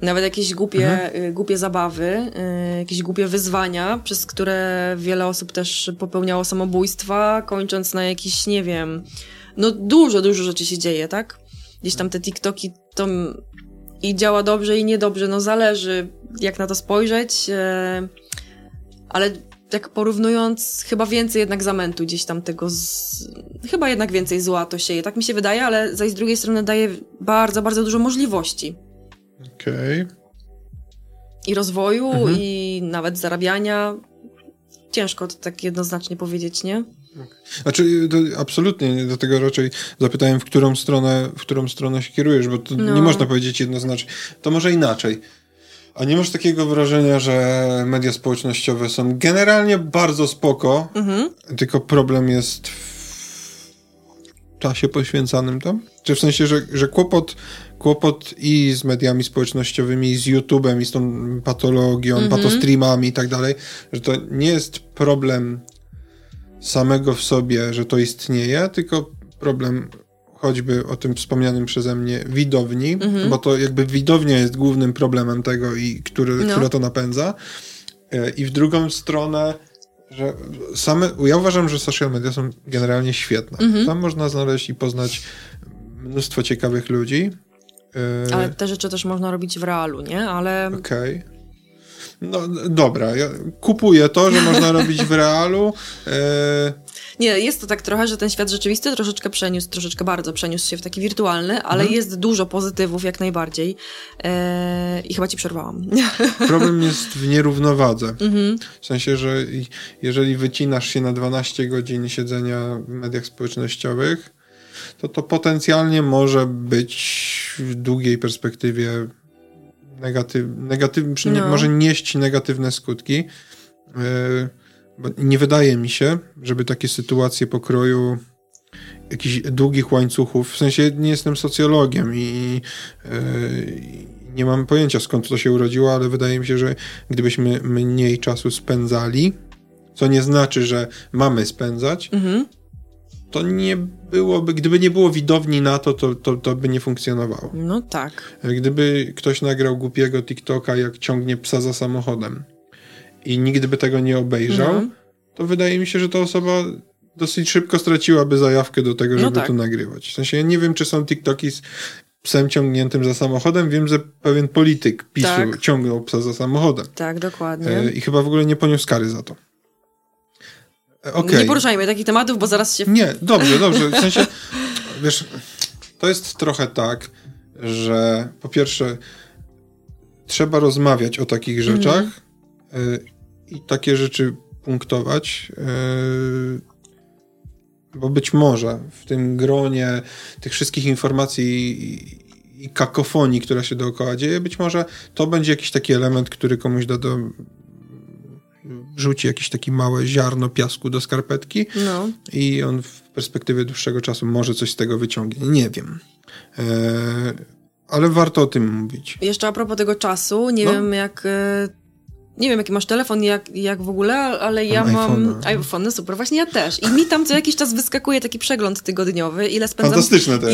Nawet jakieś głupie, mhm. Y, głupie zabawy, y, jakieś głupie wyzwania, przez które wiele osób też popełniało samobójstwa, kończąc na jakiś, nie wiem, no dużo, dużo rzeczy się dzieje, tak? Gdzieś tam te TikToki to i działa dobrze i niedobrze, no zależy jak na to spojrzeć, y, ale tak porównując, chyba więcej jednak zamętu gdzieś tam tego, z... chyba jednak więcej zła to sieje, tak mi się wydaje, ale z drugiej strony daje bardzo, bardzo dużo możliwości Okej. Okay. I rozwoju, mhm. i nawet zarabiania. Ciężko to tak jednoznacznie powiedzieć, nie? Znaczy, absolutnie, dlatego raczej zapytałem, w którą stronę, w którą stronę się kierujesz, bo no. nie można powiedzieć jednoznacznie. To może inaczej. A nie masz takiego wrażenia, że media społecznościowe są generalnie bardzo spoko, mhm. tylko problem jest w czasie poświęcanym tam? Czy w sensie, że, że kłopot kłopot i z mediami społecznościowymi, i z YouTube'em, i z tą patologią, mm -hmm. patostreamami i tak dalej, że to nie jest problem samego w sobie, że to istnieje, tylko problem choćby o tym wspomnianym przeze mnie widowni, mm -hmm. bo to jakby widownia jest głównym problemem tego, i który, no. która to napędza. E, I w drugą stronę, że same, ja uważam, że social media są generalnie świetne. Mm -hmm. Tam można znaleźć i poznać mnóstwo ciekawych ludzi, Yy... Ale te rzeczy też można robić w realu, nie? Ale... Okej. Okay. No dobra, ja kupuję to, że można robić w realu. Yy... Nie, jest to tak trochę, że ten świat rzeczywisty troszeczkę przeniósł, troszeczkę bardzo przeniósł się w taki wirtualny, ale mhm. jest dużo pozytywów jak najbardziej. Eee, I chyba ci przerwałam. Problem jest w nierównowadze. Mhm. W sensie, że jeżeli wycinasz się na 12 godzin siedzenia w mediach społecznościowych, to to potencjalnie może być w długiej perspektywie negatyw, negatyw, no. może nieść negatywne skutki. Yy, bo nie wydaje mi się, żeby takie sytuacje pokroju jakichś długich łańcuchów, w sensie nie jestem socjologiem i yy, nie mam pojęcia skąd to się urodziło, ale wydaje mi się, że gdybyśmy mniej czasu spędzali, co nie znaczy, że mamy spędzać, mhm. To nie byłoby, gdyby nie było widowni na to, to, to, to by nie funkcjonowało. No tak. Gdyby ktoś nagrał głupiego TikToka, jak ciągnie psa za samochodem, i nigdy by tego nie obejrzał, mhm. to wydaje mi się, że ta osoba dosyć szybko straciłaby zajawkę do tego, no żeby no tak. to nagrywać. W sensie ja nie wiem, czy są TikToki z psem ciągniętym za samochodem. Wiem, że pewien polityk PiSu tak. ciągnął psa za samochodem. Tak, dokładnie. E, I chyba w ogóle nie poniósł kary za to. E, okay. Nie poruszajmy takich tematów, bo zaraz się... Nie, dobrze, dobrze. W sensie, wiesz, to jest trochę tak, że po pierwsze trzeba rozmawiać o takich rzeczach, mm i takie rzeczy punktować, yy, bo być może w tym gronie tych wszystkich informacji i kakofonii, która się dookoła dzieje, być może to będzie jakiś taki element, który komuś da do rzuci jakieś takie małe ziarno piasku do skarpetki no. i on w perspektywie dłuższego czasu może coś z tego wyciągnie. Nie wiem. Eee, ale warto o tym mówić. Jeszcze a propos tego czasu, nie no. wiem jak e, nie wiem, jaki masz telefon, jak, jak w ogóle, ale ja mam, mam iPhone, super, właśnie ja też. I mi tam co jakiś czas wyskakuje taki przegląd tygodniowy, ile spędzam,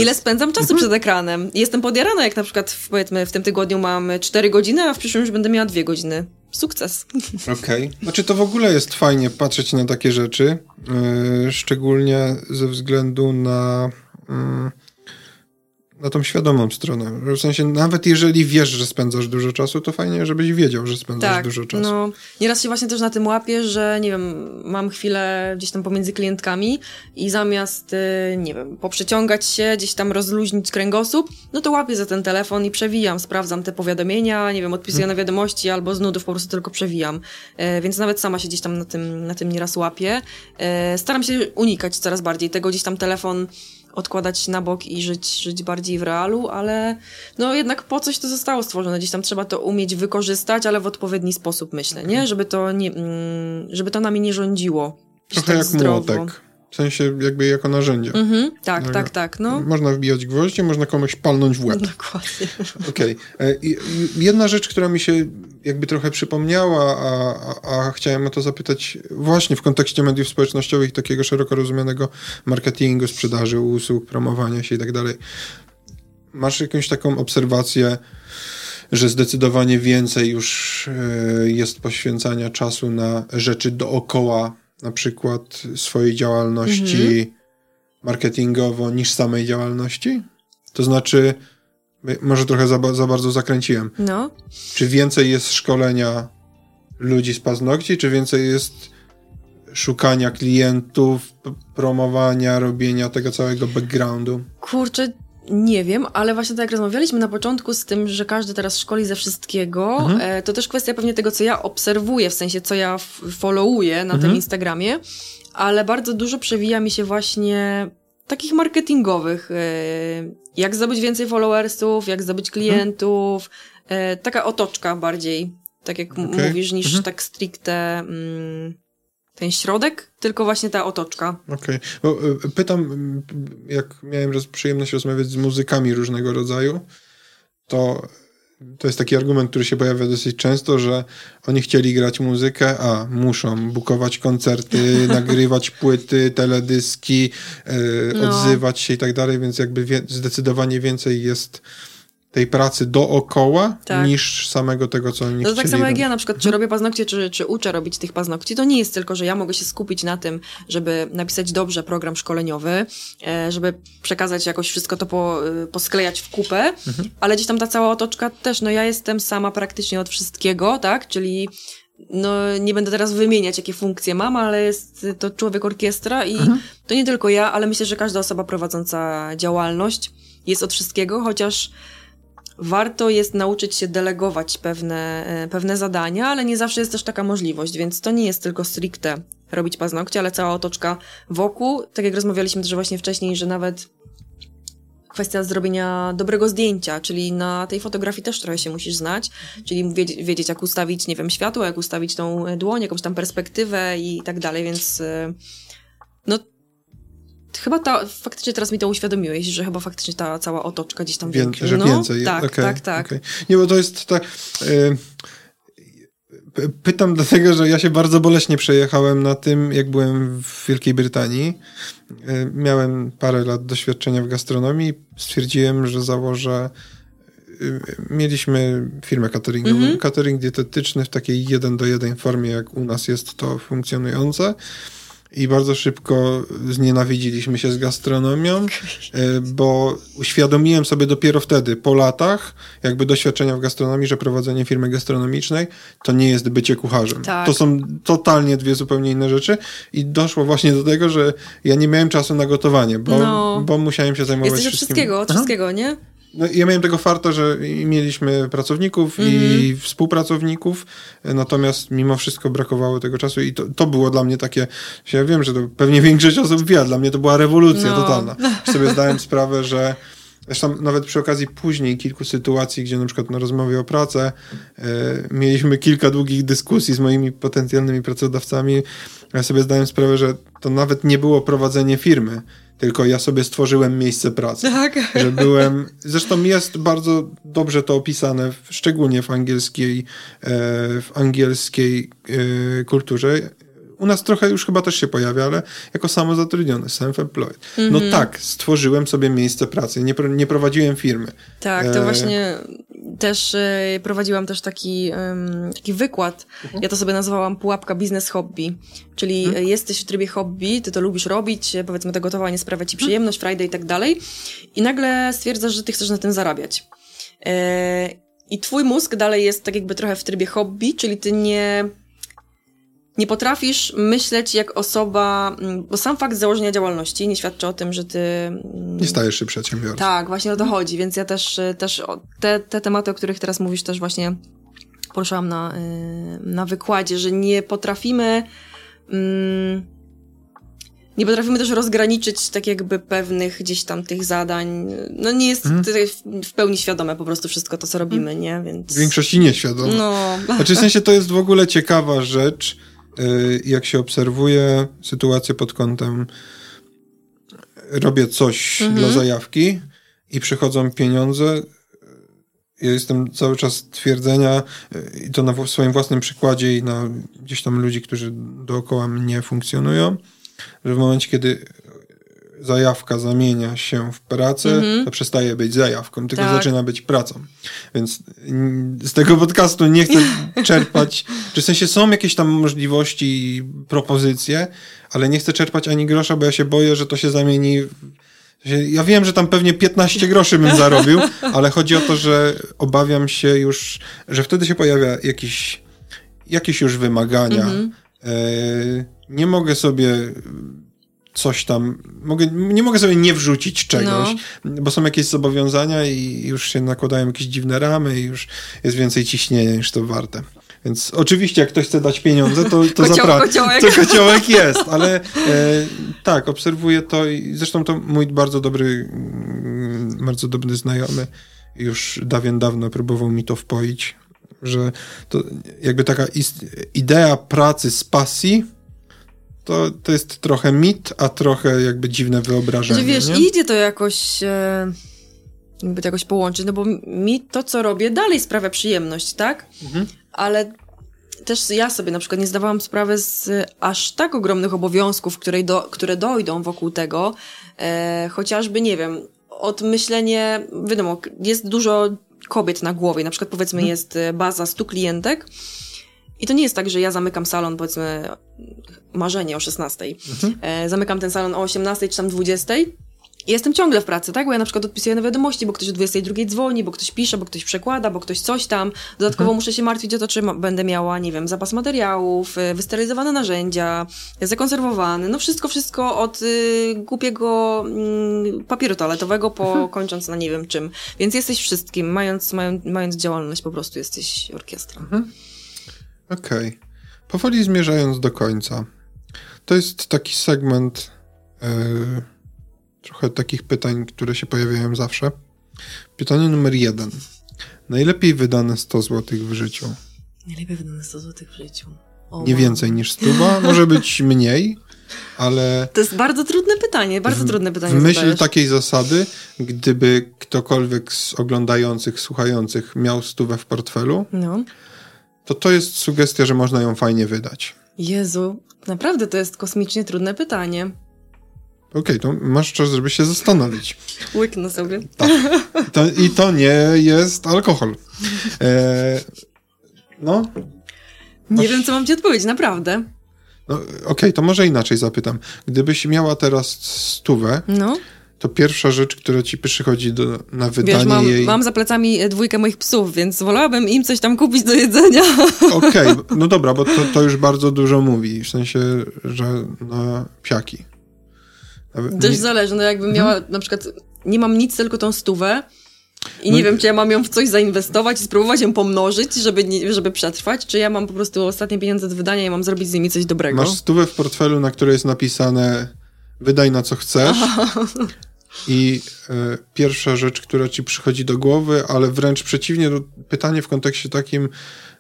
ile spędzam czasu mhm. przed ekranem. Jestem podjarana, jak na przykład w, powiedzmy w tym tygodniu mam 4 godziny, a w przyszłym już będę miała 2 godziny. Sukces. Okej. Okay. Znaczy to w ogóle jest fajnie patrzeć na takie rzeczy, yy, szczególnie ze względu na... Yy, na tą świadomą stronę. W sensie, nawet jeżeli wiesz, że spędzasz dużo czasu, to fajnie, żebyś wiedział, że spędzasz tak, dużo czasu. No, nieraz się właśnie też na tym łapię, że nie wiem, mam chwilę gdzieś tam pomiędzy klientkami i zamiast, y, nie wiem, poprzeciągać się, gdzieś tam rozluźnić kręgosłup, no to łapię za ten telefon i przewijam, sprawdzam te powiadomienia, nie wiem, odpisuję hmm. na wiadomości albo z nudów po prostu tylko przewijam. E, więc nawet sama się gdzieś tam na tym, na tym nieraz łapię. E, staram się unikać coraz bardziej tego, gdzieś tam telefon odkładać na bok i żyć, żyć bardziej w realu, ale no jednak po coś to zostało stworzone. Gdzieś tam trzeba to umieć wykorzystać, ale w odpowiedni sposób myślę, nie? Żeby to, nie, mm, żeby to nami nie rządziło. Trochę tak jak zdrowo. młotek. W sensie jakby jako narzędzie. Mhm, tak, tak, tak. No. Można wbijać gwoździe, można komuś palnąć w łeb. Dokładnie. Okej. Okay. E, jedna rzecz, która mi się jakby trochę przypomniała, a, a, a, chciałem o to zapytać właśnie w kontekście mediów społecznościowych, takiego szeroko rozumianego marketingu, sprzedaży usług, promowania się i tak dalej. Masz jakąś taką obserwację, że zdecydowanie więcej już e, jest poświęcania czasu na rzeczy dookoła na przykład swojej działalności mhm. marketingowo niż samej działalności? To znaczy, może trochę za, za bardzo zakręciłem. No. Czy więcej jest szkolenia ludzi z paznokci, czy więcej jest szukania klientów, promowania, robienia tego całego backgroundu? Kurczę, nie wiem, ale właśnie tak jak rozmawialiśmy na początku z tym, że każdy teraz szkoli ze wszystkiego, mhm. E, to też kwestia pewnie tego, co ja obserwuję, w sensie co ja followuję na mhm. tym Instagramie, ale bardzo dużo przewija mi się właśnie takich marketingowych, e, jak zdobyć więcej followersów, jak zdobyć mhm. klientów, mhm. taka otoczka bardziej, tak jak okay. mówisz, niż mhm. tak stricte... Mm, ten środek, tylko właśnie ta otoczka. Okej. Okay. Pytam, jak miałem przyjemność rozmawiać z muzykami różnego rodzaju, to to jest taki argument, który się pojawia dosyć często, że oni chcieli grać muzykę, a muszą bukować koncerty, nagrywać płyty, teledyski, yy, no. odzywać się i tak dalej, więc jakby wie, zdecydowanie więcej jest tej pracy dookoła tak. niż samego tego, co oni no to tak samo jak ja na przykład, czy robię paznokcie, czy, czy uczę robić tych paznokci, to nie jest tylko, że ja mogę się skupić na tym, żeby napisać dobrze program szkoleniowy, e, żeby przekazać jakoś wszystko to po, e, posklejać w kupę, mhm. ale gdzieś tam ta cała otoczka też, no ja jestem sama praktycznie od wszystkiego, tak, czyli no nie będę teraz wymieniać, jakie funkcje mam, ale jest to człowiek orkiestra i mhm. to nie tylko ja, ale myślę, że każda osoba prowadząca działalność jest od wszystkiego, chociaż warto jest nauczyć się delegować pewne, e, pewne zadania, ale nie zawsze jest też taka możliwość, więc to nie jest tylko stricte robić paznokcie, ale cała otoczka wokół. Tak jak rozmawialiśmy też właśnie wcześniej, że nawet kwestia zrobienia dobrego zdjęcia, czyli na tej fotografii też trochę się musisz znać, czyli wiedzieć, jak ustawić, nie wiem, światło, jak ustawić tą dłoń, jakąś tam perspektywę i tak dalej, więc e, chyba ta, faktycznie teraz mi to uświadomiłeś, że chyba faktycznie ta cała otoczka gdzieś tam Wię, większa. Że no, więcej. Tak, okay, tak, tak. Okay. Nie, bo to jest tak... Y Pytam dlatego, że ja się bardzo boleśnie przejechałem na tym, jak byłem w Wielkiej Brytanii. E, miałem parę lat doświadczenia w gastronomii. Stwierdziłem, że założę. E, mieliśmy firmę cateringową, mm -hmm. catering dietetyczny w takiej jeden do jeden formie, jak u nas jest to funkcjonujące i bardzo szybko znienawidziliśmy się z gastronomią, e, bo uświadomiłem sobie dopiero wtedy, po latach, jakby doświadczenia w gastronomii, że prowadzenie firmy gastronomicznej to nie jest bycie kucharzem. Tak. To są totalnie dwie zupełnie inne rzeczy i doszło właśnie do tego, że ja nie miałem czasu na gotowanie, bo, no. bo musiałem się zajmować Jesteś wszystkim. wszystkiego, od wszystkiego, nie? No, ja miałem tego farta, że mieliśmy pracowników mm i mhm. współpracowników, natomiast mimo wszystko brakowało tego czasu i to, to było dla mnie takie, ja wiem, że to pewnie większość osób wie, dla mnie to była rewolucja no. totalna. Sobie zdałem sprawę, że Zresztą nawet przy okazji później kilku sytuacji, gdzie na przykład na rozmowie o pracę e, mieliśmy kilka długich dyskusji z moimi potencjalnymi pracodawcami. Ja sobie zdałem sprawę, że to nawet nie było prowadzenie firmy, tylko ja sobie stworzyłem miejsce pracy. Tak. Że byłem, zresztą jest bardzo dobrze to opisane, szczególnie w angielskiej, e, w angielskiej e, kulturze. U nas trochę już chyba też się pojawia, ale jako samozatrudniony, self-employed. No mhm. tak, stworzyłem sobie miejsce pracy, nie, nie prowadziłem firmy. Tak, to e... właśnie też e, prowadziłam też taki, um, taki wykład. Mhm. Ja to sobie nazwałam pułapka biznes hobby. Czyli mhm. jesteś w trybie hobby, ty to lubisz robić, powiedzmy to gotowanie sprawia ci mhm. przyjemność, Friday i tak dalej. I nagle stwierdzasz, że ty chcesz na tym zarabiać. E, I twój mózg dalej jest tak jakby trochę w trybie hobby, czyli ty nie nie potrafisz myśleć jak osoba, mm, bo sam fakt założenia działalności nie świadczy o tym, że ty... Mm, nie stajesz się przedsiębiorcą. Tak, właśnie o to chodzi, więc ja też, też te, te tematy, o których teraz mówisz, też właśnie poruszałam na, y, na wykładzie, że nie potrafimy... Mm, nie potrafimy też rozgraniczyć tak jakby pewnych gdzieś tam tych zadań. No nie jest hmm. w pełni świadome po prostu wszystko to, co robimy, nie? Więc... W większości nieświadome. No. Znaczy w sensie to jest w ogóle ciekawa rzecz, jak się obserwuje sytuację pod kątem robię coś mhm. dla zajawki i przychodzą pieniądze, ja jestem cały czas twierdzenia y, i to na swoim własnym przykładzie i na gdzieś tam ludzi, którzy dookoła mnie funkcjonują, że w momencie, kiedy zajawka zamienia się w pracę, mm-hmm. to przestaje być zajawką, tylko tak. zaczyna być pracą. Więc z tego podcastu nie chcę czerpać, czy w sensie są jakieś tam możliwości i propozycje, ale nie chcę czerpać ani grosza, bo ja się boję, że to się zamieni w ja wiem, że tam pewnie 15 groszy bym zarobił, ale chodzi o to, że obawiam się już, że wtedy się pojawia jakiś, jakieś już wymagania. Mm-hmm. nie mogę sobie coś tam, mogę, nie mogę sobie nie wrzucić czegoś, no. bo są jakieś zobowiązania i już się nakładają jakieś dziwne ramy i już jest więcej ciśnienia niż to warte. Więc oczywiście, jak ktoś chce dać pieniądze, to, to zapraszam. To kociołek jest, ale e, tak, obserwuję to i zresztą to mój bardzo dobry, mm, bardzo dobry znajomy już dawien dawno próbował mi to wpoić, że to jakby taka idea pracy z pasji to, to jest trochę mit, a trochę jakby dziwne wyobrażenie. Że wiesz, nie? idzie to jakoś e, jakby to jakoś połączyć, no bo mi to, co robię, dalej sprawia przyjemność, tak? Mhm. Ale też ja sobie na przykład nie zdawałam sprawy z aż tak ogromnych obowiązków, które, do, które dojdą wokół tego, e, chociażby, nie wiem, od myślenie, wiadomo, jest dużo kobiet na głowie, na przykład powiedzmy mhm. jest baza 100 klientek, i to nie jest tak, że ja zamykam salon, powiedzmy, marzenie o 16. Mhm. E, zamykam ten salon o 18 czy tam 20 I jestem ciągle w pracy, tak? Bo ja na przykład odpisuję na wiadomości, bo ktoś o 22 dzwoni, bo ktoś pisze, bo ktoś przekłada, bo ktoś coś tam. Dodatkowo Mhm. muszę się martwić o to, czy będę miała, nie wiem, zapas materiałów, y, wysterylizowane narzędzia, zakonserwowane, no wszystko, wszystko od y, głupiego y, papieru toaletowego po Mhm. kończąc na nie wiem czym. Więc jesteś wszystkim, mając, mając, mając działalność, po prostu jesteś orkiestra. Mhm. Okej. Powoli zmierzając do końca. To jest taki segment e, trochę takich pytań, które się pojawiają zawsze. Pytanie numer jeden. Najlepiej wydane 100 zł w życiu. Najlepiej wydane 100 zł w życiu. O, Nie wow. więcej niż stuba, może być mniej, ale To jest bardzo trudne pytanie, bardzo trudne pytanie w myśl zadajesz. takiej zasady, gdyby ktokolwiek z oglądających, słuchających miał stówę w portfelu, No. To to jest sugestia, że można ją fajnie wydać. Jezu, naprawdę to jest kosmicznie trudne pytanie. Okej, to masz czas, żeby się zastanowić. Łyknę sobie. To, I to nie jest alkohol. E, no, Nie Masz- wiem, co mam ci odpowiedzieć, naprawdę. no okej, to może inaczej zapytam. Gdybyś miała teraz stówę, No, to pierwsza rzecz, która ci przychodzi do, na wydanie wiesz, mam, jej... mam za plecami e, dwójkę moich psów, więc wolałabym im coś tam kupić do jedzenia. Okej, no dobra, bo to, to już bardzo dużo mówi. W sensie, że na psiaki. Nawet Też nie- zależy, no jakbym miała na przykład, nie mam nic, tylko tą stówę i No nie i- wiem, czy ja mam ją w coś zainwestować i spróbować ją pomnożyć, żeby, żeby przetrwać, czy ja mam po prostu ostatnie pieniądze do wydania i mam zrobić z nimi coś dobrego. Masz stówę w portfelu, na której jest napisane wydaj na co chcesz. I e, pierwsza rzecz, która ci przychodzi do głowy, ale wręcz przeciwnie, do, pytanie w kontekście takim,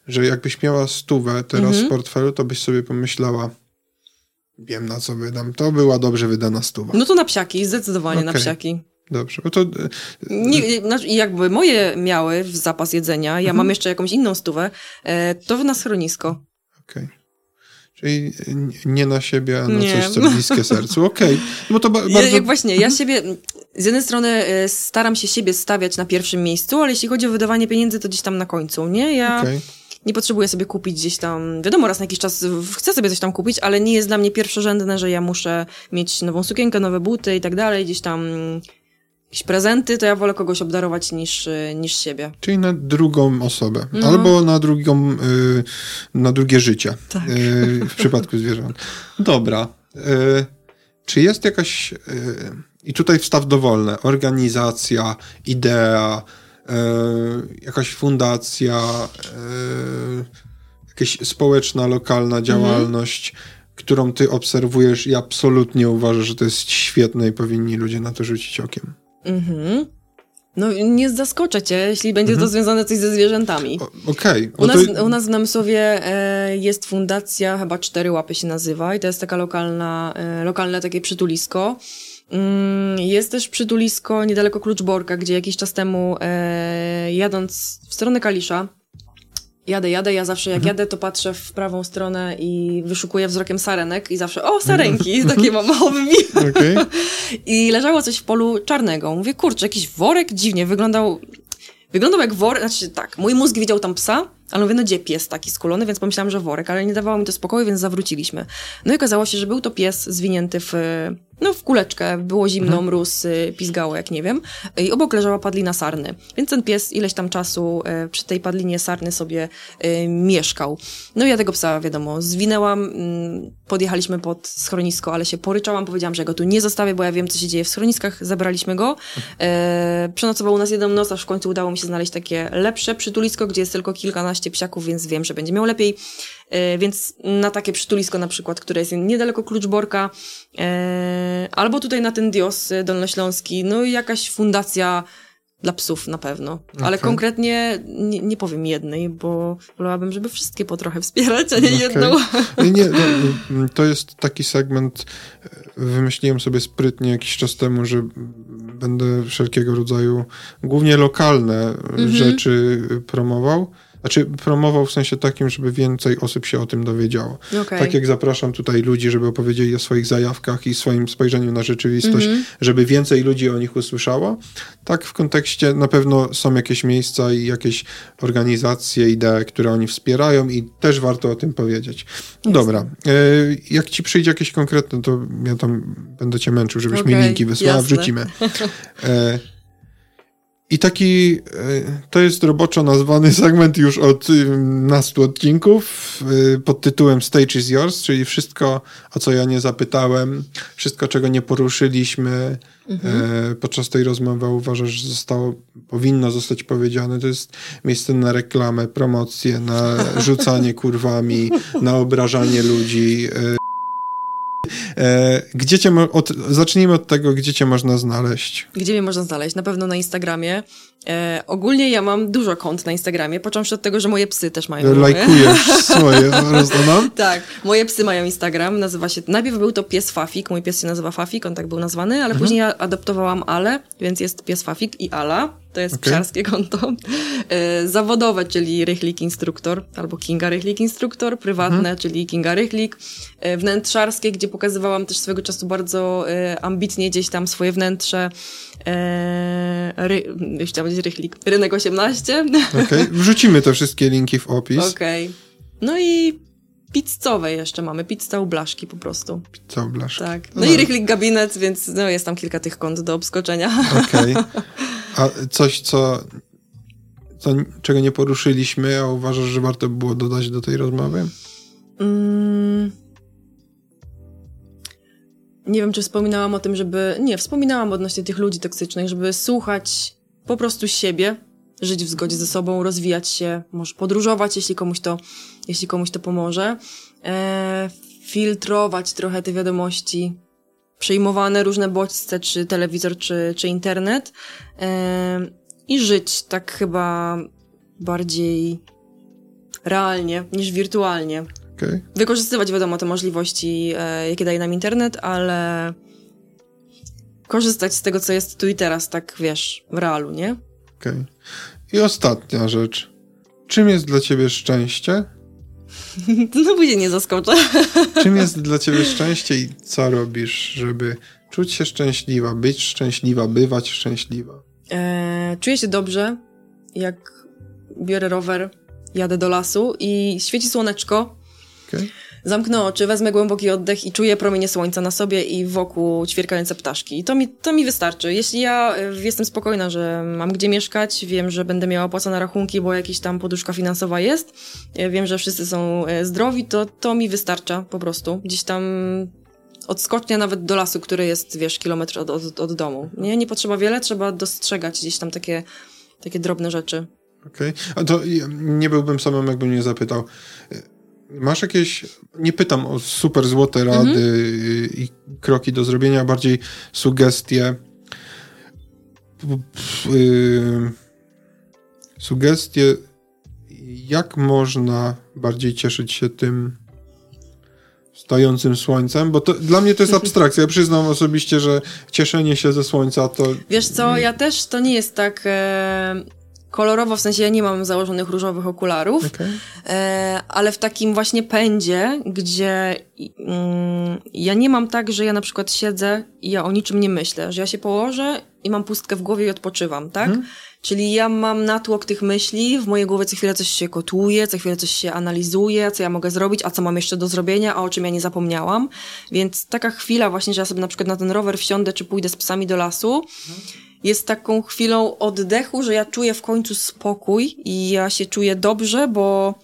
że jakbyś miała stówę teraz Mhm. w portfelu, to byś sobie pomyślała, wiem na co wydam. To była dobrze wydana stuwa. No to na psiaki, zdecydowanie na Okej. psiaki. Dobrze, bo to e, Nie, nie, znaczy, jakby moje miały w zapas jedzenia, ja Mhm. mam jeszcze jakąś inną stówę, e, to na schronisko. Okej. Czyli nie na siebie, a na Nie. coś, co bliskie sercu. Okej. Bo to ba- Ja, bardzo... jak właśnie, ja siebie, z jednej strony e, staram się siebie stawiać na pierwszym miejscu, ale jeśli chodzi o wydawanie pieniędzy, to gdzieś tam na końcu, nie? Ja Okej. nie potrzebuję sobie kupić gdzieś tam, wiadomo, raz na jakiś czas chcę sobie coś tam kupić, ale nie jest dla mnie pierwszorzędne, że ja muszę mieć nową sukienkę, nowe buty i tak dalej, gdzieś tam jakieś prezenty, to ja wolę kogoś obdarować niż, e, niż siebie. Czyli na drugą osobę. No. Albo na drugą, y, na drugie życie. Tak. Y, w przypadku zwierząt. Dobra. Y, czy jest jakaś, y, i tutaj wstaw dowolne, organizacja, idea, y, jakaś fundacja, y, jakaś społeczna, lokalna działalność, którą ty obserwujesz i absolutnie uważasz, że to jest świetne i powinni ludzie na to rzucić okiem? Mhm. No nie zaskoczę cię, jeśli będzie Mhm. to związane coś ze zwierzętami. Okej. U, no nas, to- u nas w Namysłowie e, jest fundacja, chyba Cztery Łapy się nazywa i to jest taka lokalna, e, lokalne takie przytulisko. Mm, jest też przytulisko niedaleko Kluczborka, gdzie jakiś czas temu e, jadąc w stronę Kalisza, jadę, jadę, ja zawsze jak jadę, to patrzę w prawą stronę i wyszukuję wzrokiem sarenek i zawsze, o, sarenki, takie mam hobby. Okej. I leżało coś w polu czarnego. Mówię, kurczę, jakiś worek dziwnie wyglądał. Wyglądał jak worek, znaczy tak, mój mózg widział tam psa, ale mówię, no gdzie pies taki skulony, więc pomyślałam, że worek, ale nie dawało mi to spokoju, więc zawróciliśmy. No i okazało się, że był to pies zwinięty w, no w kuleczkę, było zimno, mróz, y, pizgało jak nie wiem, i obok leżała padlina sarny. Więc ten pies ileś tam czasu y, przy tej padlinie sarny sobie y, mieszkał. No i ja tego psa, wiadomo, zwinęłam, mm, podjechaliśmy pod schronisko, ale się poryczałam, powiedziałam, że go tu nie zostawię, bo ja wiem, co się dzieje w schroniskach, zabraliśmy go. E, przenocował u nas jedną noc, aż w końcu udało mi się znaleźć takie lepsze przytulisko, gdzie jest tylko kilkanaście psiaków, więc wiem, że będzie miał lepiej. E, więc na takie przytulisko na przykład, które jest niedaleko Kluczborka, e, albo tutaj na ten Dios e, dolnośląski, no i jakaś fundacja dla psów na pewno. Ale konkretnie nie, nie powiem jednej, bo wolałabym, żeby wszystkie po trochę wspierać, a nie Okej. jedną. Nie, nie, to, to jest taki segment, wymyśliłem sobie sprytnie jakiś czas temu, że będę wszelkiego rodzaju, głównie lokalne Mhm. rzeczy promował, znaczy promował w sensie takim, żeby więcej osób się o tym dowiedziało. Okay. Tak jak zapraszam tutaj ludzi, żeby opowiedzieli o swoich zajawkach i swoim spojrzeniu na rzeczywistość, mm -hmm. żeby więcej ludzi o nich usłyszało, tak w kontekście na pewno są jakieś miejsca i jakieś organizacje, idee, które oni wspierają i też warto o tym powiedzieć. Dobra. E, jak ci przyjdzie jakieś konkretne, to ja tam będę cię męczył, żebyś okay, mi linki wysłała, wrzucimy. E, i taki, e, to jest roboczo nazwany segment już od nastu odcinków pod tytułem Stage is yours, czyli wszystko, o co ja nie zapytałem, wszystko, czego nie poruszyliśmy mhm. podczas tej rozmowy, uważasz, że zostało, powinno zostać powiedziane. To jest miejsce na reklamę, promocję, na rzucanie kurwami, na obrażanie ludzi. E, gdzie cię, od, zacznijmy od tego, gdzie cię można znaleźć. Gdzie mnie można znaleźć? Na pewno na Instagramie. E, ogólnie ja mam dużo kont na Instagramie, począwszy od tego, że moje psy też mają. Lajkujesz swoje, rozumiem? Tak, moje psy mają Instagram, nazywa się, najpierw był to pies Fafik, mój pies się nazywa Fafik, on tak był nazwany, ale mhm. później ja adoptowałam Ale, więc jest pies Fafik i Ala, to jest okay. psiarskie konto. E, zawodowe, czyli Rychlik Instruktor, albo Kinga Rychlik Instruktor, prywatne, mhm. czyli Kinga Rychlik, e, wnętrzarskie, gdzie pokazywałam też swego czasu bardzo e, ambitnie gdzieś tam swoje wnętrze, ry, chciałam powiedzieć Rychlik, Rynek 18. Okej, okay. wrzucimy te wszystkie linki w opis. Okej. Okay. No i pizzowe jeszcze mamy, pizza u Blaszki po prostu. Pizza u Blaszki. Tak. No, no i Rychlik Gabinet, więc no, jest tam kilka tych kont do obskoczenia. Okej. Okay. A coś, co, co, czego nie poruszyliśmy, a uważasz, że warto było dodać do tej rozmowy? Mm. Nie wiem, czy wspominałam o tym, żeby. Nie, wspominałam odnośnie tych ludzi toksycznych, żeby słuchać po prostu siebie, żyć w zgodzie ze sobą, rozwijać się, może podróżować, jeśli komuś to, jeśli komuś to pomoże. E, filtrować trochę te wiadomości, przyjmowane różne bodźce, czy telewizor, czy, czy internet yy, i żyć tak chyba bardziej realnie niż wirtualnie. Okay. Wykorzystywać, wiadomo, te możliwości, e, jakie daje nam internet, ale korzystać z tego, co jest tu i teraz, tak wiesz, w realu, nie? Okay. I ostatnia rzecz. Czym jest dla ciebie szczęście? No później nie zaskoczę. Czym jest dla ciebie szczęście i co robisz, żeby czuć się szczęśliwa, być szczęśliwa, bywać szczęśliwa? Eee, czuję się dobrze, jak biorę rower, jadę do lasu i świeci słoneczko. Okay zamknę oczy, wezmę głęboki oddech i czuję promienie słońca na sobie i wokół ćwierkające ptaszki. I to mi, to mi wystarczy. Jeśli ja e, jestem spokojna, że mam gdzie mieszkać, wiem, że będę miała opłacone rachunki, bo jakaś tam poduszka finansowa jest, e, wiem, że wszyscy są e, zdrowi, to, to mi wystarcza po prostu. Gdzieś tam odskocznia nawet do lasu, który jest, wiesz, kilometr od, od, od domu. Nie, nie potrzeba wiele, trzeba dostrzegać gdzieś tam takie, takie drobne rzeczy. Okej. Okay. A to nie byłbym samym, jakbym nie zapytał. Masz jakieś, nie pytam o super złote rady mhm. i kroki do zrobienia, bardziej sugestie. Y, sugestie, jak można bardziej cieszyć się tym stającym słońcem, bo to, dla mnie to jest abstrakcja. Ja przyznam osobiście, że cieszenie się ze słońca to... Wiesz co, ja też, to nie jest tak... E kolorowo, w sensie ja nie mam założonych różowych okularów, okay. e, ale w takim właśnie pędzie, gdzie mm, ja nie mam tak, że ja na przykład siedzę i ja o niczym nie myślę, że ja się położę i mam pustkę w głowie i odpoczywam, tak? Hmm. Czyli ja mam natłok tych myśli, w mojej głowie co chwilę coś się kotuje, co chwilę coś się analizuje, co ja mogę zrobić, a co mam jeszcze do zrobienia, a o czym ja nie zapomniałam. Więc taka chwila właśnie, że ja sobie na przykład na ten rower wsiądę, czy pójdę z psami do lasu, hmm jest taką chwilą oddechu, że ja czuję w końcu spokój i ja się czuję dobrze, bo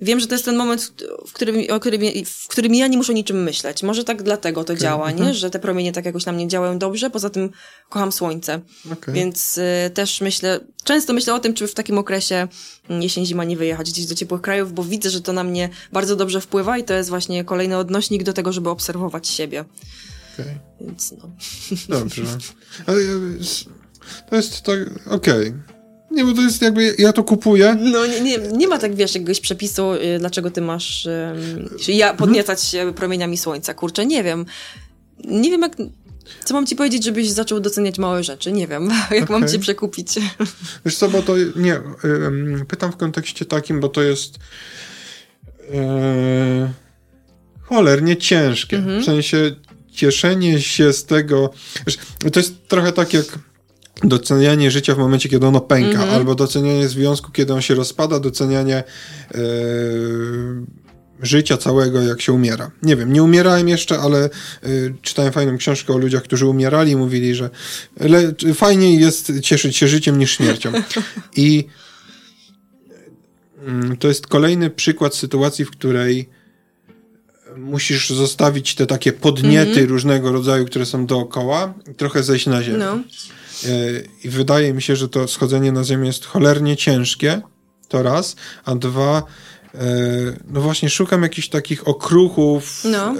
wiem, że to jest ten moment, w którym, o którym, w którym ja nie muszę niczym myśleć. Może tak dlatego to okay. działa, nie? Mhm. Że te promienie tak jakoś na mnie działają dobrze, poza tym kocham słońce. Okay. Więc y, też myślę, często myślę o tym, czy w takim okresie mm, jesień, zima nie wyjechać gdzieś do ciepłych krajów, bo widzę, że to na mnie bardzo dobrze wpływa i to jest właśnie kolejny odnośnik do tego, żeby obserwować siebie. Okay. Więc no. Dobrze. Ale to jest tak, okej. Okay. Nie, bo to jest jakby, ja to kupuję. No nie, nie, nie ma tak, wiesz, jakiegoś przepisu, y, dlaczego ty masz ja podniecać się promieniami słońca. Kurczę, nie wiem. Nie wiem jak... Co mam ci powiedzieć, żebyś zaczął doceniać małe rzeczy? Nie wiem, jak okay. mam cię przekupić. Wiesz co, bo to nie, pytam w kontekście takim, bo to jest yy, cholernie ciężkie. Mhm. W sensie cieszenie się z tego, wiesz, to jest trochę tak jak docenianie życia w momencie, kiedy ono pęka, mm -hmm. albo docenianie związku, kiedy on się rozpada, docenianie yy, życia całego, jak się umiera. Nie wiem, nie umierałem jeszcze, ale yy, czytałem fajną książkę o ludziach, którzy umierali i mówili, że le, fajniej jest cieszyć się życiem niż śmiercią. I yy, to jest kolejny przykład sytuacji, w której musisz zostawić te takie podniety mm -hmm. różnego rodzaju, które są dookoła, i trochę zejść na ziemię. No. E, I wydaje mi się, że to schodzenie na ziemię jest cholernie ciężkie, to raz, a dwa, e, no właśnie szukam jakichś takich okruchów no. E,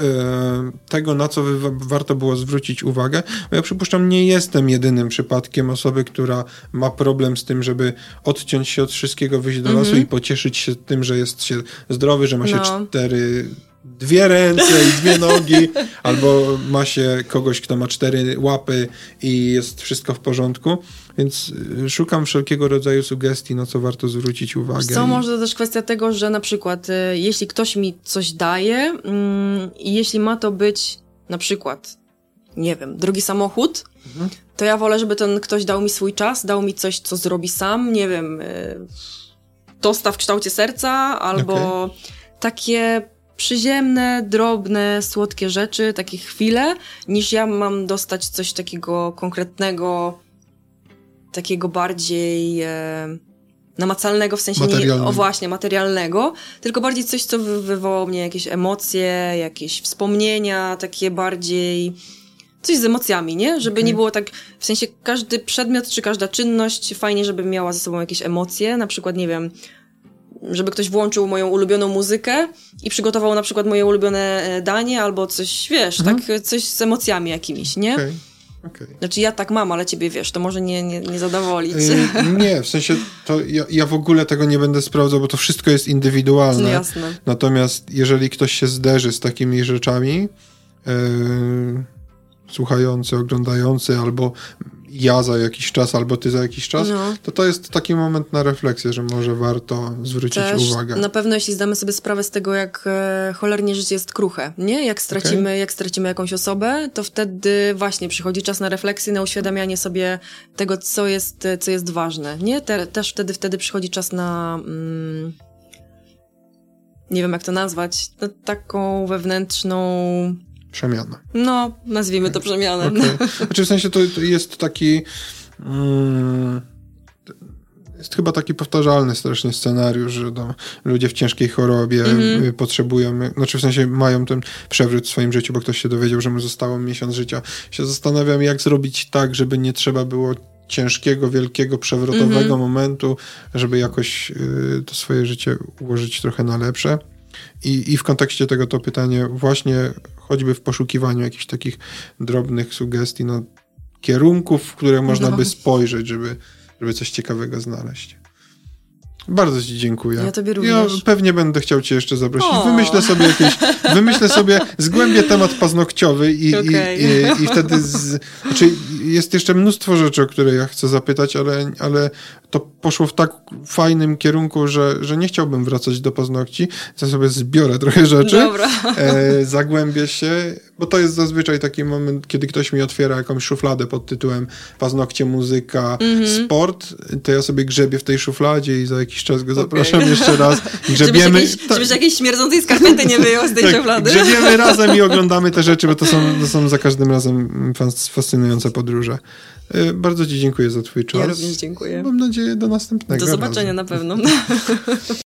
tego, na co warto było zwrócić uwagę. Bo ja przypuszczam, nie jestem jedynym przypadkiem osoby, która ma problem z tym, żeby odciąć się od wszystkiego, wyjść do mm -hmm. lasu i pocieszyć się tym, że jest się zdrowy, że ma się no. cztery dwie ręce i dwie nogi, albo ma się kogoś, kto ma cztery łapy i jest wszystko w porządku. Więc y, szukam wszelkiego rodzaju sugestii, na co warto zwrócić uwagę. Co, może też kwestia tego, że na przykład y, jeśli ktoś mi coś daje mm, i jeśli ma to być na przykład, nie wiem, drugi samochód, mhm. to ja wolę, żeby ten ktoś dał mi swój czas, dał mi coś, co zrobi sam, nie wiem, y, dostaw w kształcie serca, albo okay. takie przyziemne, drobne, słodkie rzeczy, takie chwile, niż ja mam dostać coś takiego konkretnego, takiego bardziej e, namacalnego, w sensie nie, o właśnie, materialnego, tylko bardziej coś, co wy, wywołało mnie jakieś emocje, jakieś wspomnienia, takie bardziej coś z emocjami, nie? Żeby okay. nie było tak, w sensie każdy przedmiot czy każda czynność fajnie, żeby miała ze sobą jakieś emocje, na przykład, nie wiem, żeby ktoś włączył moją ulubioną muzykę i przygotował na przykład moje ulubione e, danie albo coś, wiesz, mhm. tak, coś z emocjami jakimiś, nie? Okay. Okay. Znaczy ja tak mam, ale ciebie wiesz, to może nie, nie, nie zadowolić. Yy, nie, w sensie to ja, ja, w ogóle tego nie będę sprawdzał, bo to wszystko jest indywidualne. No jasne. Natomiast jeżeli ktoś się zderzy z takimi rzeczami, yy, słuchający, oglądający albo ja za jakiś czas, albo ty za jakiś czas, no. to to jest taki moment na refleksję, że może warto zwrócić Też uwagę. Na pewno jeśli zdamy sobie sprawę z tego, jak e, cholernie życie jest kruche, nie? Jak stracimy, okay. jak stracimy jakąś osobę, to wtedy właśnie przychodzi czas na refleksję, na uświadamianie sobie tego, co jest, co jest ważne, nie? Te, też wtedy, wtedy przychodzi czas na... Mm, nie wiem jak to nazwać, no, taką wewnętrzną Przemiana. No, nazwijmy to przemianą. Okay. Znaczy w sensie to, to jest taki... Mm, jest chyba taki powtarzalny strasznie scenariusz, że no, ludzie w ciężkiej chorobie mm-hmm. potrzebują, znaczy w sensie mają ten przewrót w swoim życiu, bo ktoś się dowiedział, że mu zostało miesiąc życia. Się zastanawiam, jak zrobić tak, żeby nie trzeba było ciężkiego, wielkiego, przewrotowego mm-hmm. momentu, żeby jakoś y, to swoje życie ułożyć trochę na lepsze. I, I w kontekście tego to pytanie właśnie choćby w poszukiwaniu jakichś takich drobnych sugestii, no, kierunków, w które można no. by spojrzeć, żeby, żeby coś ciekawego znaleźć. Bardzo Ci dziękuję. Ja Tobie również. Ja pewnie będę chciał Cię jeszcze zaprosić. O. Wymyślę sobie jakieś, wymyślę sobie, zgłębię temat paznokciowy i, okay. i, i, i, wtedy, z, znaczy jest jeszcze mnóstwo rzeczy, o które ja chcę zapytać, ale, ale to poszło w tak fajnym kierunku, że, że nie chciałbym wracać do paznokci. Ja sobie zbiorę trochę rzeczy, Dobra. E, zagłębię się, bo to jest zazwyczaj taki moment, kiedy ktoś mi otwiera jakąś szufladę pod tytułem paznokcie, muzyka, mm -hmm. sport, to ja sobie grzebię w tej szufladzie i za jakiś czas go zapraszam okay. jeszcze raz. Grzebiemy. Żebyś, jakiejś, żebyś jakiejś śmierdzącej skarpety nie wyjął z tej tak, szuflady. Grzebiemy razem i oglądamy te rzeczy, bo to są, to są za każdym razem fascynujące podróże. E, bardzo Ci dziękuję za Twój czas. Ja również dziękuję. Mam nadzieję do następnego. Do zobaczenia razu. na pewno.